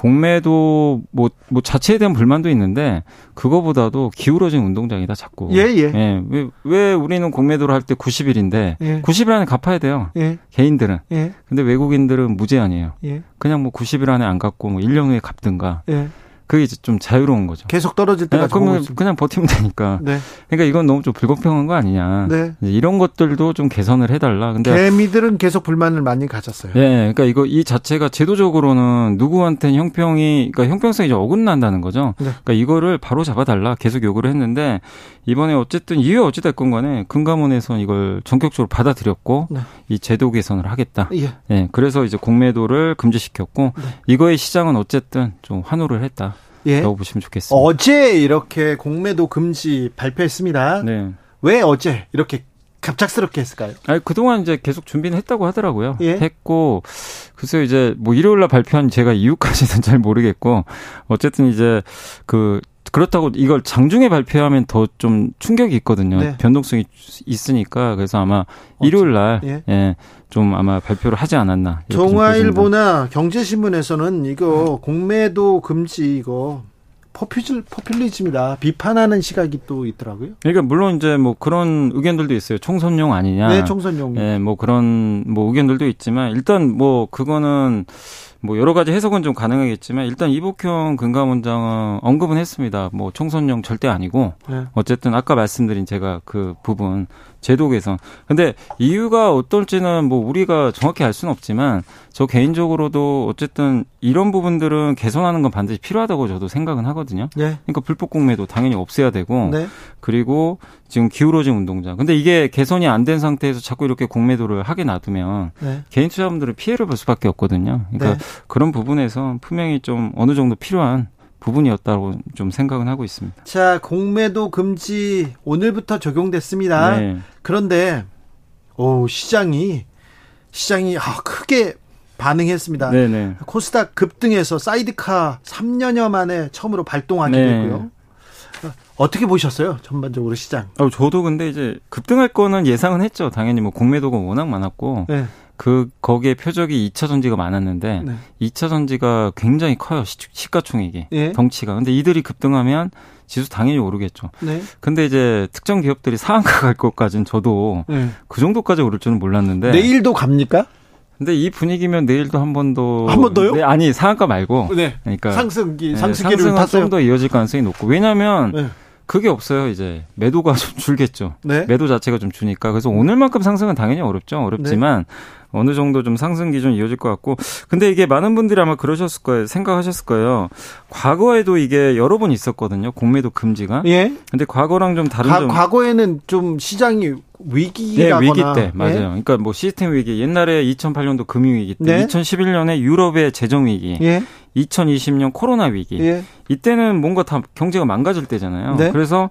공매도 뭐, 뭐 자체에 대한 불만도 있는데 그거보다도 기울어진 운동장이다 자꾸. 예, 예. 왜, 왜 우리는 공매도를 할 때 90일인데 예. 90일 안에 갚아야 돼요. 예. 개인들은. 예. 근데 외국인들은 무제한이에요. 예. 그냥 뭐 90일 안에 안 갚고 뭐 1년 후에 갚든가. 예. 그게 이제 좀 자유로운 거죠. 계속 떨어질 네, 때까지 그러면 보고 있습니다. 그냥 버티면 되니까. 네. 그러니까 이건 너무 좀 불공평한 거 아니냐. 네. 이제 이런 것들도 좀 개선을 해달라. 근데 개미들은 계속 불만을 많이 가졌어요. 예, 그러니까 이거 이 자체가 제도적으로는 누구한테는 형평이, 그러니까 형평성이 좀 어긋난다는 거죠. 네. 그러니까 이거를 바로 잡아달라 계속 요구를 했는데 이번에 어쨌든 이유 어찌 됐건 간에 금감원에서는 이걸 전격적으로 받아들였고 네. 이 제도 개선을 하겠다. 예. 예, 그래서 이제 공매도를 금지시켰고 네. 이거의 시장은 어쨌든 좀 환호를 했다. 예. 라고 보시면 좋겠습니다. 어제 이렇게 공매도 금지 발표했습니다. 네. 왜 어제 이렇게 갑작스럽게 했을까요? 아니, 그동안 이제 계속 준비는 했다고 하더라고요. 예. 했고, 글쎄요, 이제 뭐 일요일 날 발표한 제가 이유까지는 잘 모르겠고, 어쨌든 이제 그, 그렇다고 이걸 장중에 발표하면 더 좀 충격이 있거든요. 네. 변동성이 있으니까. 그래서 아마 일요일 날, 예. 예. 좀 아마 발표를 하지 않았나. 종아일보나 경제신문에서는 이거 공매도 금지 이거 포퓰, 포퓰리즘이다 비판하는 시각이 또 있더라고요. 그러니까 물론 이제 뭐 그런 의견들도 있어요. 총선용 아니냐. 네, 총선용. 예, 뭐 그런 뭐 의견들도 있지만 일단 뭐 그거는 뭐 여러 가지 해석은 좀 가능하겠지만 일단 이복형 금감원장은 언급은 했습니다. 뭐 총선용 절대 아니고 네. 어쨌든 아까 말씀드린 제가 그 부분 제도 개선. 근데 이유가 어떨지는 뭐 우리가 정확히 알 수는 없지만 저 개인적으로도 어쨌든 이런 부분들은 개선하는 건 반드시 필요하다고 저도 생각은 하거든요. 네. 그러니까 불법 공매도 당연히 없애야 되고 네. 그리고 지금 기울어진 운동장. 근데 이게 개선이 안 된 상태에서 자꾸 이렇게 공매도를 하게 놔두면 네. 개인 투자분들은 피해를 볼 수밖에 없거든요. 그러니까 네. 그런 부분에서 분명히 좀 어느 정도 필요한 부분이었다고 좀 생각은 하고 있습니다. 자, 공매도 금지 오늘부터 적용됐습니다. 네. 그런데 오, 시장이 시장이 아, 크게 반응했습니다. 네네. 코스닥 급등해서 사이드카 3년여 만에 처음으로 발동하게 네. 됐고요. 어떻게 보셨어요? 전반적으로 시장. 어, 저도 근데 이제 급등할 거는 예상은 했죠. 당연히 뭐 공매도가 워낙 많았고 네. 그 거기에 표적이 2차 전지가 많았는데 네. 2차 전지가 굉장히 커요. 시, 시가총액이 예. 덩치가. 근데 이들이 급등하면 지수 당연히 오르겠죠. 네. 근데 이제 특정 기업들이 상한가 갈 것까지는 저도 네. 그 정도까지 오를 줄은 몰랐는데. 내일도 갑니까? 근데 이 분위기면 내일도 한 번 더. 한 번 더요? 네, 아니 상한가 말고. 네. 그러니까 상승기 네, 상승기를 상승은 탔어요. 좀더 이어질 가능성이 높고 왜냐하면 네. 그게 없어요 이제 매도가 좀 줄겠죠. 네. 매도 자체가 좀 주니까 그래서 오늘만큼 상승은 당연히 어렵죠. 어렵지만 네. 어느 정도 좀 상승 기준 이어질 것 같고 근데 이게 많은 분들이 아마 그러셨을 거예요. 생각하셨을 거예요. 과거에도 이게 여러 번 있었거든요. 공매도 금지가. 예. 근데 과거랑 좀 다른 가- 점 과거에는 좀 시장이 네, 위기라거나 위기 때 예? 맞아요. 그러니까 뭐 시스템 위기 옛날에 2008년도 금융 위기 때, 네. 2011년에 유럽의 재정 위기, 예. 2020년 코로나 위기. 예. 이때는 뭔가 다 경제가 망가질 때잖아요. 네. 그래서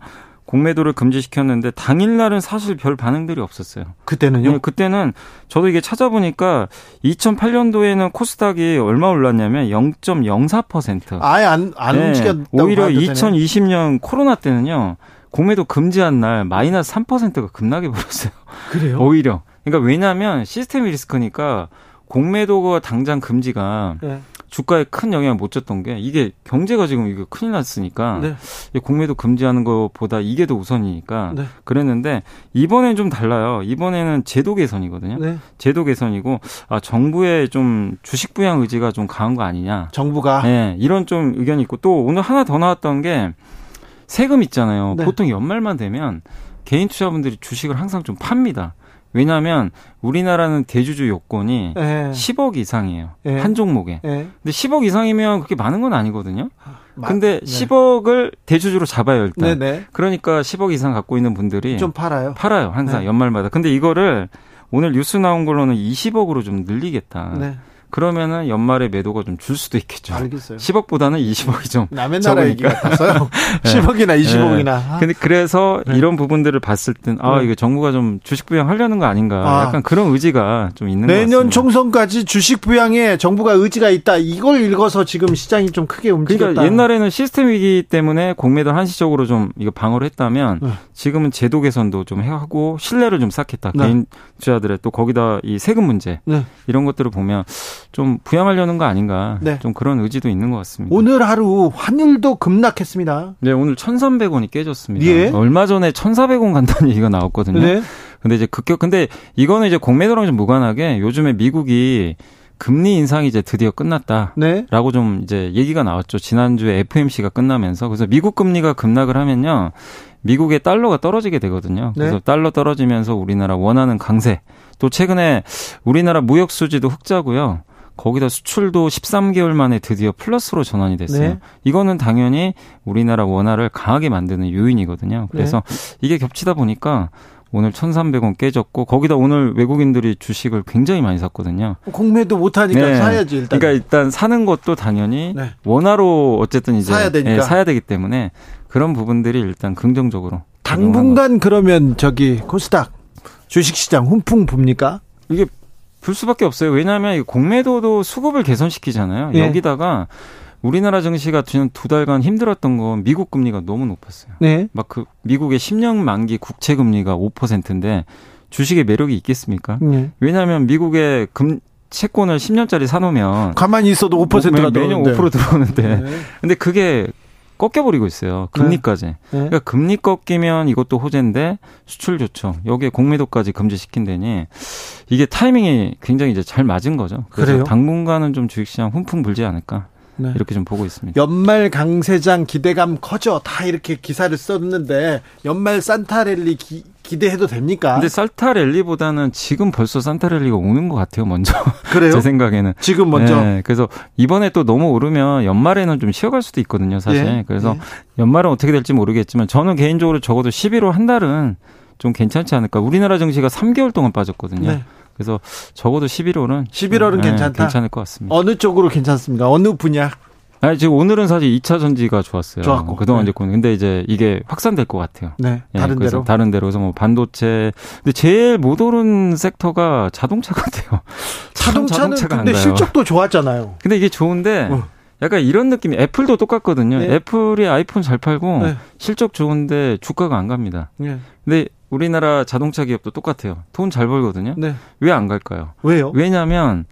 공매도를 금지시켰는데 당일날은 사실 별 반응들이 없었어요. 그때는요? 네, 그때는 저도 이게 찾아보니까 2008년도에는 코스닥이 얼마 올랐냐면 0.04%. 아예 안, 안 네, 움직였다고 오히려 봐도 되네. 2020년 코로나 때는요. 공매도 금지한 날 마이너스 3%가 급락해 버렸어요. 그래요? 오히려. 그러니까 왜냐하면 시스템 리스크니까 공매도가 당장 금지가 네. 주가에 큰 영향을 못 줬던 게 이게 경제가 지금 이거 큰일 났으니까 네. 이 공매도 금지하는 것보다 이게 더 우선이니까 네. 그랬는데 이번엔 좀 달라요. 이번에는 제도 개선이거든요. 네. 제도 개선이고 아 정부의 좀 주식 부양 의지가 좀 강한 거 아니냐. 정부가 네, 이런 좀 의견이 있고 또 오늘 하나 더 나왔던 게 세금 있잖아요. 네. 보통 연말만 되면 개인 투자분들이 주식을 항상 좀 팝니다. 왜냐하면 우리나라는 대주주 요건이 예. 10억 이상이에요. 예. 한 종목에. 예. 근데 10억 이상이면 그렇게 많은 건 아니거든요. 마- 근데 네. 10억을 대주주로 잡아요, 일단. 네네. 그러니까 10억 이상 갖고 있는 분들이 좀 팔아요. 팔아요, 항상 네. 연말마다. 근데 이거를 오늘 뉴스 나온 걸로는 20억으로 좀 늘리겠다. 네. 그러면은 연말에 매도가 좀 줄 수도 있겠죠. 알겠어요. 10억보다는 20억이 좀 남의 나라 얘기 같았어요. 10억이나 20억이나. 네. 근데 그래서 네. 이런 부분들을 봤을 땐아 네. 이거 정부가 좀 주식 부양하려는 거 아닌가. 아. 약간 그런 의지가 좀 있는 것 같습니다. 내년 총선까지 주식 부양에 정부가 의지가 있다. 이걸 읽어서 지금 시장이 좀 크게 움직였다. 그러니까 옛날에는 시스템 위기 때문에 공매도 한시적으로 좀 이거 방어를 했다면 네. 지금은 제도 개선도 좀 하고 신뢰를 좀 쌓겠다. 네. 개인 투자들의 또 거기다 이 세금 문제 네. 이런 것들을 보면 좀 부양하려는 거 아닌가. 네. 좀 그런 의지도 있는 것 같습니다. 오늘 하루 환율도 급락했습니다. 네, 오늘 1,300원이 깨졌습니다. 예. 얼마 전에 1,400원 간다는 얘기가 나왔거든요. 네. 근데 이제 급격 근데 이거는 이제 공매도랑 좀 무관하게 요즘에 미국이 금리 인상이 이제 드디어 끝났다라고 네. 좀 이제 얘기가 나왔죠. 지난주에 FMC가 끝나면서 그래서 미국 금리가 급락을 하면요. 미국의 달러가 떨어지게 되거든요. 그래서 네. 달러 떨어지면서 우리나라 원하는 강세. 또 최근에 우리나라 무역 수지도 흑자고요. 거기다 수출도 13개월 만에 드디어 플러스로 전환이 됐어요. 네. 이거는 당연히 우리나라 원화를 강하게 만드는 요인이거든요. 그래서 네. 이게 겹치다 보니까 오늘 1,300원 깨졌고 거기다 오늘 외국인들이 주식을 굉장히 많이 샀거든요. 공매도 못 하니까 네. 사야지 일단. 그러니까 일단 사는 것도 당연히 네. 원화로 어쨌든 이제 사야, 되니까. 네, 사야 되기 때문에 그런 부분들이 일단 긍정적으로 당분간 그러면 저기 코스닥 주식 시장 훈풍 봅니까? 이게 불 수밖에 없어요. 왜냐하면 공매도도 수급을 개선시키잖아요. 예. 여기다가 우리나라 증시가 지난 두 달간 힘들었던 건 미국 금리가 너무 높았어요. 네. 막 그 미국의 10년 만기 국채 금리가 5%인데 주식의 매력이 있겠습니까? 네. 왜냐하면 미국의 금 채권을 10년짜리 사놓으면 가만히 있어도 5%가 매, 매년 5% 들어오는데 네. 근데 그게 꺾여버리고 있어요. 금리까지. 네. 네. 그러니까 금리 꺾이면 이것도 호재인데 수출 좋죠. 여기에 공매도까지 금지시킨다니 이게 타이밍이 굉장히 이제 잘 맞은 거죠. 그래서 그래요? 당분간은 좀 주식시장 훈풍 불지 않을까. 네. 이렇게 좀 보고 있습니다. 연말 강세장 기대감 커져 다 이렇게 기사를 썼는데 연말 산타랠리 기, 기대해도 됩니까? 근데 산타랠리보다는 지금 벌써 산타랠리가 오는 것 같아요. 먼저 그래요? 제 생각에는 지금 먼저. 네, 그래서 이번에 또 너무 오르면 연말에는 좀 쉬어갈 수도 있거든요. 사실 예, 그래서 예. 연말은 어떻게 될지 모르겠지만 저는 개인적으로 적어도 11월 한 달은 좀 괜찮지 않을까. 우리나라 증시가 3개월 동안 빠졌거든요. 네. 그래서 적어도 11월은 11월은 네, 괜찮다. 괜찮을 것 같습니다. 어느 쪽으로 괜찮습니까? 어느 분야? 아니, 지금 오늘은 사실 2차 전지가 좋았어요. 좋았고. 그동안 네. 이제 근데 이제 이게 확산될 것 같아요. 네. 네 다른 데로. 다른 데로. 그래서 뭐 반도체. 근데 제일 못 오른 섹터가 자동차 같아요. 자동차는 근데 실적도 좋았잖아요. 근데 이게 좋은데 어. 약간 이런 느낌이 애플도 똑같거든요. 네. 애플이 아이폰 잘 팔고 네. 실적 좋은데 주가가 안 갑니다. 네. 근데 우리나라 자동차 기업도 똑같아요. 돈 잘 벌거든요. 네. 왜 안 갈까요? 왜요? 왜냐하면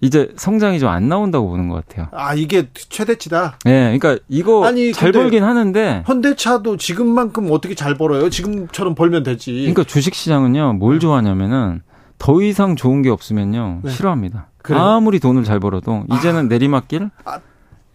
이제 성장이 좀 안 나온다고 보는 것 같아요. 아 이게 최대치다. 네, 그러니까 이거 아니, 잘 벌긴 하는데 현대차도 지금만큼 어떻게 잘 벌어요? 지금처럼 벌면 되지. 그러니까 주식 시장은요, 뭘 좋아하냐면은 더 이상 좋은 게 없으면요 네. 싫어합니다. 그래요? 아무리 돈을 잘 벌어도 이제는 아, 내리막길. 아, 예.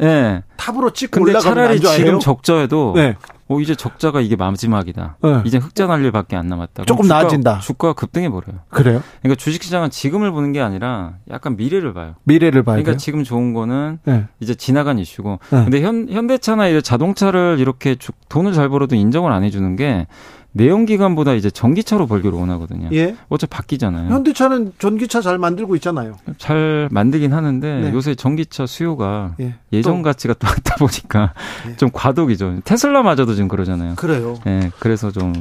네. 탑으로 찍고 근데 차라리 지금 적자에도 네. 어 이제 적자가 이게 마지막이다. 네. 이제 흑자 날 일밖에 안 남았다. 조금 주가, 나아진다. 주가 급등해 버려요. 그래요? 그러니까 주식 시장은 지금을 보는 게 아니라 약간 미래를 봐요. 미래를 봐요. 그러니까 지금 좋은 거는 네. 이제 지나간 이슈고. 네. 근데 현 현대차나 이제 자동차를 이렇게 돈을 잘 벌어도 인정을 안 해주는 게 내연기관보다 이제 전기차로 벌기를 원하거든요. 예. 어차피 바뀌잖아요. 현대차는 전기차 잘 만들고 있잖아요. 잘 만들긴 하는데 네. 요새 전기차 수요가 예. 전 가치가 또 하다 보니까 예. 좀 과도기죠. 테슬라마저도 지금 그러잖아요. 그래요. 예. 그래서 좀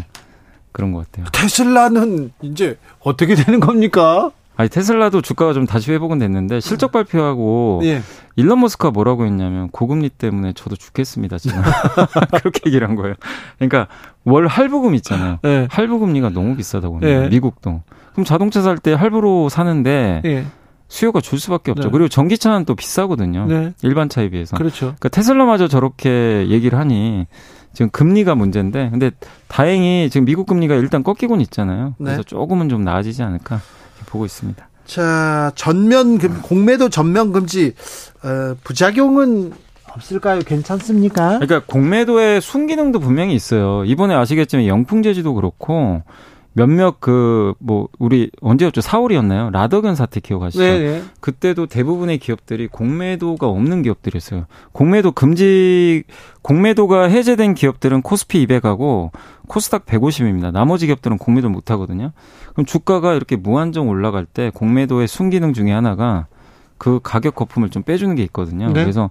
그런 것 같아요. 테슬라는 이제 어떻게 되는 겁니까? 아니 테슬라도 주가가 좀 다시 회복은 됐는데 실적 발표하고 예. 일론 머스크가 뭐라고 했냐면 고금리 때문에 저도 죽겠습니다 지금 그렇게 얘기를 한 거예요. 그러니까 월 할부금 있잖아요. 예. 할부금리가 너무 비싸다고 예. 미국도. 그럼 자동차 살 때 할부로 사는데 예. 수요가 줄 수밖에 없죠. 네. 그리고 전기차는 또 비싸거든요. 네. 일반 차에 비해서. 그렇죠. 그러니까 테슬라마저 저렇게 얘기를 하니 지금 금리가 문제인데 근데 다행히 지금 미국 금리가 일단 꺾이곤 있잖아요. 그래서 네. 조금은 좀 나아지지 않을까. 보고 있습니다. 자, 전면 금, 공매도 전면 금지 어, 부작용은 없을까요? 괜찮습니까? 그러니까 공매도의 순기능도 분명히 있어요. 이번에 아시겠지만 영풍제지도 그렇고 몇몇 그 뭐 우리 언제였죠? 4월이었나요? 라더견 사태 기억하시죠? 네네. 네. 그때도 대부분의 기업들이 공매도가 없는 기업들이었어요. 공매도 금지 공매도가 해제된 기업들은 코스피 200하고 코스닥 150입니다. 나머지 기업들은 공매도 못 하거든요. 그럼 주가가 이렇게 무한정 올라갈 때 공매도의 순기능 중에 하나가 그 가격 거품을 좀 빼주는 게 있거든요. 네. 그래서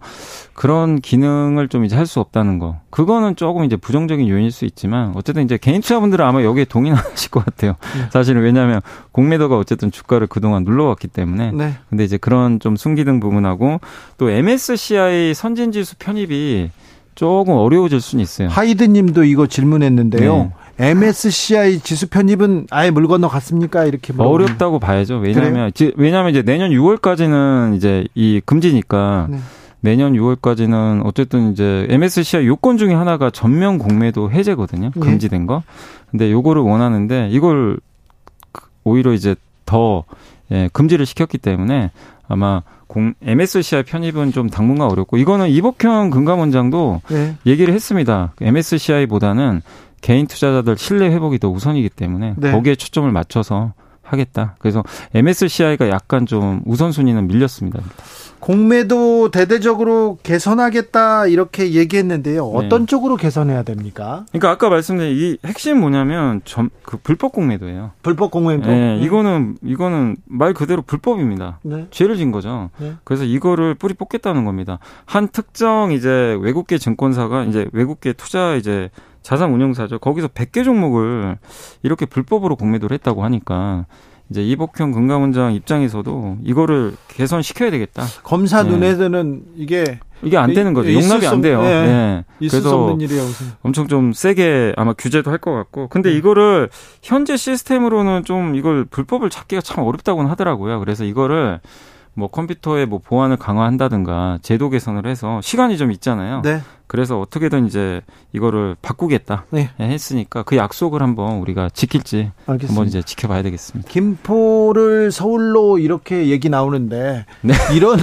그런 기능을 좀 이제 할 수 없다는 거. 그거는 조금 이제 부정적인 요인일 수 있지만 어쨌든 이제 개인 투자분들은 아마 여기에 동의하실 것 같아요. 네. 사실은 왜냐하면 공매도가 어쨌든 주가를 그동안 눌러왔기 때문에. 네. 근데 이제 그런 좀 숨기등 부분하고 또 MSCI 선진지수 편입이 조금 어려워질 수는 있어요. 하이드 님도 이거 질문했는데요. 네. MSCI 지수 편입은 아예 물 건너 갔습니까? 이렇게 물어보는- 어렵다고 봐야죠. 왜냐하면 지- 왜냐하면 이제 내년 6월까지는 이제 이 금지니까 네. 내년 6월까지는 어쨌든 이제 MSCI 요건 중에 하나가 전면 공매도 해제거든요. 예. 금지된 거. 근데 요거를 원하는데 이걸 그- 오히려 이제 더 예, 금지를 시켰기 때문에 아마 공, MSCI 편입은 좀 당분간 어렵고 이거는 이복형 금감원장도 네. 얘기를 했습니다. MSCI보다는 개인 투자자들 신뢰 회복이 더 우선이기 때문에 네. 거기에 초점을 맞춰서 하겠다. 그래서 MSCI가 약간 좀 우선순위는 밀렸습니다. 공매도 대대적으로 개선하겠다 이렇게 얘기했는데요. 어떤 네. 쪽으로 개선해야 됩니까? 그러니까 아까 말씀드린 이 핵심 뭐냐면 점, 그 불법 공매도예요. 불법 공매도. 네, 이거는 이거는 말 그대로 불법입니다. 네. 죄를 진 거죠. 네. 그래서 이거를 뿌리 뽑겠다는 겁니다. 한 특정 이제 외국계 증권사가 이제 외국계 투자 이제 자산 운용사죠. 거기서 100개 종목을 이렇게 불법으로 공매도를 했다고 하니까 이제 이복형 금감원장 입장에서도 이거를 개선시켜야 되겠다. 검사 네. 눈에서는 이게 이게 안 되는 거죠. 용납이 수안 없- 돼요. 있을 수 그래서 없는 생각. 엄청 좀 세게 아마 규제도 할 것 같고. 근데 이거를 현재 시스템으로는 좀 이걸 불법을 찾기가 참 어렵다고는 하더라고요. 그래서 이거를 뭐 컴퓨터에 뭐 보안을 강화한다든가 제도 개선을 해서 시간이 좀 있잖아요. 네. 그래서 어떻게든 이제 이거를 바꾸겠다 네. 했으니까 그 약속을 한번 우리가 지킬지 알겠습니다. 한번 이제 지켜봐야 되겠습니다. 김포를 서울로 이렇게 얘기 나오는데 네. 이런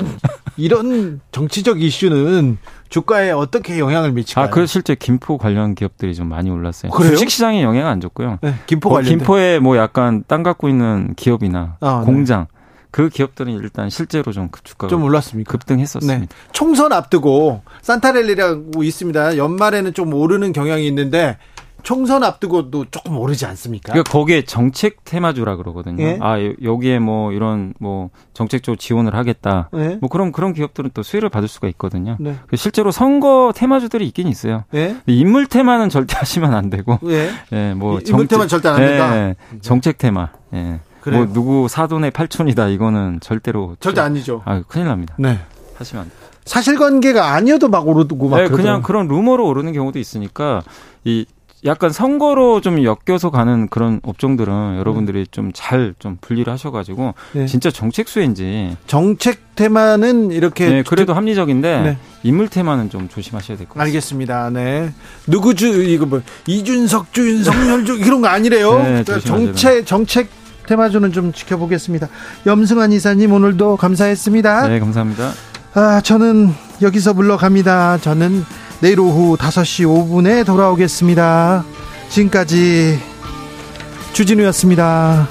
이런 정치적 이슈는 주가에 어떻게 영향을 미칠까요? 아, 그 실제 김포 관련 기업들이 좀 많이 올랐어요. 그래요? 주식 시장에 영향 안 줬고요. 네, 김포 뭐 관련 김포에 뭐 약간 땅 갖고 있는 기업이나 아, 네. 공장 그 기업들은 일단 실제로 좀 주가가 좀 올랐습니까? 급등했었습니다. 네. 총선 앞두고 산타렐리라고 있습니다. 연말에는 좀 오르는 경향이 있는데 총선 앞두고도 조금 오르지 않습니까? 그러니까 거기에 정책 테마주라 그러거든요. 예. 아 여- 여기에 뭐 이런 뭐 정책적 지원을 하겠다. 네. 뭐 그럼 그런 기업들은 또 수혜를 받을 수가 있거든요. 네. 그 실제로 선거 테마주들이 있긴 있어요. 예? 인물 테마는 절대 하시면 안 되고. 예. 예, 뭐 이- 인물 테마는 절대 안 된다? 예, 정책 테마. 예. 그래요. 뭐 누구 사돈의 팔촌이다 이거는 절대로 절대 아니죠. 아, 큰일 납니다. 네. 하시면. 사실관계가 아니어도 막 오르고 막 네, 그냥. 그런 루머로 오르는 경우도 있으니까 이 약간 선거로 좀 엮여서 가는 그런 업종들은 여러분들이 좀 잘좀 분리를 하셔가지고 네. 진짜 정책 수혜인지 정책 테마는 이렇게 네, 그래도 합리적인데 네. 인물 테마는 좀 조심하셔야 될 것 같습니다. 알겠습니다. 네. 누구 주 이거 뭐 이준석 주 윤석열 주 이런 거 아니래요. 네, 정책 정책 테마주는 좀 지켜보겠습니다. 염승환 이사님 오늘도 감사했습니다. 네, 감사합니다. 아, 저는 여기서 물러갑니다. 저는 내일 오후 5시 5분에 돌아오겠습니다. 지금까지 주진우였습니다.